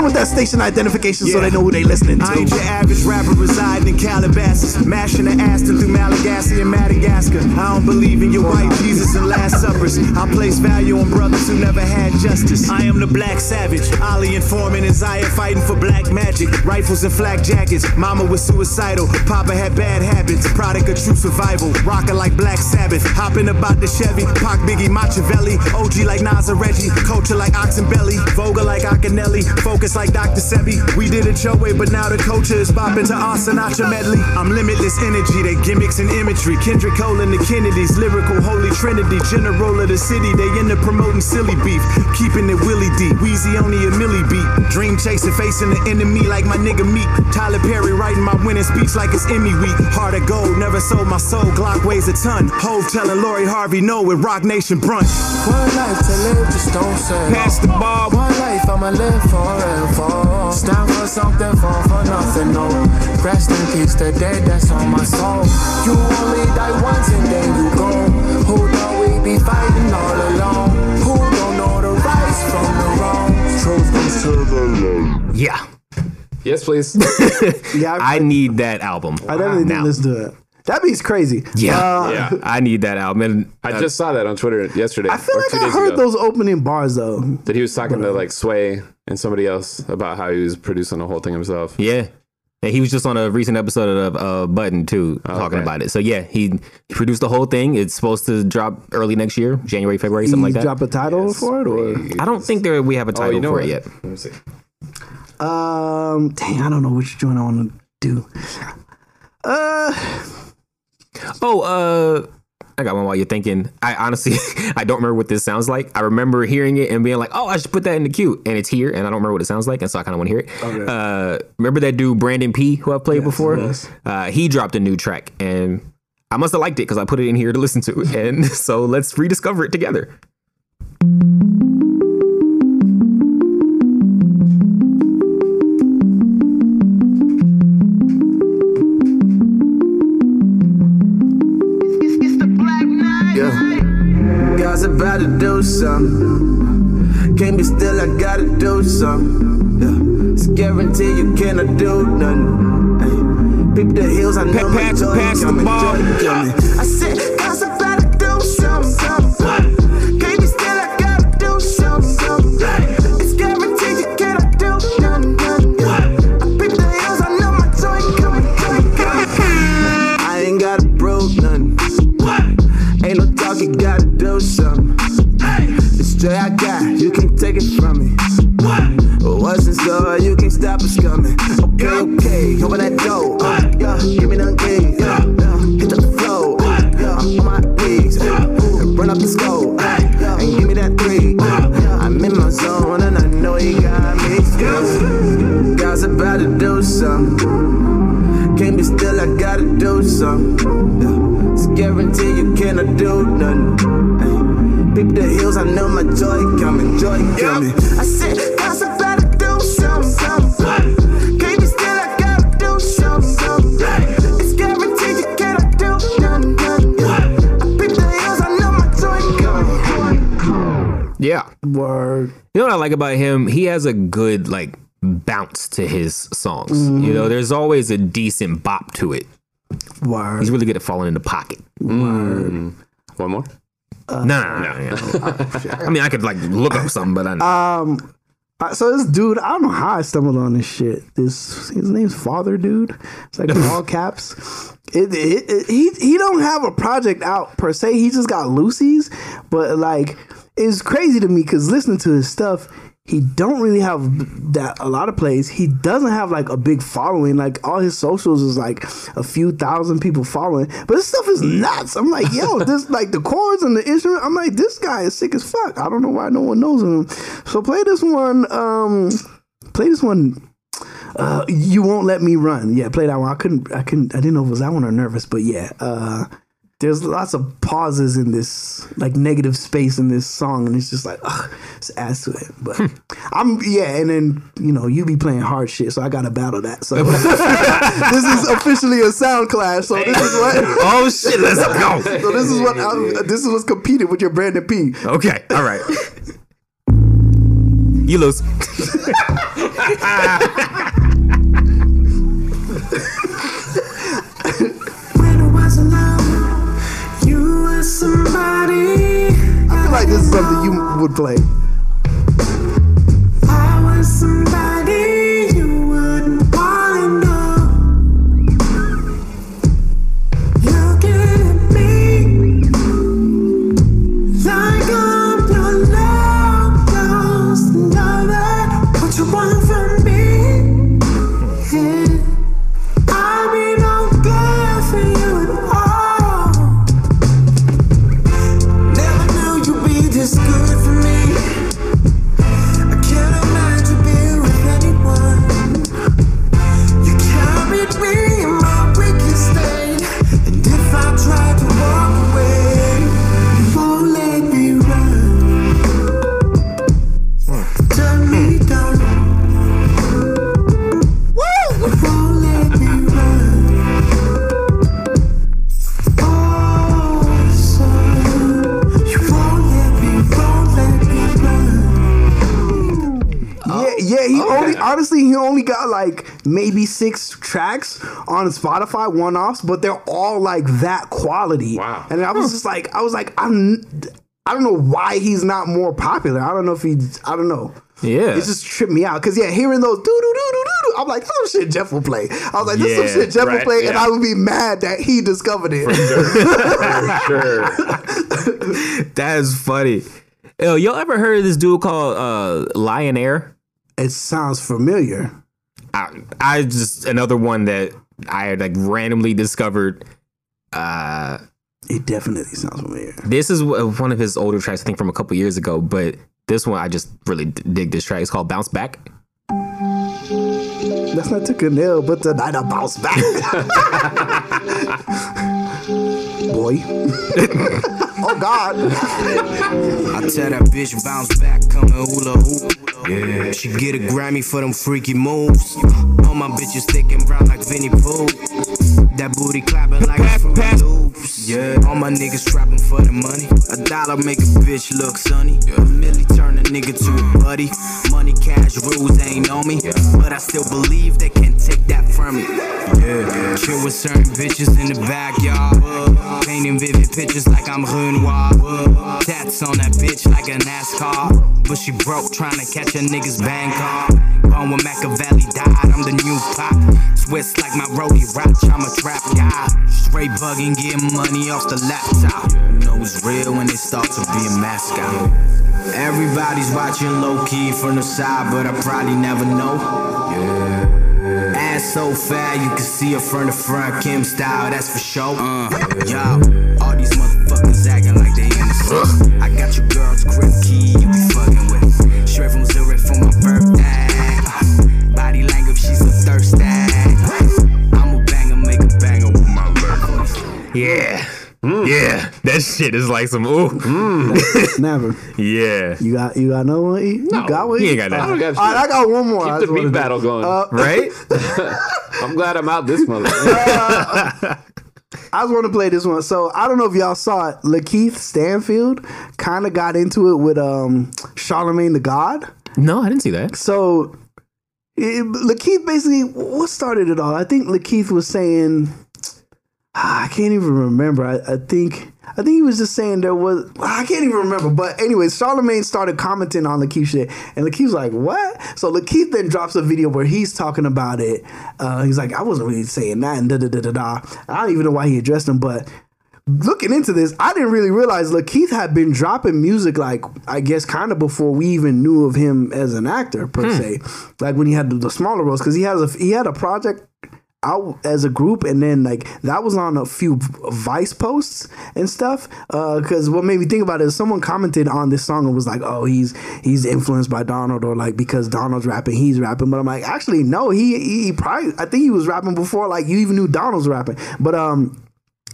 With that station identification so they know who they listening to. I ain't your average rapper residing in Calabasas, mashing the Aston through Malagasy and Madagascar. I don't believe in your white Jesus and Last Suppers. I place value on brothers who never had justice. I am the black savage, Ali and Foreman and Zaire fighting for black magic. Rifles and flak jackets, mama was suicidal, papa had bad habits. Product of true survival, rockin' like Black Sabbath. Hopping about the Chevy, Pac Biggie Machiavelli. OG like Nas Reggie, culture like Oxenbelly. Voga like Akinelli, focus like Dr. Sebi. We did it your way, but now the culture is bopping to our Sinatra medley. I'm limitless energy, they gimmicks and imagery. Kendrick Cole and the Kennedys, lyrical holy trinity. General of the city, they into promoting silly beef. Keeping it willy deep, Weezy only a milli beat. Dream chasing, facing the enemy like my nigga Meek. Tyler Perry writing my winning speech like it's Emmy week. Heart of gold, never sold my soul. Glock weighs a ton. Hove telling Lori Harvey no with Roc Nation brunch. One life to live, just don't say. Pass the ball. One life, I'ma live forever. Stand for something, fall for nothing, no. Rest in peace, the dead that's on my soul. You only die once and then you go. Who know we be fighting all alone? Who don't know the rights from the wrongs? Truth comes to the light. Yeah. Yes, please. Yeah, I need that album. I definitely now. didn't listen to it. That beat's crazy. Yeah, Uh, yeah. I need that album. And I uh, just saw that on Twitter yesterday. I feel like I heard ago, those opening bars though. That he was talking to like Sway and somebody else about how he was producing the whole thing himself. Yeah. And he was just on a recent episode of uh, Button too, talking okay. about it. So yeah, he, he produced the whole thing. It's supposed to drop early next year, January, February, something He like that. drop a title for it, or I don't think there we have a Oh, title you know for what? it yet. Let me see. um, dang, I don't know which joint I want to do. Uh, Oh, uh, I got one while you're thinking. I honestly, I don't remember what this sounds like. I remember hearing it and being like, "Oh, I should put that in the queue," and it's here, and I don't remember what it sounds like, and so I kind of want to hear it. Okay. Uh, remember that dude Brandon P, who I've played Yes, before? yes. Uh, he dropped a new track, and I must have liked it because I put it in here to listen to, and so let's rediscover it together. About to do something. Can't be still, I gotta do something. Yeah. It's guaranteed you cannot do nothing. Hey. Peep the hills, I know my pass- joy pass the coming, ball. Joy I got, you can't take it from me. What? What's in store, you can't stop us coming. Okay, okay, open that door. Uh, yeah, give me the key. Yeah, yeah, hit the flow. Uh, yeah, I'm on my knees. Uh, run up the score. Uh, yeah, and give me that three. Uh, I'm in my zone and I know you got me. Skills. Guys about to do something. Can't be still, I gotta do something. Yeah. It's guaranteed you cannot do nothing. Hey. Peep the hills, I know my joy coming, joy coming. I said, guys about to do something, something. Can't be still, I gotta do something, something. It's guaranteed you cannot do nothing, nothing. I peep the hills, I know my joy coming. Yeah. Word. You know what I like about him? He has a good like bounce to his songs. Mhm. You know, there's always a decent bop to it. Word. He's really good at falling in the pocket. Mm. One more? No, no, no, no. I mean, I could like look up something, but I know. Um, uh, so this dude, I don't know how I stumbled on this shit. This his name's Father Dude. It's like all caps. It, it, it- he he don't have a project out per se. He just got Lucy's, but like it's crazy to me because listening to his stuff, he don't really have that a lot of plays. He doesn't have like a big following. Like all his socials is like a few thousand people following, but this stuff is nuts. I'm like, yo, this like the chords and the instrument. I'm like, this guy is sick as fuck. I don't know why no one knows him. So play this one. Um, play this one. Uh, you won't let me run. Yeah, play that one. I couldn't. I couldn't. I didn't know if it was that one or nervous, but yeah. Uh, there's lots of pauses in this, like negative space in this song, and it's just like, ugh, it's ass to it. But hmm. I'm yeah, and then you know you be playing hard shit, so I got to battle that. So this is officially a sound clash. So this is what. Oh shit, let's go. So this is what I'm, this is what's competing with your Brandon P. Okay, all right. You lose. Somebody. I feel like this is something you would play. Honestly he only got like maybe six tracks on Spotify one offs, but they're all like that quality. Wow. And I was just like, I was like, I'm. I don't know why he's not more popular. I don't know if he's. I don't know. Yeah. It just tripped me out because yeah, hearing those doo doo doo doo doo, I'm like, that's some shit Jeff will play. I was like, this is Yeah, some shit Jeff will right, play, and. I would be mad that he discovered it. Sure, That's funny. Yo, y'all ever heard of this dude called uh, Lion Air? It sounds familiar. I, I just another one that I had like randomly discovered. Uh, it definitely sounds familiar. This is one of his older tracks, I think, from a couple years ago. But this one, I just really d- dig this track. It's called "Bounce Back." That's not took a nail, but tonight I bounce back. Boy. oh God. I tell that bitch bounce back, come and hula hoop. Yeah, she get a Grammy for them freaky moves. All my bitches thick and brown like Vinnie Pooh. That booty clapping like it's from loops. Yeah, all my niggas trapping for the money. A dollar make a bitch look sunny. A milli turn a nigga to a buddy. Money, cash, rules they ain't know me. But I still believe they can take that from me. Yeah, chill with certain bitches in the backyard. Painting vivid pictures like I'm Renoir. Tats on that bitch like a NASCAR. But she broke trying to catch a nigga's Bangkok. Born when Machiavelli died, I'm the new pop. Swiss like my roadie rock, I'm a trap guy. Straight bugging, getting money money off the laptop. You know it's real when they start to be a mascot. Everybody's watching low key from the side, but I probably never know. Yeah. Ass so fat, you can see her from the front, Kim style, that's for sure. Uh, yo, all these motherfuckers acting like they innocent. I got your girl's crib key, you be fucking with. Straight from Zurich for my birthday. Uh, body language, she's so thirsty. I'm a banger, make a banger with my lurk. Yeah. Yeah. That shit is like some ooh. Never. Yeah. You got you got no one? E? You got one? he ain't got that. I don't got All right, I got one more. I Keep just the beat wanted to- battle going. Uh, Right? I'm glad I'm out this mother. I just want to play this one. So I don't know if y'all saw it. Lakeith Stanfield kind of got into it with um Charlemagne the God. No, I didn't see that. So it, Lakeith basically what started it all? I think Lakeith was saying I can't even remember. I, I think I think he was just saying there was I can't even remember. But anyways, Charlemagne started commenting on Lakeith shit, and Lakeith's like, "What?" So Lakeith then drops a video where he's talking about it. Uh, he's like, "I wasn't really saying that," and da da da da da. I don't even know why he addressed him, but looking into this, I didn't really realize Lakeith had been dropping music like I guess kind of before we even knew of him as an actor per se. Like when he had the, the smaller roles, because he has a he had a project out as a group, and then like that was on a few Vice posts and stuff. Because what made me think about it is someone commented on this song and was like, "Oh, he's he's influenced by Donald," or like because Donald's rapping, he's rapping. But I'm like, actually, no, he he, he probably I think he was rapping before like you even knew Donald's rapping. But um.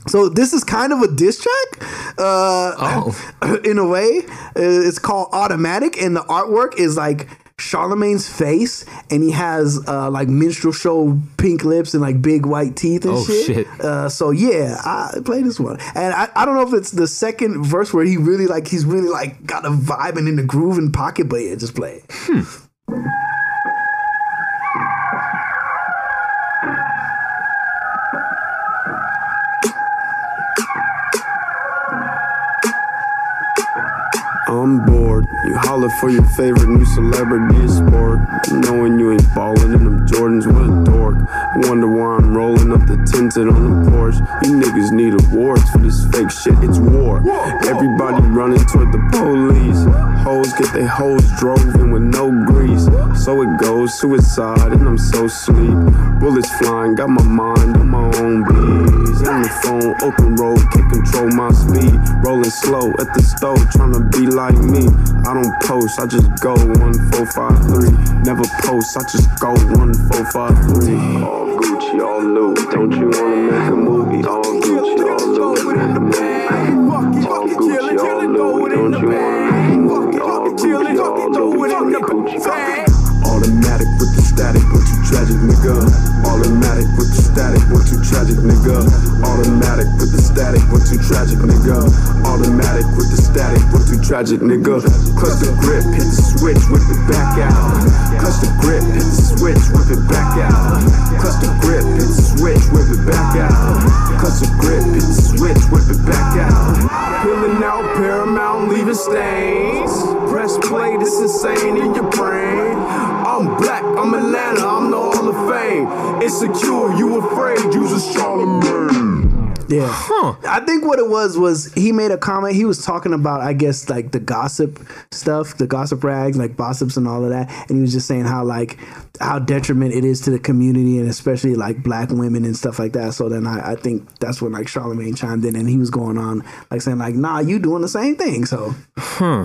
So this is kind of a diss track, uh, in a way. Uh, It's called Automatic, and the artwork is like Charlemagne's face, and he has uh, like minstrel show pink lips and like big white teeth and Oh, shit. shit. Uh, so yeah, I play this one, and I, I don't know if it's the second verse where he really like he's really like got a vibe and in the groove and pocket, but yeah, just play it. I'm bored. You holler for your favorite new celebrity sport. Knowing you ain't ballin' in them Jordans, what a dork. Wonder why I'm rolling up the tinted on the Porsche. You niggas need awards for this fake shit, it's war. Everybody running toward the police. Hoes get their hoes drove in with no grease. So it goes, suicide, and I'm so sleep. Bullets flying, got my mind on my own bees. On the phone, open road, can't control my speed. Rolling slow at the stove, trying to be like me. I don't post, I just go one four five three. Never post, I just go one four five three. All Gucci, all Louis. Don't you wanna make a movie? All Gucci, all Louis. Make a movie. All Gucci, all Louis. Don't you wanna make a movie? All Gucci, all Louis. Gucci. Automatic with the static, what you tragic nigga. Automatic with the static, what you tragic nigga. Automatic with the static, what you tragic nigga. Automatic with the static, what you tragic nigga. Clutch the grip, hit the switch, whip it back out. Clutch the grip, hit the switch, whip it back out. Clutch the grip, hit the switch, whip it back out. Clutch the grip, hit the switch, whip it back out. Peeling out Paramount, leaving stains. Press play, this insane in your brain. I'm black, I'm Atlanta, I'm the Hall of Fame. Insecure, you afraid, use a Charlemagne. Yeah. Huh. I think what it was was he made a comment. He was talking about, I guess, like the gossip stuff, the gossip rags, like gossips and all of that. And he was just saying how like how detriment it is to the community and especially like black women and stuff like that. So then I, I think that's when like Charlemagne chimed in and he was going on like saying like, nah, you doing the same thing. So Huh.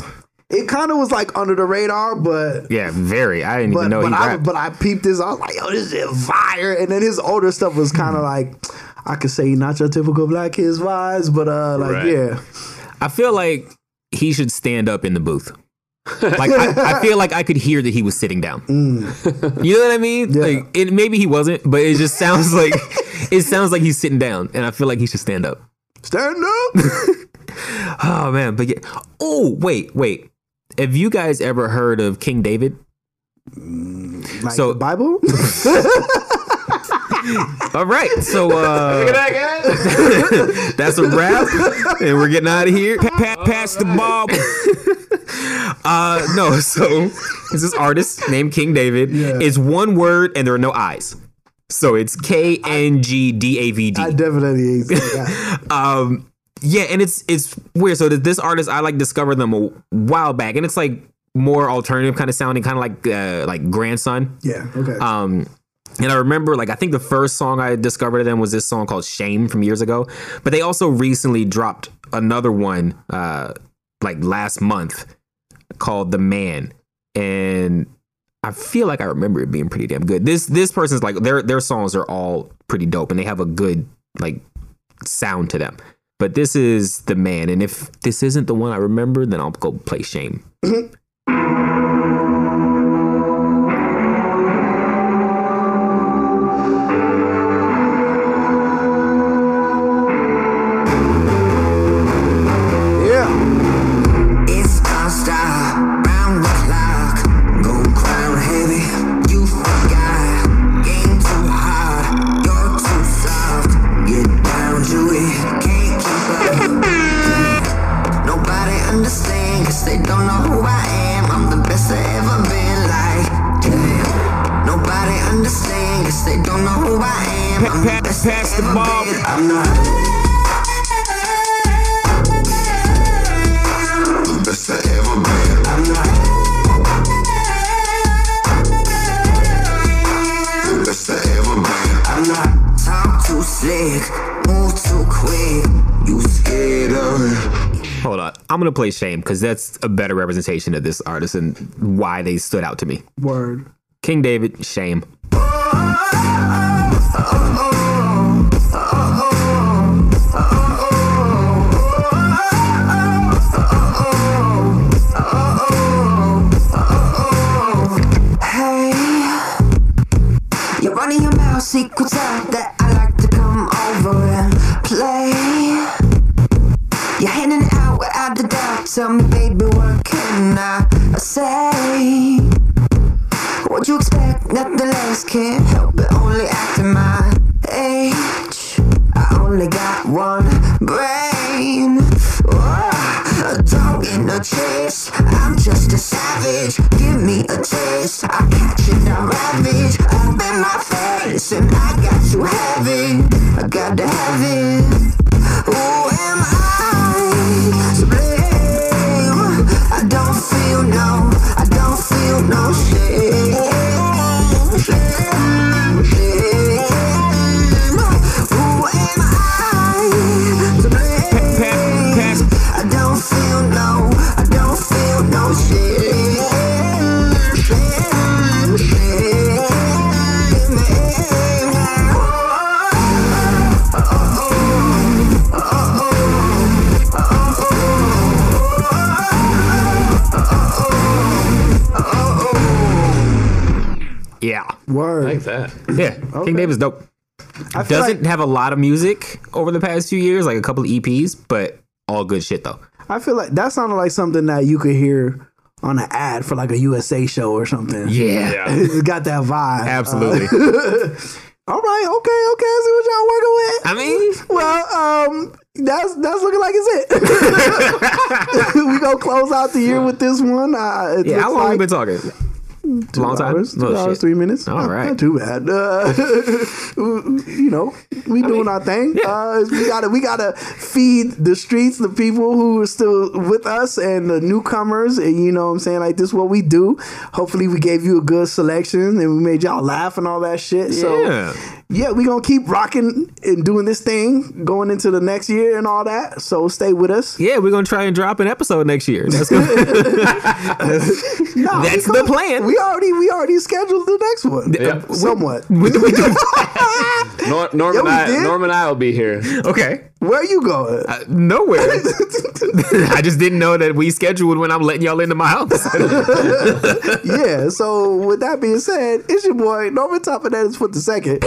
It kind of was like under the radar, but Yeah, very. I didn't but, even know but he I rapped. but I peeped this. I was like, yo, this is fire. And then his older stuff was kind of like, I could say not your typical black kids vibes, but uh, like Right. yeah, I feel like he should stand up in the booth. Like I, I feel like I could hear that he was sitting down. Mm. You know what I mean? Like it, maybe he wasn't, but it just sounds like it sounds like he's sitting down, and I feel like he should stand up. stand up. Oh man, but yeah. Oh wait, wait. Have you guys ever heard of King David? like so the Bible. All right, so uh, that that's a wrap, and we're getting out of here. Pa- pa- pass the ball. Uh, no, so this is artist named King David. It's one word, and there are no eyes. So it's K N G D A V D. I definitely um yeah and it's it's weird so this artist i like discovered them a while back and it's like more alternative kind of sounding kind of like uh like grandson yeah, okay. um and i remember like i think the first song i discovered of them was this song called shame from years ago but they also recently dropped another one uh like last month called the man and I feel like I remember it being pretty damn good. This this person's like their their songs are all pretty dope and they have a good like sound to them. But this is the man, and if this isn't the one I remember, then I'll go play Shame. Yeah. Hold on, I'm gonna play Shame because that's a better representation of this artist and why they stood out to me. Word. King David, Shame. And I got to have it. I got to have it. Yeah. King David's dope. I Doesn't have a lot of music over the past few years, like a couple of EPs, but all good shit though. I feel like that sounded like something that you could hear on an ad for like a USA show or something. Yeah. Yeah. it's got that vibe. Absolutely. Uh, all right, okay, okay. I see what y'all working with. I mean, well, um, that's that's looking like it's it. we gonna close out the year with this one. Uh, it Yeah, how long like we been talking? Two long time? hours, two Oh, hours, shit. three minutes. All Not- right. not too bad. Uh, you know, we doing our thing. Uh, we gotta we gotta feed the streets, the people who are still with us, and the newcomers. And you know, what I'm saying like this, is what we do. Hopefully, we gave you a good selection, and we made y'all laugh and all that shit. So Yeah. yeah, we gonna keep rocking and doing this thing going into the next year and all that. So stay with us. Yeah, we're gonna try and drop an episode next year. That's, gonna, Nah, that's we the plan. We already we already scheduled the next one. Yeah. Somewhat. When do we do? Nor- Norm, Yeah, and I, did. Norm and I will be here. Okay. Where you going? Uh, nowhere. I just didn't know that we scheduled when I'm letting y'all into my house. yeah. So with that being said, it's your boy Norman Top of that is for the second.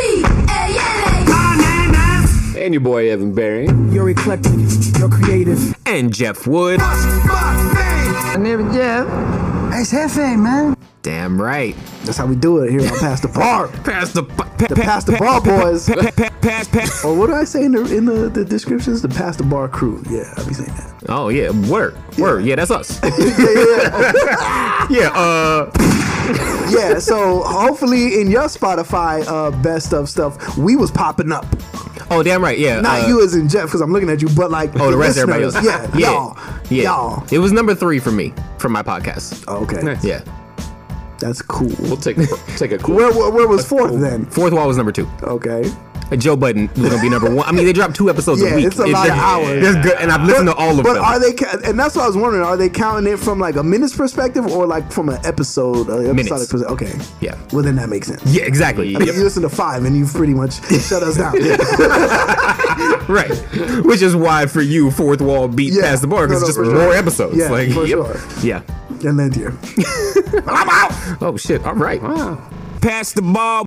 And your boy Evan Barry. You're eclectic, you're creative. and Jeff Wood. My name is Jeff. It's Hefe, man. Damn right. That's how we do it here on Pass the Bar. Pass the the Pass the Bar boys. Pass pass. Or what do I say in the in the, the descriptions? The Pass the Bar crew. Yeah, I'll be saying that. Oh yeah, word, word. Yeah, that's us. yeah, uh, yeah, so hopefully in your Spotify uh, best of stuff, we was popping up. Oh, damn right. Yeah. Not uh, you as in Jeff, because I'm looking at you, but like Oh, the rest of everybody else. Yeah, yeah, y'all. yeah. Y'all. It was number three for me for my podcast. Okay. Yeah. That's cool. We'll take take a cool. Where, where, where was fourth then? Fourth wall was number two. Okay. Joe Budden was gonna be number one. I mean, they dropped two episodes Yeah, a week. it's a lot of hours. That's good, and I've listened but, to all of but them. But are they? And that's what I was wondering. Are they counting it from like a minutes perspective or like from an episode? Uh, Minutes. perspective? Okay. Yeah. Well, then that makes sense. Yeah, exactly. I mean, you listen to five and you've pretty much shut us down. right. Which is why for you, fourth wall beat Yeah. Pass the Bar because No, no, just sure. more episodes. Yeah, like, for yep. sure. Yeah. And then here. Oh shit! All right. Pass the ball.